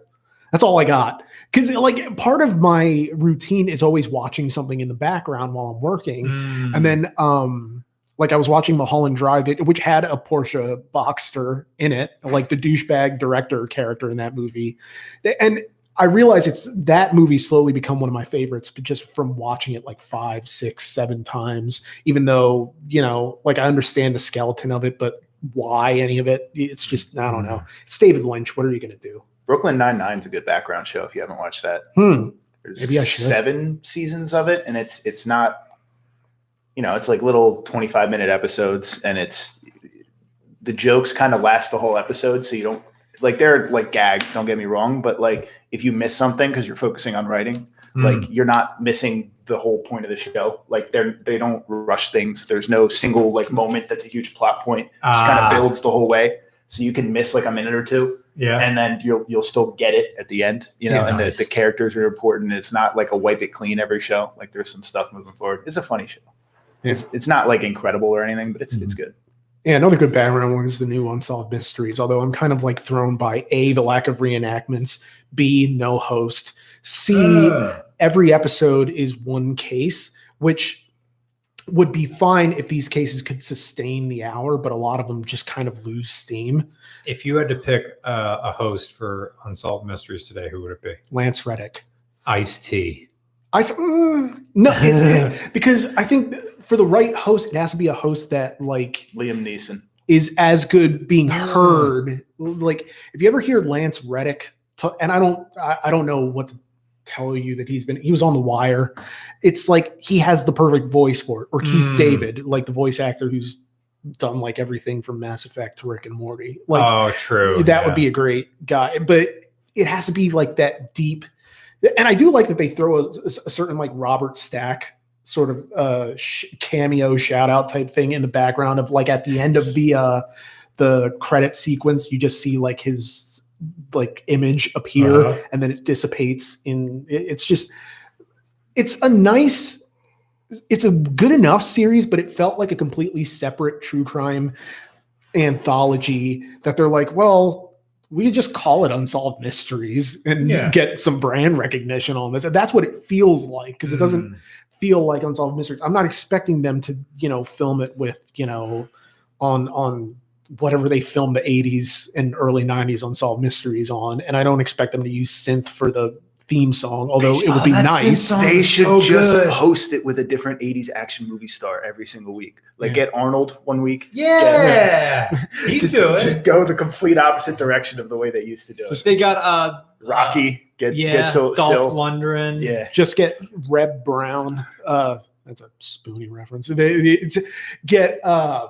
Speaker 4: that's all I got. Because like part of my routine is always watching something in the background while I'm working.
Speaker 2: Mm.
Speaker 4: And then um like I was watching Mulholland Drive, which had a Porsche Boxster in it, like the douchebag director character in that movie. And I realize it's that movie slowly become one of my favorites, but just from watching it like five, six, seven times, even though, you know, like I understand the skeleton of it, but why any of it? It's just, I don't know. It's David Lynch. What are you going to do?
Speaker 1: Brooklyn Nine Nine is a good background show if you haven't watched that.
Speaker 4: Hmm.
Speaker 1: There's
Speaker 4: Maybe I should.
Speaker 1: seven seasons of it, and it's it's not, you know, it's like little twenty five minute episodes, and it's the jokes kind of last the whole episode, so you don't like they're like gags. Don't get me wrong, but like if you miss something because you're focusing on writing,
Speaker 2: Mm.
Speaker 1: like you're not missing the whole point of the show. Like they're they don't rush things. There's no single like moment that's a huge plot point. It just kind
Speaker 2: Ah.
Speaker 1: of builds the whole way. So you can miss like a minute or two,
Speaker 2: yeah.
Speaker 1: and then you'll you'll still get it at the end. You know,
Speaker 4: Yeah,
Speaker 1: and
Speaker 2: nice.
Speaker 1: the, the characters are important. It's not like a wipe it clean every show. Like there's some stuff moving forward. It's a funny show.
Speaker 4: Yeah.
Speaker 1: It's it's not like incredible or anything, but it's it's good.
Speaker 4: Yeah, another good background one is the new Unsolved Mysteries. Although I'm kind of like thrown by A, the lack of reenactments, B, no host, C,
Speaker 2: Uh,
Speaker 4: every episode is one case, which would be fine if these cases could sustain the hour, but a lot of them just kind of lose steam.
Speaker 2: if you had to pick uh, a host for Unsolved Mysteries today, who would it be?
Speaker 4: Lance Reddick.
Speaker 2: Ice T.
Speaker 4: I s- mm, no, it's because I think for the right host, it has to be a host that like
Speaker 1: Liam Neeson.
Speaker 4: is as good being heard. Like if you ever hear Lance Reddick, t- and I don't, I, I don't know what to tell you that he's been. He was on The Wire. It's like he has the perfect voice for it. Or Keith
Speaker 2: Mm.
Speaker 4: David, like the voice actor who's done like everything from Mass Effect to Rick and Morty. Like
Speaker 2: oh, true.
Speaker 4: that
Speaker 2: yeah.
Speaker 4: would be a great guy, but it has to be like that deep. And I do like that they throw a, a certain like Robert Stack sort of uh sh- cameo shout out type thing in the background of like at the end of the uh the credit sequence you just see like his like image appear
Speaker 2: Uh-huh.
Speaker 4: and then it dissipates in it's just it's a nice it's a good enough series but it felt like a completely separate true crime anthology that they're like well we could just call it unsolved mysteries and
Speaker 2: Yeah.
Speaker 4: get some brand recognition on this and that's what it feels like because it doesn't
Speaker 2: Mm.
Speaker 4: feel like unsolved mysteries i'm not expecting them to you know film it with you know on on whatever they filmed the 80s and early 90s unsolved mysteries on and i don't expect them to use synth for the theme song. Although it would be
Speaker 2: that
Speaker 4: nice.
Speaker 1: they should
Speaker 2: so
Speaker 1: just
Speaker 2: good.
Speaker 1: host it with a different 80s action movie star every single week. Like
Speaker 4: Yeah.
Speaker 1: get Arnold one week.
Speaker 2: Yeah, he'd
Speaker 1: just, just go the complete opposite direction of the way they used to do it.
Speaker 2: they got uh,
Speaker 1: Rocky, get
Speaker 2: yeah,
Speaker 1: get so
Speaker 2: Dolph
Speaker 1: Sil-
Speaker 2: Lundgren.
Speaker 1: Yeah.
Speaker 4: Just get Reb Brown. Uh, that's a spoony reference. They, they- get. Uh,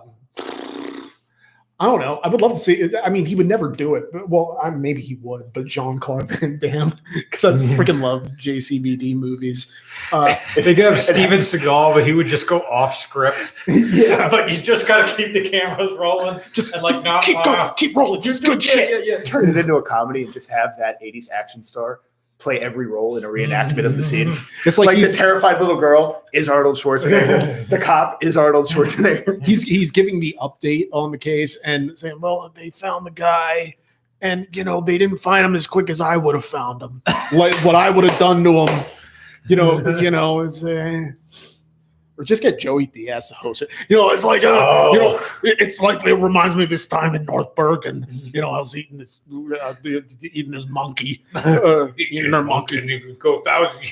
Speaker 4: I don't know. I would love to see. it. I mean, he would never do it. But, well, I, maybe he would. But Jean Claude Van Damme, because I
Speaker 2: Yeah.
Speaker 4: freaking love JCVD movies. Uh,
Speaker 2: If they could have Steven Seagal, but he would just go off script.
Speaker 4: yeah,
Speaker 2: but you just got to keep the cameras rolling,
Speaker 4: just
Speaker 2: and like not
Speaker 4: keep going, keep rolling. Just good
Speaker 2: yeah,
Speaker 4: shit.
Speaker 2: Yeah, yeah.
Speaker 1: Turn it into a comedy and just have that 80s action star play every role in a reenactment of the scene.
Speaker 4: It's
Speaker 1: Like,
Speaker 4: like,
Speaker 1: the terrified little girl is Arnold Schwarzenegger. the cop is Arnold Schwarzenegger.
Speaker 4: he's he's giving the update on the case and saying, "Well, they found the guy, and you know they didn't find him as quick as I would have found him. like what I would have done to him, you know. You know, it's uh, or just get Joey Diaz to host it. You know, it's like uh, you know, it's like it reminds me of this time in North Bergen. You know, I was eating this uh, eating this monkey, uh, eating their monkey.
Speaker 2: and you could go thousand.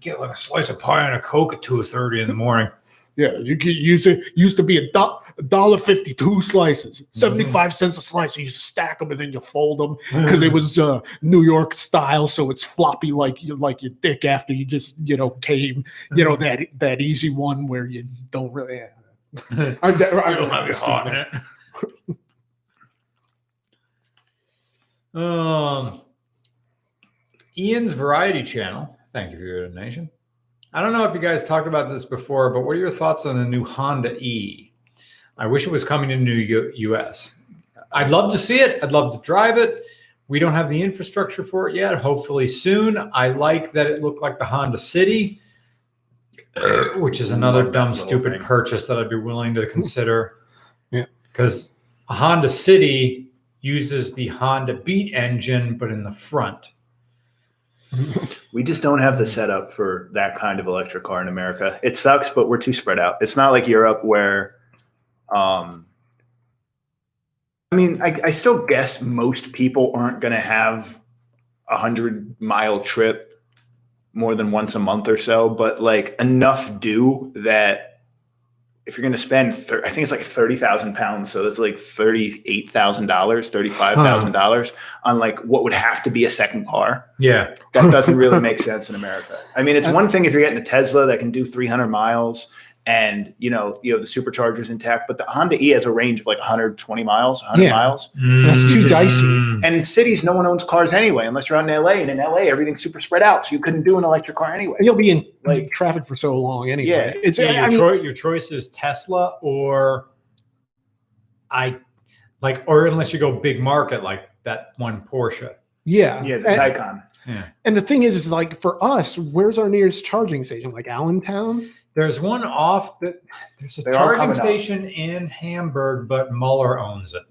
Speaker 2: Get like a slice of pie and a coke at two thirty in the morning.
Speaker 4: Yeah, you could use it. Used to be a do- dollar fifty two slices, seventy five cents a slice. You used to stack them and then you fold them because it was uh, New York style, so it's floppy like you like your dick after you just you know came. You know that that easy one where you don't really. I, I,
Speaker 2: You don't have
Speaker 4: I,
Speaker 2: your heart it. um, Ian's Variety Channel. Thank you for your donation. I don't know if you guys talked about this before, but what are your thoughts on the new Honda E? I wish it was coming to New U- US. I'd love to see it. I'd love to drive it. We don't have the infrastructure for it yet. Hopefully soon. I like that it looked like the Honda City, which is another dumb, stupid purchase that I'd be willing to consider.
Speaker 4: Yeah.
Speaker 2: Because a Honda City uses the Honda Beat engine, but in the front.
Speaker 1: We just don't have the setup for that kind of electric car in America. It sucks, but we're too spread out. It's not like Europe where, um, I mean, I, I still guess most people aren't going to have a hundred mile trip more than once a month or so, but like enough do that if you're going to spend, thir- I think it's like 30,000 pounds. So that's like $38,000, $35,000 on like what would have to be a second car
Speaker 2: Yeah.
Speaker 1: that doesn't really make sense in America. I mean, it's one thing if you're getting a Tesla that can do 300 miles and you know you know the superchargers intact, but the Honda E has a range of like 120 miles, 100
Speaker 4: Yeah.
Speaker 1: miles.
Speaker 4: That's too dicey.
Speaker 2: Mm.
Speaker 1: And in cities, no one owns cars anyway, unless you're out in LA. And in LA, everything's super spread out, so you couldn't do an electric car anyway.
Speaker 4: You'll be in
Speaker 1: Like-
Speaker 4: traffic for so long anyway.
Speaker 1: Yeah.
Speaker 4: it's
Speaker 2: Yeah,
Speaker 4: I
Speaker 2: your,
Speaker 4: mean,
Speaker 2: choi- your choice is Tesla or I like, or unless you go big market like that one Porsche.
Speaker 4: yeah,
Speaker 1: Yeah, the
Speaker 4: And-
Speaker 1: Taycan.
Speaker 4: And the thing is, is like for us, where's our nearest charging station? Like Allentown?
Speaker 2: There's one off that there's a
Speaker 1: They are
Speaker 2: charging
Speaker 1: coming up.
Speaker 2: station in Hamburg, but Muller owns it.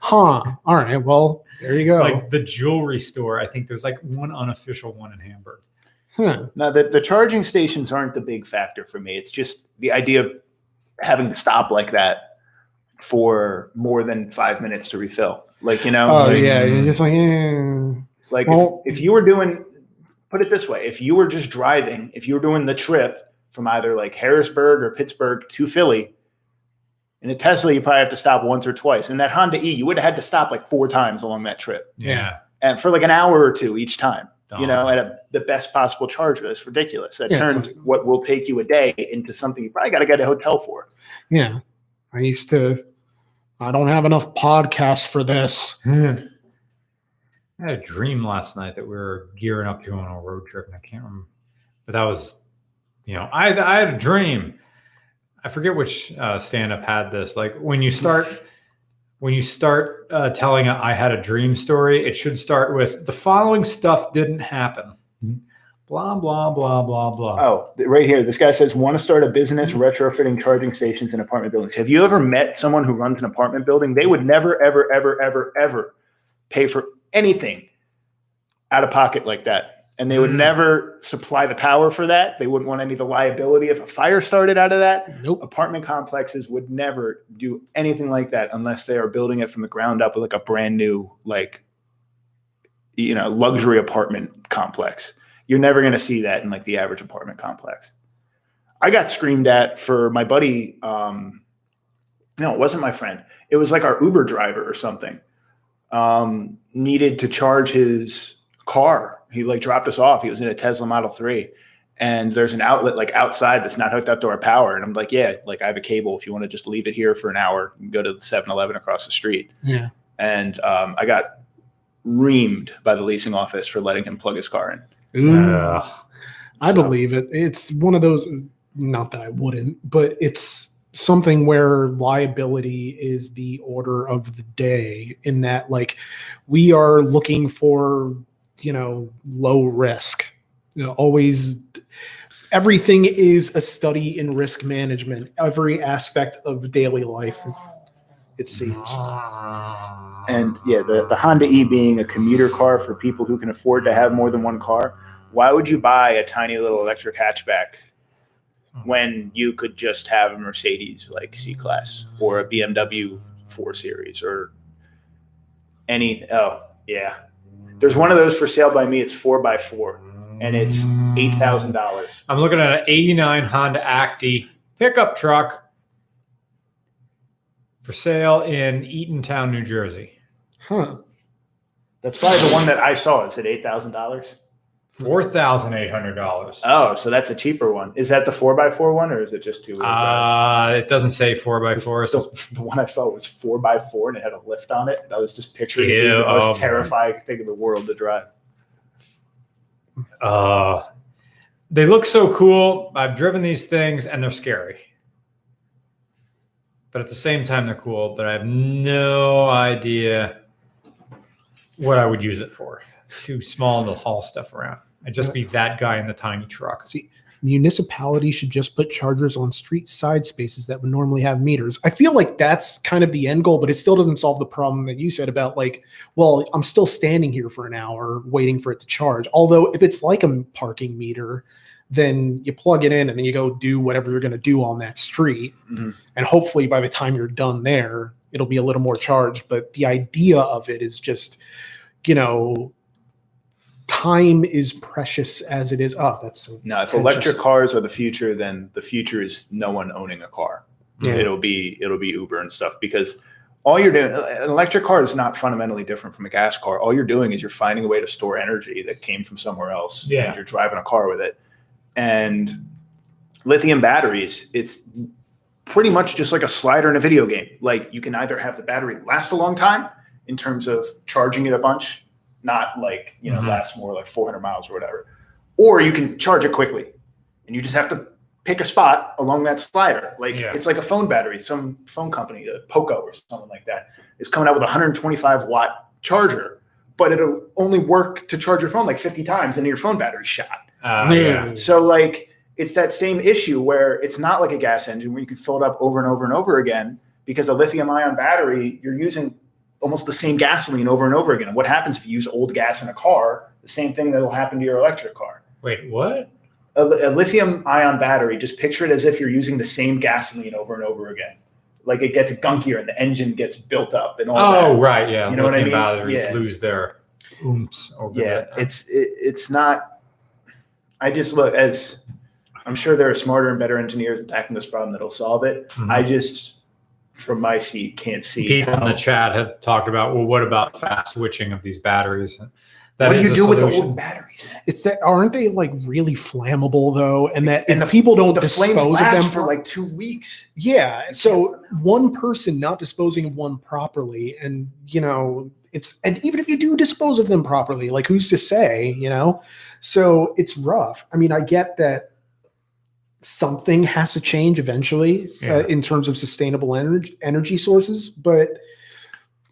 Speaker 4: Huh. All right. Well, there you go.
Speaker 2: Like the jewelry store, I think there's like one unofficial one in Hamburg.
Speaker 4: huh.
Speaker 1: Now, the, the charging stations aren't the big factor for me. It's just the idea of having to stop like that for more than five minutes to refill. Like, you know,
Speaker 4: Oh
Speaker 1: like,
Speaker 4: yeah. You're just like, eh.
Speaker 1: Like
Speaker 4: Well-
Speaker 1: if, if you were doing, put it this way, if you were just driving, if you were doing the trip from either like Harrisburg or Pittsburgh to Philly, in a Tesla, you probably have to stop once or twice. In that Honda E, you would have had to stop like four times along that trip,
Speaker 2: Yeah.
Speaker 1: and for like an hour or two each time. You know, at a, the best possible charger. It's ridiculous. That
Speaker 4: Yeah, it's
Speaker 1: turns
Speaker 4: like-
Speaker 1: what will take you a day into something you probably got to get a hotel for.
Speaker 4: yeah. I used to. I don't have enough podcasts for this.
Speaker 2: I had a dream last night that we were gearing up to on a road trip, and I can't remember. But that was, you know, I I had a dream. I forget which uh, stand-up had this. Like when you start when you start uh, telling a I had a dream story, it should start with the following stuff didn't happen. Blah blah blah blah blah.
Speaker 1: Oh, right here. This guy says, want to start a business retrofitting charging stations in apartment buildings. Have you ever met someone who runs an apartment building? They would never, ever, ever, ever, ever pay for anything out of pocket like that. And they would
Speaker 2: Mm.
Speaker 1: never supply the power for that. They wouldn't want any of the liability if a fire started out of that.
Speaker 4: Nope.
Speaker 1: Apartment complexes would never do anything like that unless they are building it from the ground up with like a brand new, like, you know, luxury apartment complex. You're never going to see that in like the average apartment complex. I got screamed at for my buddy. Um, no, it wasn't my friend. It was like our Uber driver or something. Um, needed to charge his car. He like dropped us off. He was in a Tesla Model 3 and there's an outlet like outside that's not hooked up to our power. And I'm like, yeah, like I have a cable. If you want to just leave it here for an hour, you can go to the 7 Eleven across the street.
Speaker 4: Yeah.
Speaker 1: And um, I got reamed by the leasing office for letting him plug his car in.
Speaker 4: Ooh,
Speaker 5: Ugh.
Speaker 4: I
Speaker 1: so-
Speaker 4: believe it. It's one of those, not that I wouldn't, but it's something where liability is the order of the day in that, like, we are looking for, you know, low risk. You know, always, everything is a study in risk management, every aspect of daily life, it seems.
Speaker 1: And yeah, the, the Honda E being a commuter car for people who can afford to have more than one car, why would you buy a tiny little electric hatchback when you could just have a Mercedes like C Class or a BMW 4 Series or any? Oh, yeah. There's one of those for sale by me. It's 4x4 and it's $8,000.
Speaker 2: I'm looking at an 89 Honda Acti pickup truck for sale in Eatontown, New Jersey.
Speaker 4: Huh.
Speaker 1: That's probably the one that I saw. It's at $8,000?
Speaker 2: Four thousand eight hundred dollars.
Speaker 1: Oh, so that's a cheaper one. Is that the four by four one or is it just two wheel drive?
Speaker 2: Uh, it doesn't say four by four. So
Speaker 1: the, one I saw was four by four and it had a lift on it. I was just picturing
Speaker 2: Ew,
Speaker 1: the most
Speaker 2: oh,
Speaker 1: terrifying thing in the world to drive.
Speaker 2: Uh, they look so cool. I've driven these things and they're scary. But at the same time, they're cool. But I have no idea what I would use it for. It's too small to haul stuff around. I'd just be that guy in the tiny truck.
Speaker 4: See, municipalities should just put chargers on street side spaces that would normally have meters. I feel like that's kind of the end goal, but it still doesn't solve the problem that you said about like, well, I'm still standing here for an hour waiting for it to charge. Although if it's like a parking meter, then you plug it in and then you go do whatever you're going to do on that street.
Speaker 1: Mhm.
Speaker 4: And hopefully by the time you're done there, it'll be a little more charged. But the idea of it is just, you know, time is precious as it is. Oh, that's so
Speaker 1: No, if electric cars are the future, then the future is no one owning a car.
Speaker 4: Yeah.
Speaker 1: It'll be it'll be Uber and stuff because all you're doing an electric car is not fundamentally different from a gas car. All you're doing is you're finding a way to store energy that came from somewhere else.
Speaker 2: Yeah.
Speaker 1: And you're driving a car with it. And lithium batteries, it's pretty much just like a slider in a video game. Like you can either have the battery last a long time in terms of charging it a bunch, not like, you know,
Speaker 2: Mhm.
Speaker 1: last more like 400 miles or whatever. Or you can charge it quickly. And you just have to pick a spot along that slider. Like
Speaker 2: Yeah.
Speaker 1: it's like a phone battery. Some phone company, uh, Poco or something like that, is coming out with a 125 watt charger, but it'll only work to charge your phone like 50 times, and your phone battery's shot.
Speaker 2: Uh, yeah.
Speaker 1: So like it's that same issue where it's not like a gas engine where you can fill it up over and over and over again because a lithium ion battery you're using almost the same gasoline over and over again. And what happens if you use old gas in a car? The same thing that'll happen to your electric car.
Speaker 2: Wait, what?
Speaker 1: A, a lithium ion battery, just picture it as if you're using the same gasoline over and over again. Like it gets gunkier and the engine gets built up and all
Speaker 2: Oh,
Speaker 1: that.
Speaker 2: right. Yeah.
Speaker 1: You know what I mean?
Speaker 2: Batteries
Speaker 1: Yeah.
Speaker 2: lose their oomph over
Speaker 1: yeah
Speaker 2: that.
Speaker 1: it's it, it's not i just look as i'm sure there are smarter and better engineers attacking this problem that'll solve it
Speaker 2: Mhm.
Speaker 1: i just from my seat can't see
Speaker 2: People in the chat have talked about, well, what about fast switching of these batteries? That
Speaker 1: what do you
Speaker 2: a
Speaker 1: do with the
Speaker 2: solution.
Speaker 1: old batteries
Speaker 4: It's that aren't they like really flammable though? And that
Speaker 1: And
Speaker 4: if
Speaker 1: the-
Speaker 4: people don't
Speaker 1: the
Speaker 4: dispose of
Speaker 1: last
Speaker 4: them
Speaker 1: for like two weeks
Speaker 4: yeah. So one person not disposing of one properly, and you know, it's and even if you do dispose of them properly, like who's to say, you know? So it's rough. I mean, I get that something has to change eventually
Speaker 2: Yeah.
Speaker 4: uh, in terms of sustainable energy energy sources, but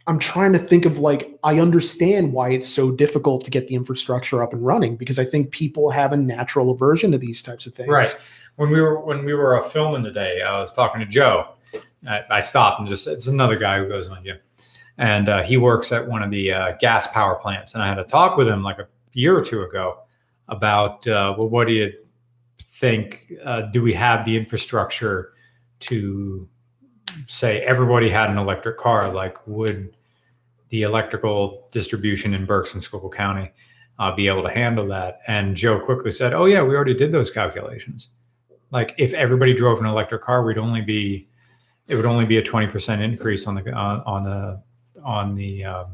Speaker 4: I'm trying to think of like I understand why it's so difficult to get the infrastructure up and running because I think people have a natural aversion to these types of things.
Speaker 2: Right. When we were when we were uh, filming today, I was talking to Joe. I, I stopped and just it's another guy who goes on you, and uh, he works at one of the uh, gas power plants. And I had a talk with him like a year or two ago about uh, well, what do you think? Uh, do we have the infrastructure to say everybody had an electric car? Like, would the electrical distribution in Berks and Schuylkill County uh, be able to handle that. And Joe quickly said, "Oh yeah, we already did those calculations. Like if everybody drove an electric car, we'd only be it would only be a twenty percent increase on the on, on the on the um,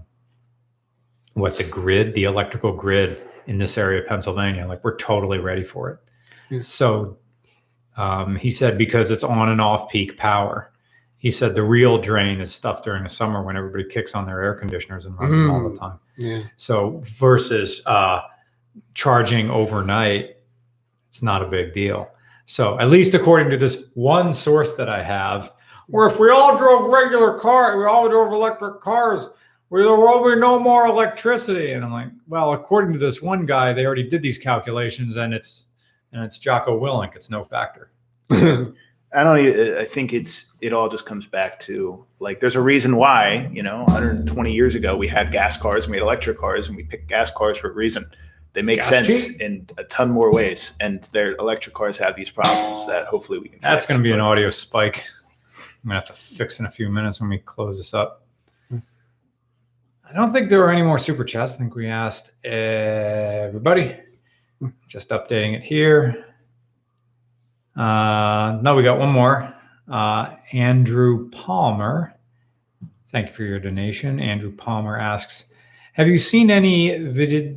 Speaker 2: what the grid, the electrical grid in this area of Pennsylvania. Like we're totally ready for it. So um, he said because it's on and off peak power. He said the real drain is stuff during the summer when everybody kicks on their air conditioners and runs them all the time.
Speaker 4: Yeah.
Speaker 2: So versus uh, charging overnight, it's not a big deal. So at least according to this one source that I have,
Speaker 5: Or if we all drove regular car, we all drove electric cars, we there will be no more electricity.
Speaker 2: and I'm like, well, according to this one guy, they already did these calculations, and it's and it's Jocko Willink. It's no factor.
Speaker 1: I don't. I think it's. It all just comes back to like. There's a reason why you know, 120 years ago we had gas cars, we had electric cars, and we picked gas cars for a reason. They make
Speaker 2: Gas
Speaker 1: sense
Speaker 2: cheap.
Speaker 1: in a ton more ways, and their electric cars have these problems that hopefully we can.
Speaker 2: That's going to be an audio spike. I'm gonna have to fix in a few minutes when we close this up. Hmm. I don't think there were any more super chats. I think we asked everybody. Just updating it here. Uh, no, we got one more. Uh, Andrew Palmer. Thank you for your donation. Andrew Palmer asks, "Have you seen any vid-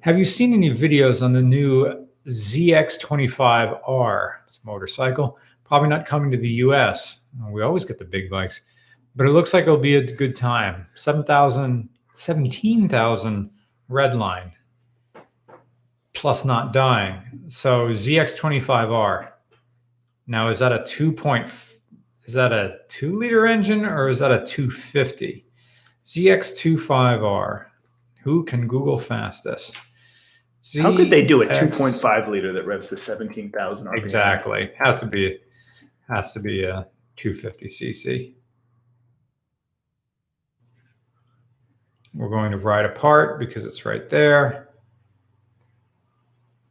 Speaker 2: Have you seen any videos on the new ZX25R? It's a motorcycle. Probably not coming to the US. We always get the big bikes, but it looks like it'll be a good time. 7,000, 17,000 red line plus not dying. So ZX25R. Now, is that a 2. Point, is that a 2 liter engine or is that a 250? ZX25R. Who can Google fastest?
Speaker 1: How could they do a
Speaker 2: ZX
Speaker 1: 2.5 liter that revs to 17,000 RPM?
Speaker 2: Exactly. Has to be has to be a 250 cc. We're going to ride apart because it's right there.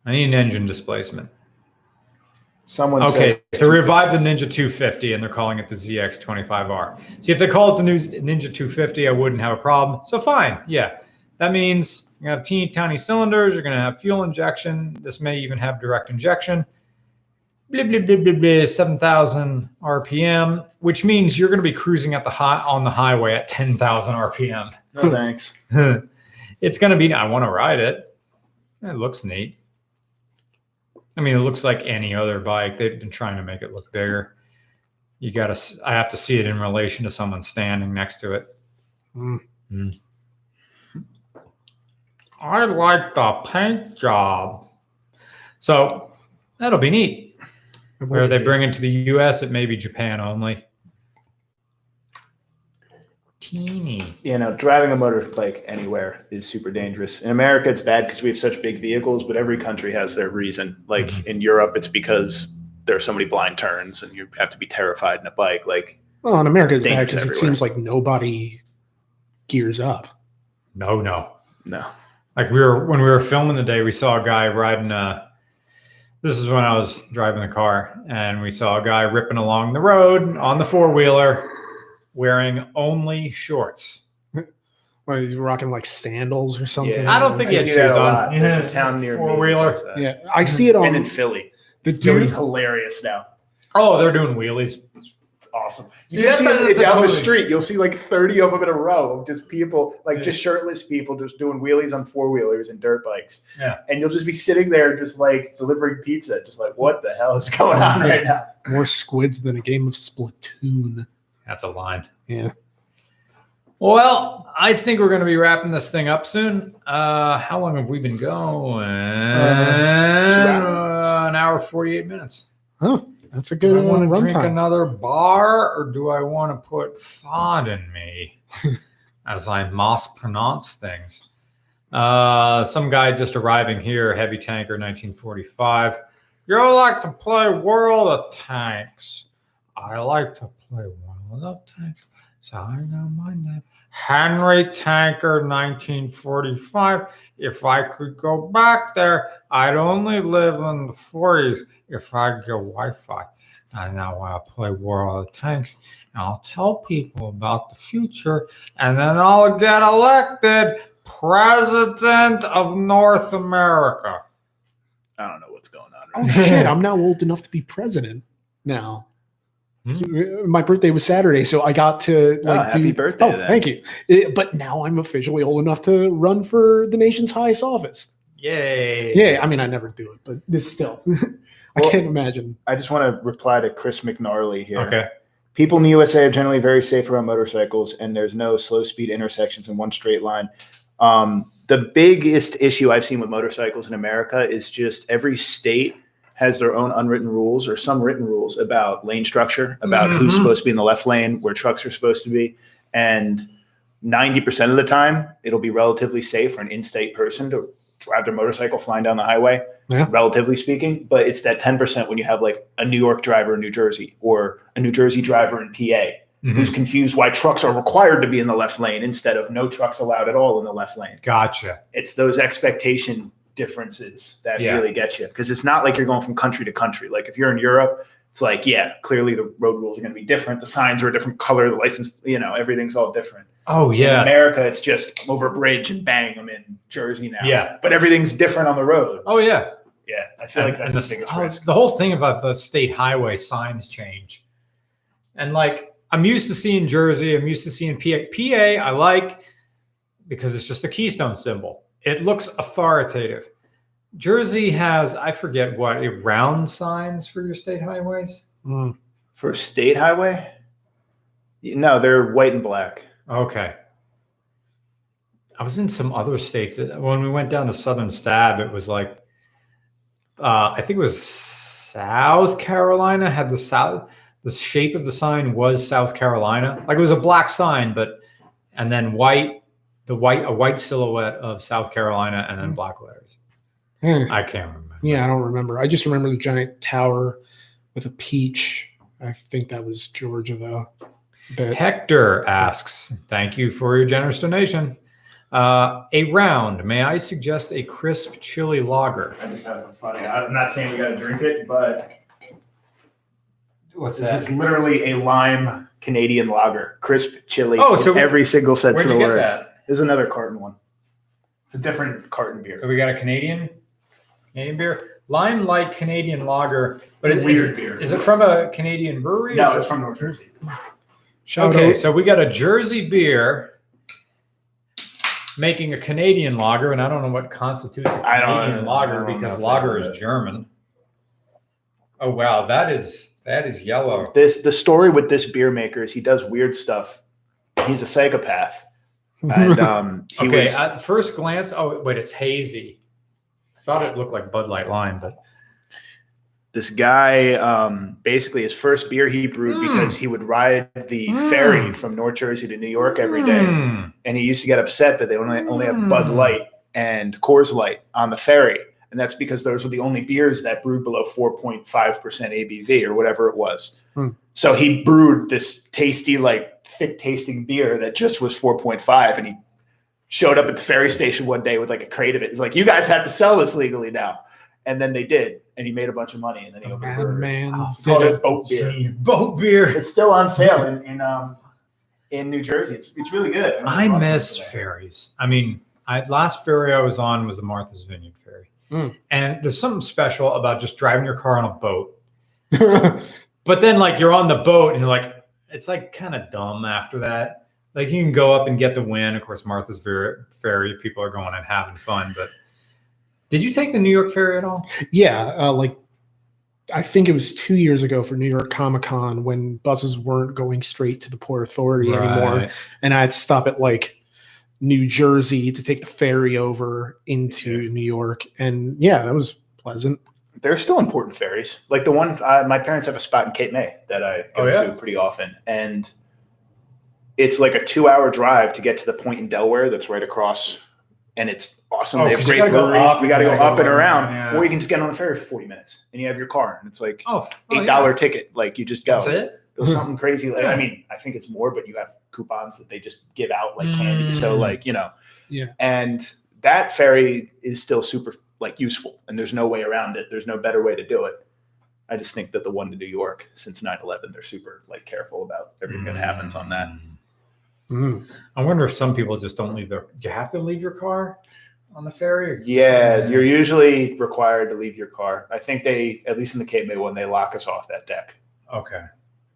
Speaker 2: I need an engine displacement.
Speaker 1: Someone
Speaker 2: Okay,
Speaker 1: says
Speaker 2: to revive the Ninja 250, and they're calling it the ZX25R. See, if they call it the new Ninja 250, I wouldn't have a problem. So fine, yeah, that means you're gonna have teeny tiny cylinders. You're gonna have fuel injection. This may even have direct injection. Blah blah blah blah blah. Seven thousand RPM, which means you're gonna be cruising at the high on the highway at ten thousand RPM.
Speaker 1: no thanks.
Speaker 2: it's gonna be. I want to ride it. It looks neat. I mean, it looks like any other bike. They've been trying to make it look bigger. You got to. I have to see it in relation to someone standing next to it.
Speaker 4: Mm.
Speaker 5: I like the paint job.
Speaker 2: So that'll be neat. Where they bring it to the U.S., it may be Japan only. Teeny.
Speaker 1: you know, driving a motorbike anywhere is super dangerous. In America, it's bad because we have such big vehicles, but every country has their reason. Like
Speaker 2: Mhm.
Speaker 1: in Europe, it's because there are so many blind turns and you have to be terrified in a bike. Like,
Speaker 4: Well, in America, it's
Speaker 1: It's
Speaker 4: bad because it seems like nobody gears up.
Speaker 2: No, no.
Speaker 1: no.
Speaker 2: Like we were when we were filming the day, we saw a guy riding a. This is when I was driving the car, and we saw a guy ripping along the road on the four wheeler, wearing only shorts.
Speaker 4: What, he's rocking like sandals or something.
Speaker 2: I don't think
Speaker 1: I
Speaker 2: he had
Speaker 1: see that
Speaker 2: shoes
Speaker 1: a
Speaker 2: on.
Speaker 1: lot. There's a town near me that
Speaker 2: Four-wheeler.
Speaker 1: does that.
Speaker 4: Yeah, I see it on
Speaker 1: And in Philly.
Speaker 4: the
Speaker 1: Philly's
Speaker 4: dude.
Speaker 1: hilarious now.
Speaker 2: Oh, they're doing wheelies.
Speaker 1: It's awesome.
Speaker 2: See,
Speaker 1: You just
Speaker 2: that's
Speaker 1: see
Speaker 2: a-
Speaker 1: it
Speaker 2: that's a
Speaker 1: down the
Speaker 2: totally-
Speaker 1: street. You'll see like 30 of them in a row of just people, like
Speaker 2: Yeah.
Speaker 1: just shirtless people just doing wheelies on four wheelers and dirt bikes.
Speaker 2: Yeah.
Speaker 1: And you'll just be sitting there just like delivering pizza, just like, what the hell is going on right now?
Speaker 4: More squids than a game of Splatoon.
Speaker 2: That's a line.
Speaker 4: Yeah.
Speaker 2: Well, I think we're going to be wrapping this thing up soon. Uh, how long have we been going? Uh, an hour forty-eight minutes.
Speaker 4: Oh, that's a good.
Speaker 2: Do I want
Speaker 4: uh,
Speaker 2: to drink
Speaker 4: runtime.
Speaker 2: another bar, or do I want to put fod in me as I moss pronounce things? Uh, some guy just arriving here, heavy tanker, 1945.
Speaker 5: You like to play World of Tanks. I like to play World of Tanks. So I know my name. Henry Tanker, 1945. If I could go back there, I'd only live in the 40s if I get Wi Fi.
Speaker 2: and now I'll play War of the Tanks, and I'll tell people about the future, and then I'll get elected president of North America.
Speaker 1: I don't know what's going on.
Speaker 4: Oh
Speaker 1: Right now.
Speaker 4: shit! I'm now old enough to be president. Now,
Speaker 2: Hmm.
Speaker 4: Uh, my birthday was Saturday, so I got to
Speaker 1: Oh,
Speaker 4: like
Speaker 1: happy
Speaker 4: do.
Speaker 1: birthday
Speaker 4: Oh, thank you. Uh, But now I'm officially old enough to run for the nation's highest office.
Speaker 2: Yay!
Speaker 4: Yeah, I mean, I never do it, but this still, I
Speaker 1: Well-
Speaker 4: can't imagine.
Speaker 1: I just want to reply to Chris McNarley here.
Speaker 2: Okay.
Speaker 1: People in the USA are generally very safe around motorcycles, and there's no slow speed intersections in one straight line. Um, the biggest issue I've seen with motorcycles in America is just every state has their own unwritten rules or some written rules about lane structure, about who's
Speaker 4: Mhm.
Speaker 1: supposed to be in the left lane, where trucks are supposed to be. And 90% of the time, it'll be relatively safe for an in state person to drive their motorcycle flying down the highway,
Speaker 4: Yeah.
Speaker 1: relatively speaking. But it's that 10% when you have like a New York driver in New Jersey or a New Jersey driver in PA
Speaker 2: Mhm.
Speaker 1: who's confused why trucks are required to be in the left lane instead of no trucks allowed at all in the left lane.
Speaker 2: Gotcha.
Speaker 1: It's those expectation differences that
Speaker 2: Yeah.
Speaker 1: really get you because it's not like you're going from country to country. Like if you're in Europe, it's like, yeah, clearly the road rules are going to be different. The signs are a different color, the license, you know, everything's all different.
Speaker 2: Oh
Speaker 1: In
Speaker 2: yeah.
Speaker 1: America, it's just over a bridge and bang, I'm in Jersey now.
Speaker 2: Yeah.
Speaker 1: But everything's different on the road.
Speaker 2: Oh yeah.
Speaker 1: Yeah. I feel like that's
Speaker 2: and
Speaker 1: the biggest
Speaker 2: oh, the whole thing about the state highway signs change. And like I'm used to seeing Jersey, I'm used to seeing PA. PA I like because it's just a keystone symbol. It looks authoritative. Jersey has I forget what a round signs for your state highways.
Speaker 4: Mm.
Speaker 1: For a state highway? No, they're white and black.
Speaker 2: Okay. I was in some other states that- when we went down to Southern Stab. It was like, uh, I think it was South Carolina had the south. The shape of the sign was South Carolina. Like it was a black sign, but and then white, the white a white silhouette of South Carolina, and then black letters.
Speaker 4: Eh,
Speaker 2: I can't remember.
Speaker 4: Yeah, I don't remember. I just remember the giant tower with a peach. I think that was Georgia, though. But
Speaker 2: Hector asks, "Thank you for your generous donation." Uh, a round. May I suggest a crisp chili lager?
Speaker 1: I just have it funny. I'm not saying we got to drink it, but
Speaker 2: What's
Speaker 1: this is literally a lime Canadian lager, crisp chili.
Speaker 2: Oh, so
Speaker 1: every single sense
Speaker 2: Where'd
Speaker 1: of
Speaker 2: you
Speaker 1: the
Speaker 2: get
Speaker 1: word.
Speaker 2: that?
Speaker 1: There's another carton one. It's a different carton beer.
Speaker 2: So we got a Canadian Canadian beer, lime light Canadian lager, but
Speaker 1: It's a
Speaker 2: it-
Speaker 1: weird
Speaker 2: is,
Speaker 1: beer.
Speaker 2: Is it from a Canadian brewery? or
Speaker 1: no,
Speaker 2: is
Speaker 1: it's from North Jersey.
Speaker 4: shout
Speaker 2: okay,
Speaker 4: out.
Speaker 2: so we got a Jersey beer making a Canadian lager, and I don't know what constitutes a
Speaker 1: I don't-
Speaker 2: Canadian
Speaker 1: I
Speaker 2: lager
Speaker 1: don't
Speaker 2: because lager is. German. Oh wow, that is that is yellow.
Speaker 1: This the story with this beer maker is he does weird stuff. He's a psychopath, and um, he
Speaker 2: Okay,
Speaker 1: was
Speaker 2: at first glance, oh wait, it's hazy. I thought it looked like Bud Light Lime, but
Speaker 1: this guy. Um, basically, his first beer he brewed
Speaker 2: Mm.
Speaker 1: because he would ride the
Speaker 2: Mm.
Speaker 1: ferry from North Jersey to New York every day.
Speaker 2: Hmm.
Speaker 1: and he used to get upset that they only only have Bud
Speaker 2: Mm.
Speaker 1: Light and Coors Light on the ferry, and that's because those were the only beers that brewed below 4.5 percent ABV or whatever it was.
Speaker 4: Hmm.
Speaker 1: So he brewed this tasty, like thick tasting beer that just was 4.5, and he showed up at the ferry station one day with like a crate of it. He's like, "You guys have to sell this legally now," and then they did, and he made a bunch of money, and then he
Speaker 4: The
Speaker 1: opened a brewery.
Speaker 2: Oh,
Speaker 1: Called
Speaker 4: it.
Speaker 1: it boat beer.
Speaker 2: Gee, boat beer.
Speaker 1: It's still on sale in in um in New Jersey. It's it's really good. don't
Speaker 2: I
Speaker 1: if you want
Speaker 2: miss ferries. I mean, I last ferry I was on was the Martha's Vineyard ferry,
Speaker 4: Mm.
Speaker 2: and there's something special about just driving your car on a boat. But then, like, you're on the boat, and you're like, it's like kind of dumb after that. Like, you can go up and get the win. Of course, Martha's ferry, people are going and having fun. But did you take the New York ferry at all?
Speaker 4: yeah, uh, like I think it was two years ago for New York Comic Con when buses weren't going straight to the Port Authority anymore, and I had to stop at like New Jersey to take the ferry over into New York, and yeah, that was pleasant.
Speaker 1: They're still important ferries. Like the one, uh, my parents have a spot in Cape May that I go
Speaker 2: Oh, yeah?
Speaker 1: to pretty often, and it's like a two-hour drive to get to the point in Delaware that's right across, and it's awesome.
Speaker 2: Oh,
Speaker 1: they have great
Speaker 2: go
Speaker 1: breweries.
Speaker 2: up
Speaker 1: we got to
Speaker 2: and
Speaker 1: go up and around,
Speaker 2: yeah.
Speaker 1: or you can just get on a ferry for forty minutes, and you have your car, and it's like
Speaker 2: Oh,
Speaker 1: eight dollar ticket. Like you just go.
Speaker 2: That's it.
Speaker 1: It was something crazy. Like, I mean, I think it's more, but you have coupons that they just give out like candy. So
Speaker 2: Mm.
Speaker 1: like you know,
Speaker 4: Yeah.
Speaker 1: And that ferry is still super like useful, and there's no way around it. There's no better way to do it. I just think that the one to New York since 9/11, they're super like careful about everything that happens on that.
Speaker 4: Mm.
Speaker 2: I wonder if some people just don't leave their. Do you have to leave your car on the ferry? or
Speaker 1: Yeah,
Speaker 2: someone-
Speaker 1: you're usually required to leave your car. I think they, at least in the Cape May one, they lock us off that deck.
Speaker 2: Okay.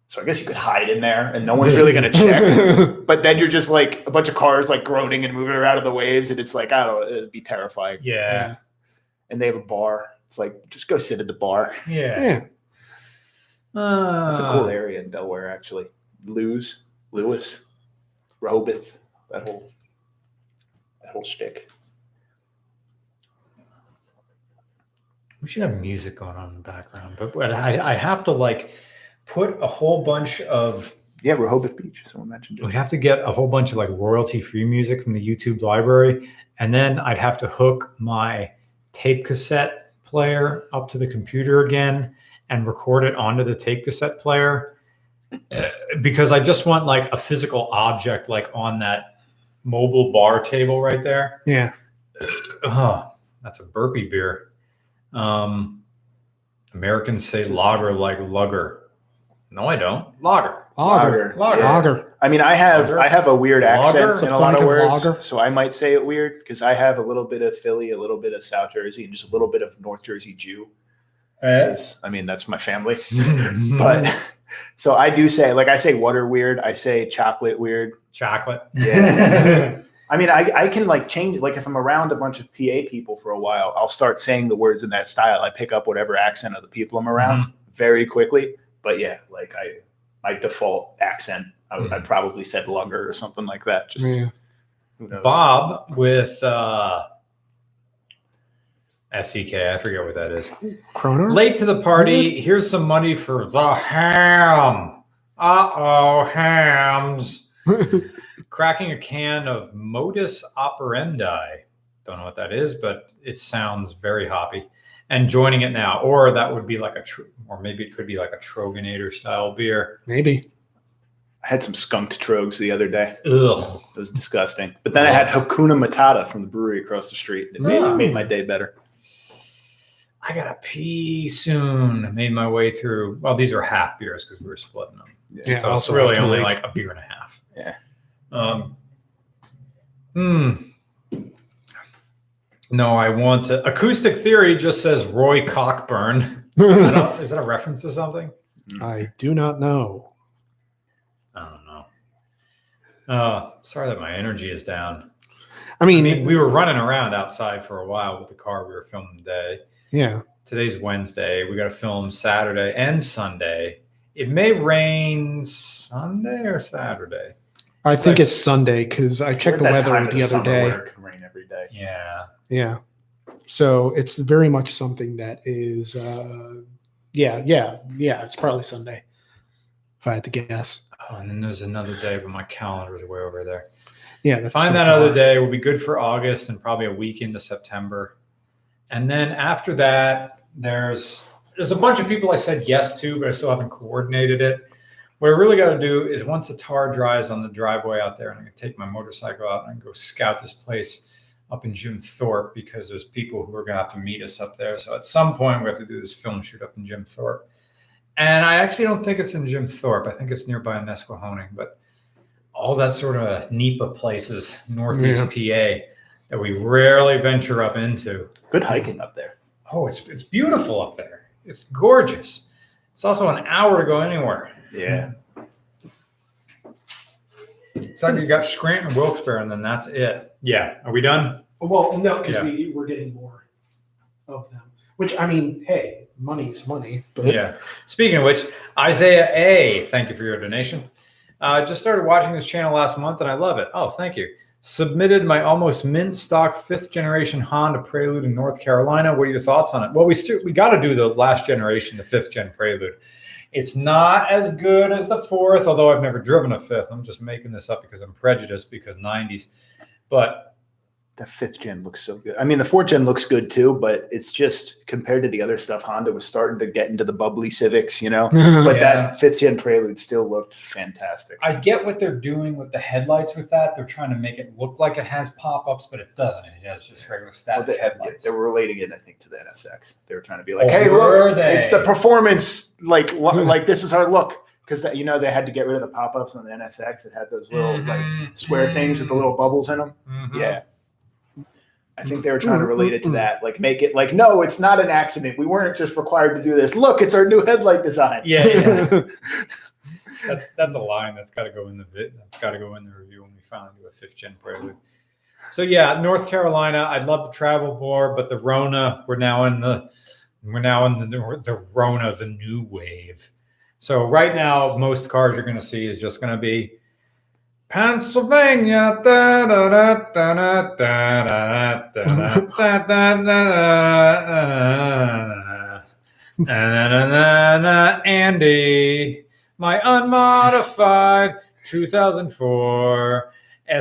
Speaker 1: So I guess you could hide in there, and no one's really gonna check. But then you're just like a bunch of cars like groaning and moving around in the waves, and it's like I don't know, it'd be terrifying.
Speaker 2: Yeah.
Speaker 1: And they have a bar. It's like just go sit at the bar.
Speaker 2: Yeah.
Speaker 4: yeah.
Speaker 2: Uh,
Speaker 1: It's a cool area in Delaware, actually. Lewes, Lewes, Rehoboth, that whole that whole shtick.
Speaker 2: We should have music going on in the background, but, but I, I have to like put a whole bunch of.
Speaker 1: Yeah, Rehoboth Beach. Someone mentioned it.
Speaker 2: We'd have to get a whole bunch of like royalty free music from the YouTube library, and then I'd have to hook my tape cassette player up to the computer again and record it onto the tape cassette player uh, because I just want like a physical object like on that mobile bar table right there.
Speaker 4: Yeah.
Speaker 2: Oh, that's a burpee beer. Um, Americans say lager like lugger. No, I don't. Lager.
Speaker 4: Lager.
Speaker 2: Lager.
Speaker 1: Yeah.
Speaker 4: Lager.
Speaker 1: I mean, I have
Speaker 2: Lager.
Speaker 1: I have a weird
Speaker 2: Lager.
Speaker 1: accent in a lot of words,
Speaker 4: lager.
Speaker 1: so I might say it weird because I have a little bit of Philly, a little bit of South Jersey, and just a little bit of North Jersey Jew.
Speaker 2: Eh.
Speaker 1: 'Cause, I mean, that's my family. But so I do say, like, I say water weird. I say chocolate weird.
Speaker 2: chocolate.
Speaker 1: Yeah. I mean, I, I can like change. Like, if I'm around a bunch of PA people for a while, I'll start saying the words in that style. I pick up whatever accent of the people I'm around mm-hmm. very quickly. But yeah, like I, my default accent, I, would I probably said lugger or something like that. Just
Speaker 4: Yeah.
Speaker 2: Bob with uh, SEK. I forget what that is.
Speaker 4: Kroner.
Speaker 2: Late to the party. Here's some money for the ham. Uh oh, hams. Cracking a can of modus operandi. Don't know what that is, but it sounds very hoppy. And joining it now, or that would be like a, tr- or maybe it could be like a Troegenator style beer.
Speaker 4: Maybe.
Speaker 1: I had some skunked Troegs the other day.
Speaker 2: Ugh.
Speaker 1: It was disgusting. But then I had Hakuna Matata from the brewery across the street. It made, it made my day better.
Speaker 2: I gotta pee soon. Made my way through. Well, these are half beers because we were splitting them.
Speaker 4: Yeah.
Speaker 2: so it's really only
Speaker 4: like-
Speaker 2: like a beer and a half.
Speaker 1: Yeah.
Speaker 2: Um. Hmm. No, I want to. Acoustic theory just says Roy Cockburn. Is that a reference to something?
Speaker 4: I do not know.
Speaker 2: I don't know. Uh, sorry that my energy is down.
Speaker 4: I
Speaker 2: I
Speaker 4: mean,
Speaker 2: mean, we were running around outside for a while with the car. We were filming today.
Speaker 4: yeah.
Speaker 2: Today's Wednesday. We got to film Saturday and Sunday. It may rain Sunday or Saturday.
Speaker 4: I
Speaker 2: It's
Speaker 4: think
Speaker 2: like-
Speaker 4: it's Sunday because I checked the
Speaker 1: We're at that
Speaker 4: weather
Speaker 1: time
Speaker 4: the other day.
Speaker 1: it can rain every day.
Speaker 2: Yeah.
Speaker 4: Yeah. So it's very much something that is, uh, yeah, yeah, yeah. It's probably Sunday, if I had to guess.
Speaker 2: Oh, and then there's another day, but my calendar is way over there.
Speaker 4: Yeah.
Speaker 2: Find
Speaker 4: so
Speaker 2: that
Speaker 4: far.
Speaker 2: other day will be good for August and probably a week into September. And then after that, there's there's a bunch of people I said yes to, but I still haven't coordinated it. What I really got to do is once the tar dries on the driveway out there, and I can take my motorcycle out and go scout this place up in Jim Thorpe because there's people who are gonna have to meet us up there. So at some point we have to do this film shoot up in Jim Thorpe. And I actually don't think it's in Jim Thorpe. I think it's nearby Nesquehoning, but all that sort of NEPA places, Northeast PA, that we rarely venture up into.
Speaker 1: Good hiking up there.
Speaker 2: Oh, it's it's beautiful up there. It's gorgeous. It's also an hour to go anywhere.
Speaker 1: Yeah.
Speaker 2: It's like you got Scranton, Wilkes-Barre, and then that's it. Yeah. Are we done?
Speaker 4: Well, no, because
Speaker 2: Yeah.
Speaker 4: we, we're getting more of them. Which, I mean, hey, money's money. But
Speaker 2: Yeah. Speaking of which, Isaiah A, thank you for your donation. Uh, just started watching this channel last month and I love it. Oh, thank you. Submitted my almost mint stock fifth generation Honda Prelude in North Carolina. What are your thoughts on it? Well, we st- we got to do the last generation, the fifth gen Prelude. It's not as good as the fourth, although I've never driven a fifth. I'm just making this up because I'm prejudiced because 90s. But
Speaker 1: the fifth gen looks so good. I mean, the fourth gen looks good too, but it's just compared to the other stuff, Honda was starting to get into the bubbly Civics, you know. But
Speaker 2: Yeah.
Speaker 1: that fifth gen Prelude still looked fantastic.
Speaker 2: I get what they're doing with the headlights with that. They're trying to make it look like it has pop ups, but it doesn't. It has just regular
Speaker 1: Well,
Speaker 2: static
Speaker 1: they,
Speaker 2: headlights.
Speaker 1: they were relating it, I think, to the NSX. They were trying to be like,
Speaker 2: Oh,
Speaker 1: "Hey, look,
Speaker 2: they?
Speaker 1: it's the performance. Like, like this is our look." Because that, you know, they had to get rid of the pop ups on the NSX. It had those little like
Speaker 2: Mhm.
Speaker 1: square things with the little bubbles in them.
Speaker 2: Mhm.
Speaker 1: Yeah. I think they were trying to relate it to that, like make it like, no, it's not an accident. We weren't just required to do this. Look, it's our new headlight design.
Speaker 2: Yeah, yeah. that, that's a line that's got to go in the vid. That's got to go in the review when we finally do a fifth gen prelude. So yeah, North Carolina. I'd love to travel more, but the Rona. We're now in the. We're now in the the Rona, the new wave. So right now, most cars you're going to see is just going to be Pennsylvania. Andy, my unmodified 2004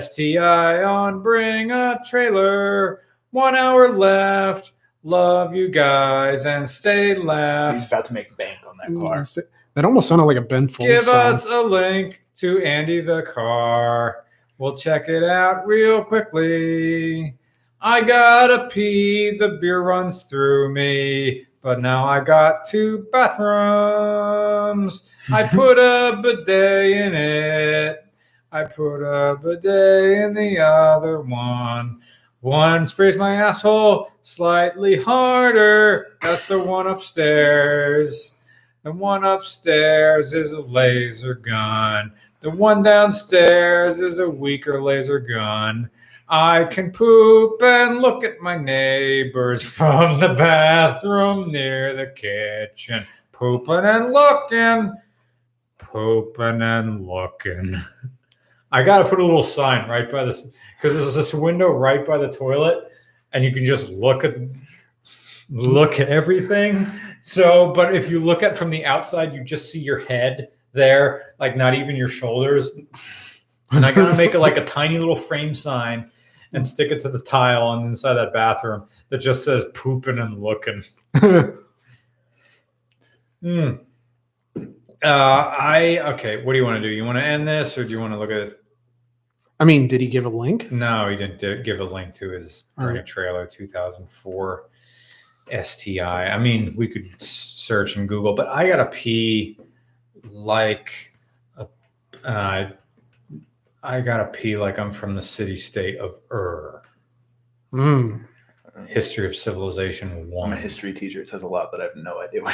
Speaker 2: STI on Bring a Trailer. One hour left. Love you guys and stay left.
Speaker 1: He's about to make bank on that car.
Speaker 4: That almost sounded like a Ben Folds
Speaker 2: Give
Speaker 4: song.
Speaker 2: us a link to Andy the car. We'll check it out real quickly. I gotta pee, the beer runs through me, but now I got two bathrooms. I put a bidet in it. I put a bidet in the other one. One sprays my asshole slightly harder. That's the one upstairs. The one upstairs is a laser gun. The one downstairs is a weaker laser gun. I can poop and look at my neighbors from the bathroom near the kitchen. Pooping and looking. Pooping and looking. I got to put a little sign right by this because there's this window right by the toilet and you can just look at look at everything. So, but if you look at from the outside, you just see your head there, like not even your shoulders. And I gotta make it like a tiny little frame sign and stick it to the tile on the inside of that bathroom that just says pooping and looking. Hmm. Uh, I okay. What do you want to do? You want to end this, or do you want to look at this?
Speaker 4: I mean, did he give a link?
Speaker 2: No, he didn't give a link to his
Speaker 4: All
Speaker 2: Bring a
Speaker 4: right.
Speaker 2: Trailer 2004 STI. I mean, we could search in Google, but I gotta pee like a, uh, I gotta pee like I'm from the city state of Ur.
Speaker 4: Mm.
Speaker 2: History of Civilization
Speaker 1: I'm
Speaker 2: One.
Speaker 1: a history teacher. It says a lot, but I have no idea what.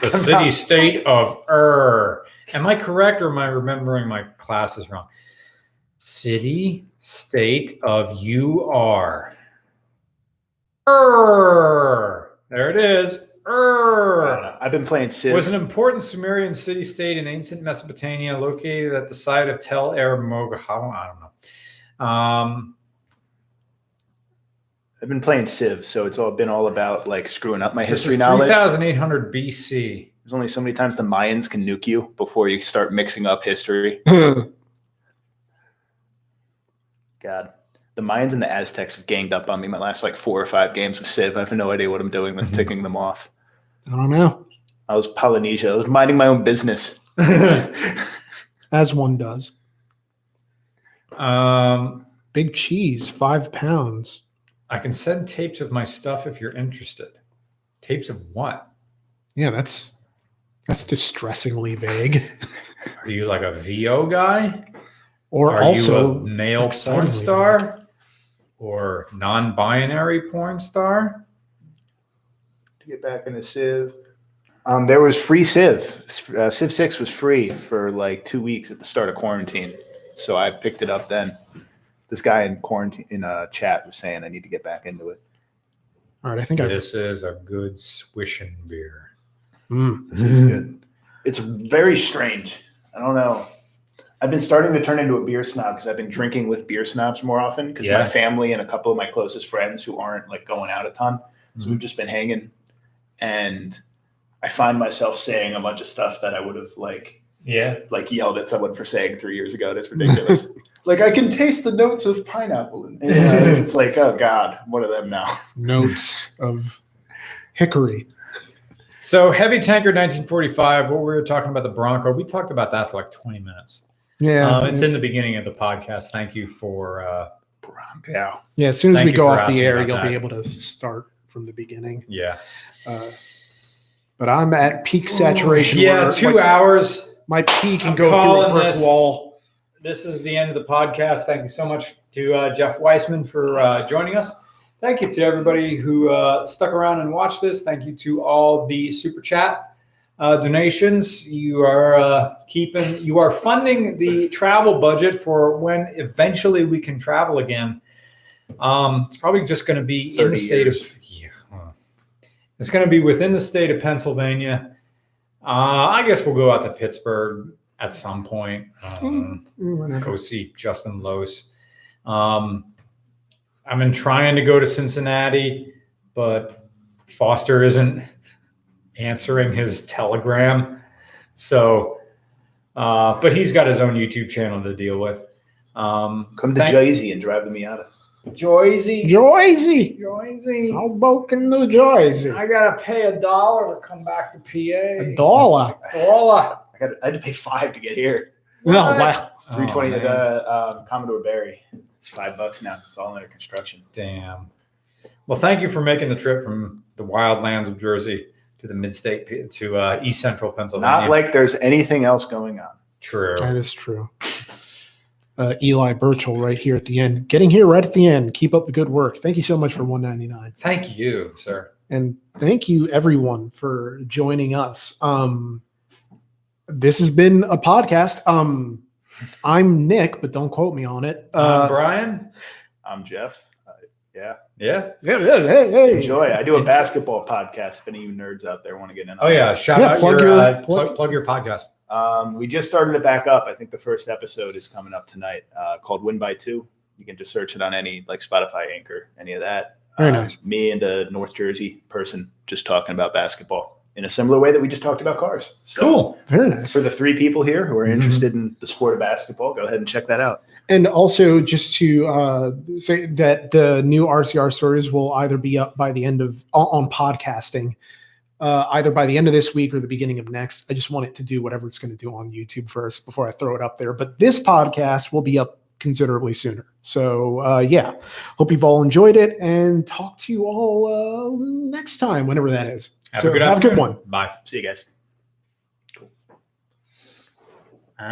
Speaker 2: The city state of Ur. Am I correct or am I remembering my classes wrong? City state of you are. Ur. There it is.
Speaker 1: I don't
Speaker 2: Ur.
Speaker 1: know. I've been playing Civ.
Speaker 2: Was an important Sumerian city state in ancient Mesopotamia located at the site of Tel Er Moga. I don't know. Um,
Speaker 1: I've been playing Civ, so it's all been all about like screwing up my
Speaker 2: this
Speaker 1: history
Speaker 2: is
Speaker 1: knowledge.
Speaker 2: 3800 BC.
Speaker 1: There's only so many times the Mayans can nuke you before you start mixing up history. God, the Mayans and the Aztecs have ganged up on me my last like four or five games of Civ. I have no idea what I'm doing with ticking them off.
Speaker 4: I don't know.
Speaker 1: I was Polynesia. I was minding my own business.
Speaker 4: As one does.
Speaker 2: um,
Speaker 4: Big cheese, five pounds.
Speaker 2: I can send tapes of my stuff if you're interested. Tapes of what?
Speaker 4: Yeah, that's that's distressingly vague.
Speaker 2: Are you like a VO guy?
Speaker 4: Or
Speaker 2: Are
Speaker 4: also
Speaker 2: you a male porn
Speaker 4: excitingly
Speaker 2: star? Or non-binary porn star?
Speaker 1: to get back into Civ. Um, there was free Civ. Uh, Civ Six was free for like two weeks at the start of quarantine, so I picked it up then. This guy in quarantine in a chat was saying I need to get back into it.
Speaker 4: All right, I think I.
Speaker 2: This is a good swishing beer.
Speaker 4: Mm.
Speaker 1: This is good. It's very strange. I don't know. I've been starting to turn into a beer snob because I've been drinking with beer snobs more often because
Speaker 2: Yeah.
Speaker 1: my family and a couple of my closest friends who aren't like going out a ton. So we've mm-hmm. just been hanging, and I find myself saying a bunch of stuff that I would have like
Speaker 2: Yeah.
Speaker 1: like yelled at someone for saying three years ago. That's ridiculous. like I can taste the notes of pineapple. And, you know, it's, it's like, oh God, one of them now.
Speaker 4: Notes of hickory.
Speaker 2: So heavy tanker 1945. What we were talking about the Bronco. We talked about that for like 20 minutes.
Speaker 4: Yeah,
Speaker 2: Um, it's in the beginning of the podcast. Thank you for. Uh,
Speaker 1: Yeah.
Speaker 4: yeah. As soon as
Speaker 2: Thank
Speaker 4: we go off the air, you'll
Speaker 2: that.
Speaker 4: be able to start from the beginning.
Speaker 2: yeah.
Speaker 4: Uh, but I'm at peak saturation.
Speaker 2: Yeah.
Speaker 4: where,
Speaker 2: Two
Speaker 4: like,
Speaker 2: hours.
Speaker 4: My pee can
Speaker 2: I'm
Speaker 4: go through a brick
Speaker 2: this-
Speaker 4: wall.
Speaker 2: This is the end of the podcast. Thank you so much to uh, Jeff Weissman for uh, joining us. Thank you to everybody who uh, stuck around and watched this. Thank you to all the super chat uh, donations. You are uh, keeping, you are funding the travel budget for when eventually we can travel again. Um, it's probably just going to be in the state
Speaker 1: years.
Speaker 2: of. Yeah, huh. it's going to be within the state of Pennsylvania. Uh, I guess we'll go out to Pittsburgh at some point. Um,
Speaker 4: Mm, whatever.
Speaker 2: go see Justin Lose. Um, I've been trying to go to Cincinnati, but Foster isn't answering his telegram. So, uh, but he's got his own YouTube channel to deal with. Um,
Speaker 1: Come to
Speaker 2: thank-
Speaker 1: Jersey and drive the Miata.
Speaker 2: Joyzy.
Speaker 4: Joyzy.
Speaker 2: Joyzy.
Speaker 4: How about in the Joyzy?
Speaker 2: I gotta pay a dollar to come back to PA.
Speaker 4: A dollar.
Speaker 2: Dollar.
Speaker 1: I, got, I had to pay five to get here.
Speaker 4: No,
Speaker 2: What?
Speaker 4: wow.
Speaker 1: Three twenty
Speaker 2: Oh,
Speaker 1: at
Speaker 2: man.
Speaker 1: uh, um, Commodore Barry. It's five bucks now. It's all under construction.
Speaker 2: Damn. Well, thank you for making the trip from the wild lands of Jersey to the mid-state to uh, East Central Pennsylvania.
Speaker 1: Not like there's anything else going on.
Speaker 2: true.
Speaker 4: That is true. Uh, Eli Burchell right here at the end. Getting here right at the end. Keep up the good work. Thank you so much for 199.
Speaker 2: Thank you, sir.
Speaker 4: And thank you everyone for joining us. Um, this has been a podcast. Um, I'm Nick, but don't quote me on it.
Speaker 2: Uh,
Speaker 4: Uh,
Speaker 2: Brian.
Speaker 1: I'm Jeff. Uh, yeah.
Speaker 2: Yeah.
Speaker 4: yeah, yeah, hey, hey.
Speaker 1: Enjoy. I do a basketball podcast. If any of you nerds out there want to get in.
Speaker 2: Oh yeah. Shout
Speaker 4: Yeah,
Speaker 2: out
Speaker 4: plug
Speaker 2: your,
Speaker 4: your-
Speaker 2: uh,
Speaker 4: plug-
Speaker 2: plug, plug your podcast.
Speaker 1: Um, we just started it back up. I think the first episode is coming up tonight, uh, called Win by Two. You can just search it on any like Spotify Anchor, any of that.
Speaker 4: Very
Speaker 1: Um,
Speaker 4: nice.
Speaker 1: Me and a North Jersey person just talking about basketball in a similar way that we just talked about cars. So
Speaker 2: Cool.
Speaker 4: Very nice.
Speaker 1: For the three people here who are
Speaker 4: Mhm.
Speaker 1: interested in the sport of basketball, go ahead and check that out.
Speaker 4: And also, just to uh, say that the new RCR stories will either be up by the end of on, podcasting, uh, either by the end of this week or the beginning of next. I just want it to do whatever it's going to do on YouTube first before I throw it up there. But this podcast will be up considerably sooner. So uh, yeah, hope you've all enjoyed it, and talk to you all uh, next time, whenever that is.
Speaker 2: Have
Speaker 4: so
Speaker 2: a good
Speaker 4: have a good one.
Speaker 2: Bye.
Speaker 1: See you guys.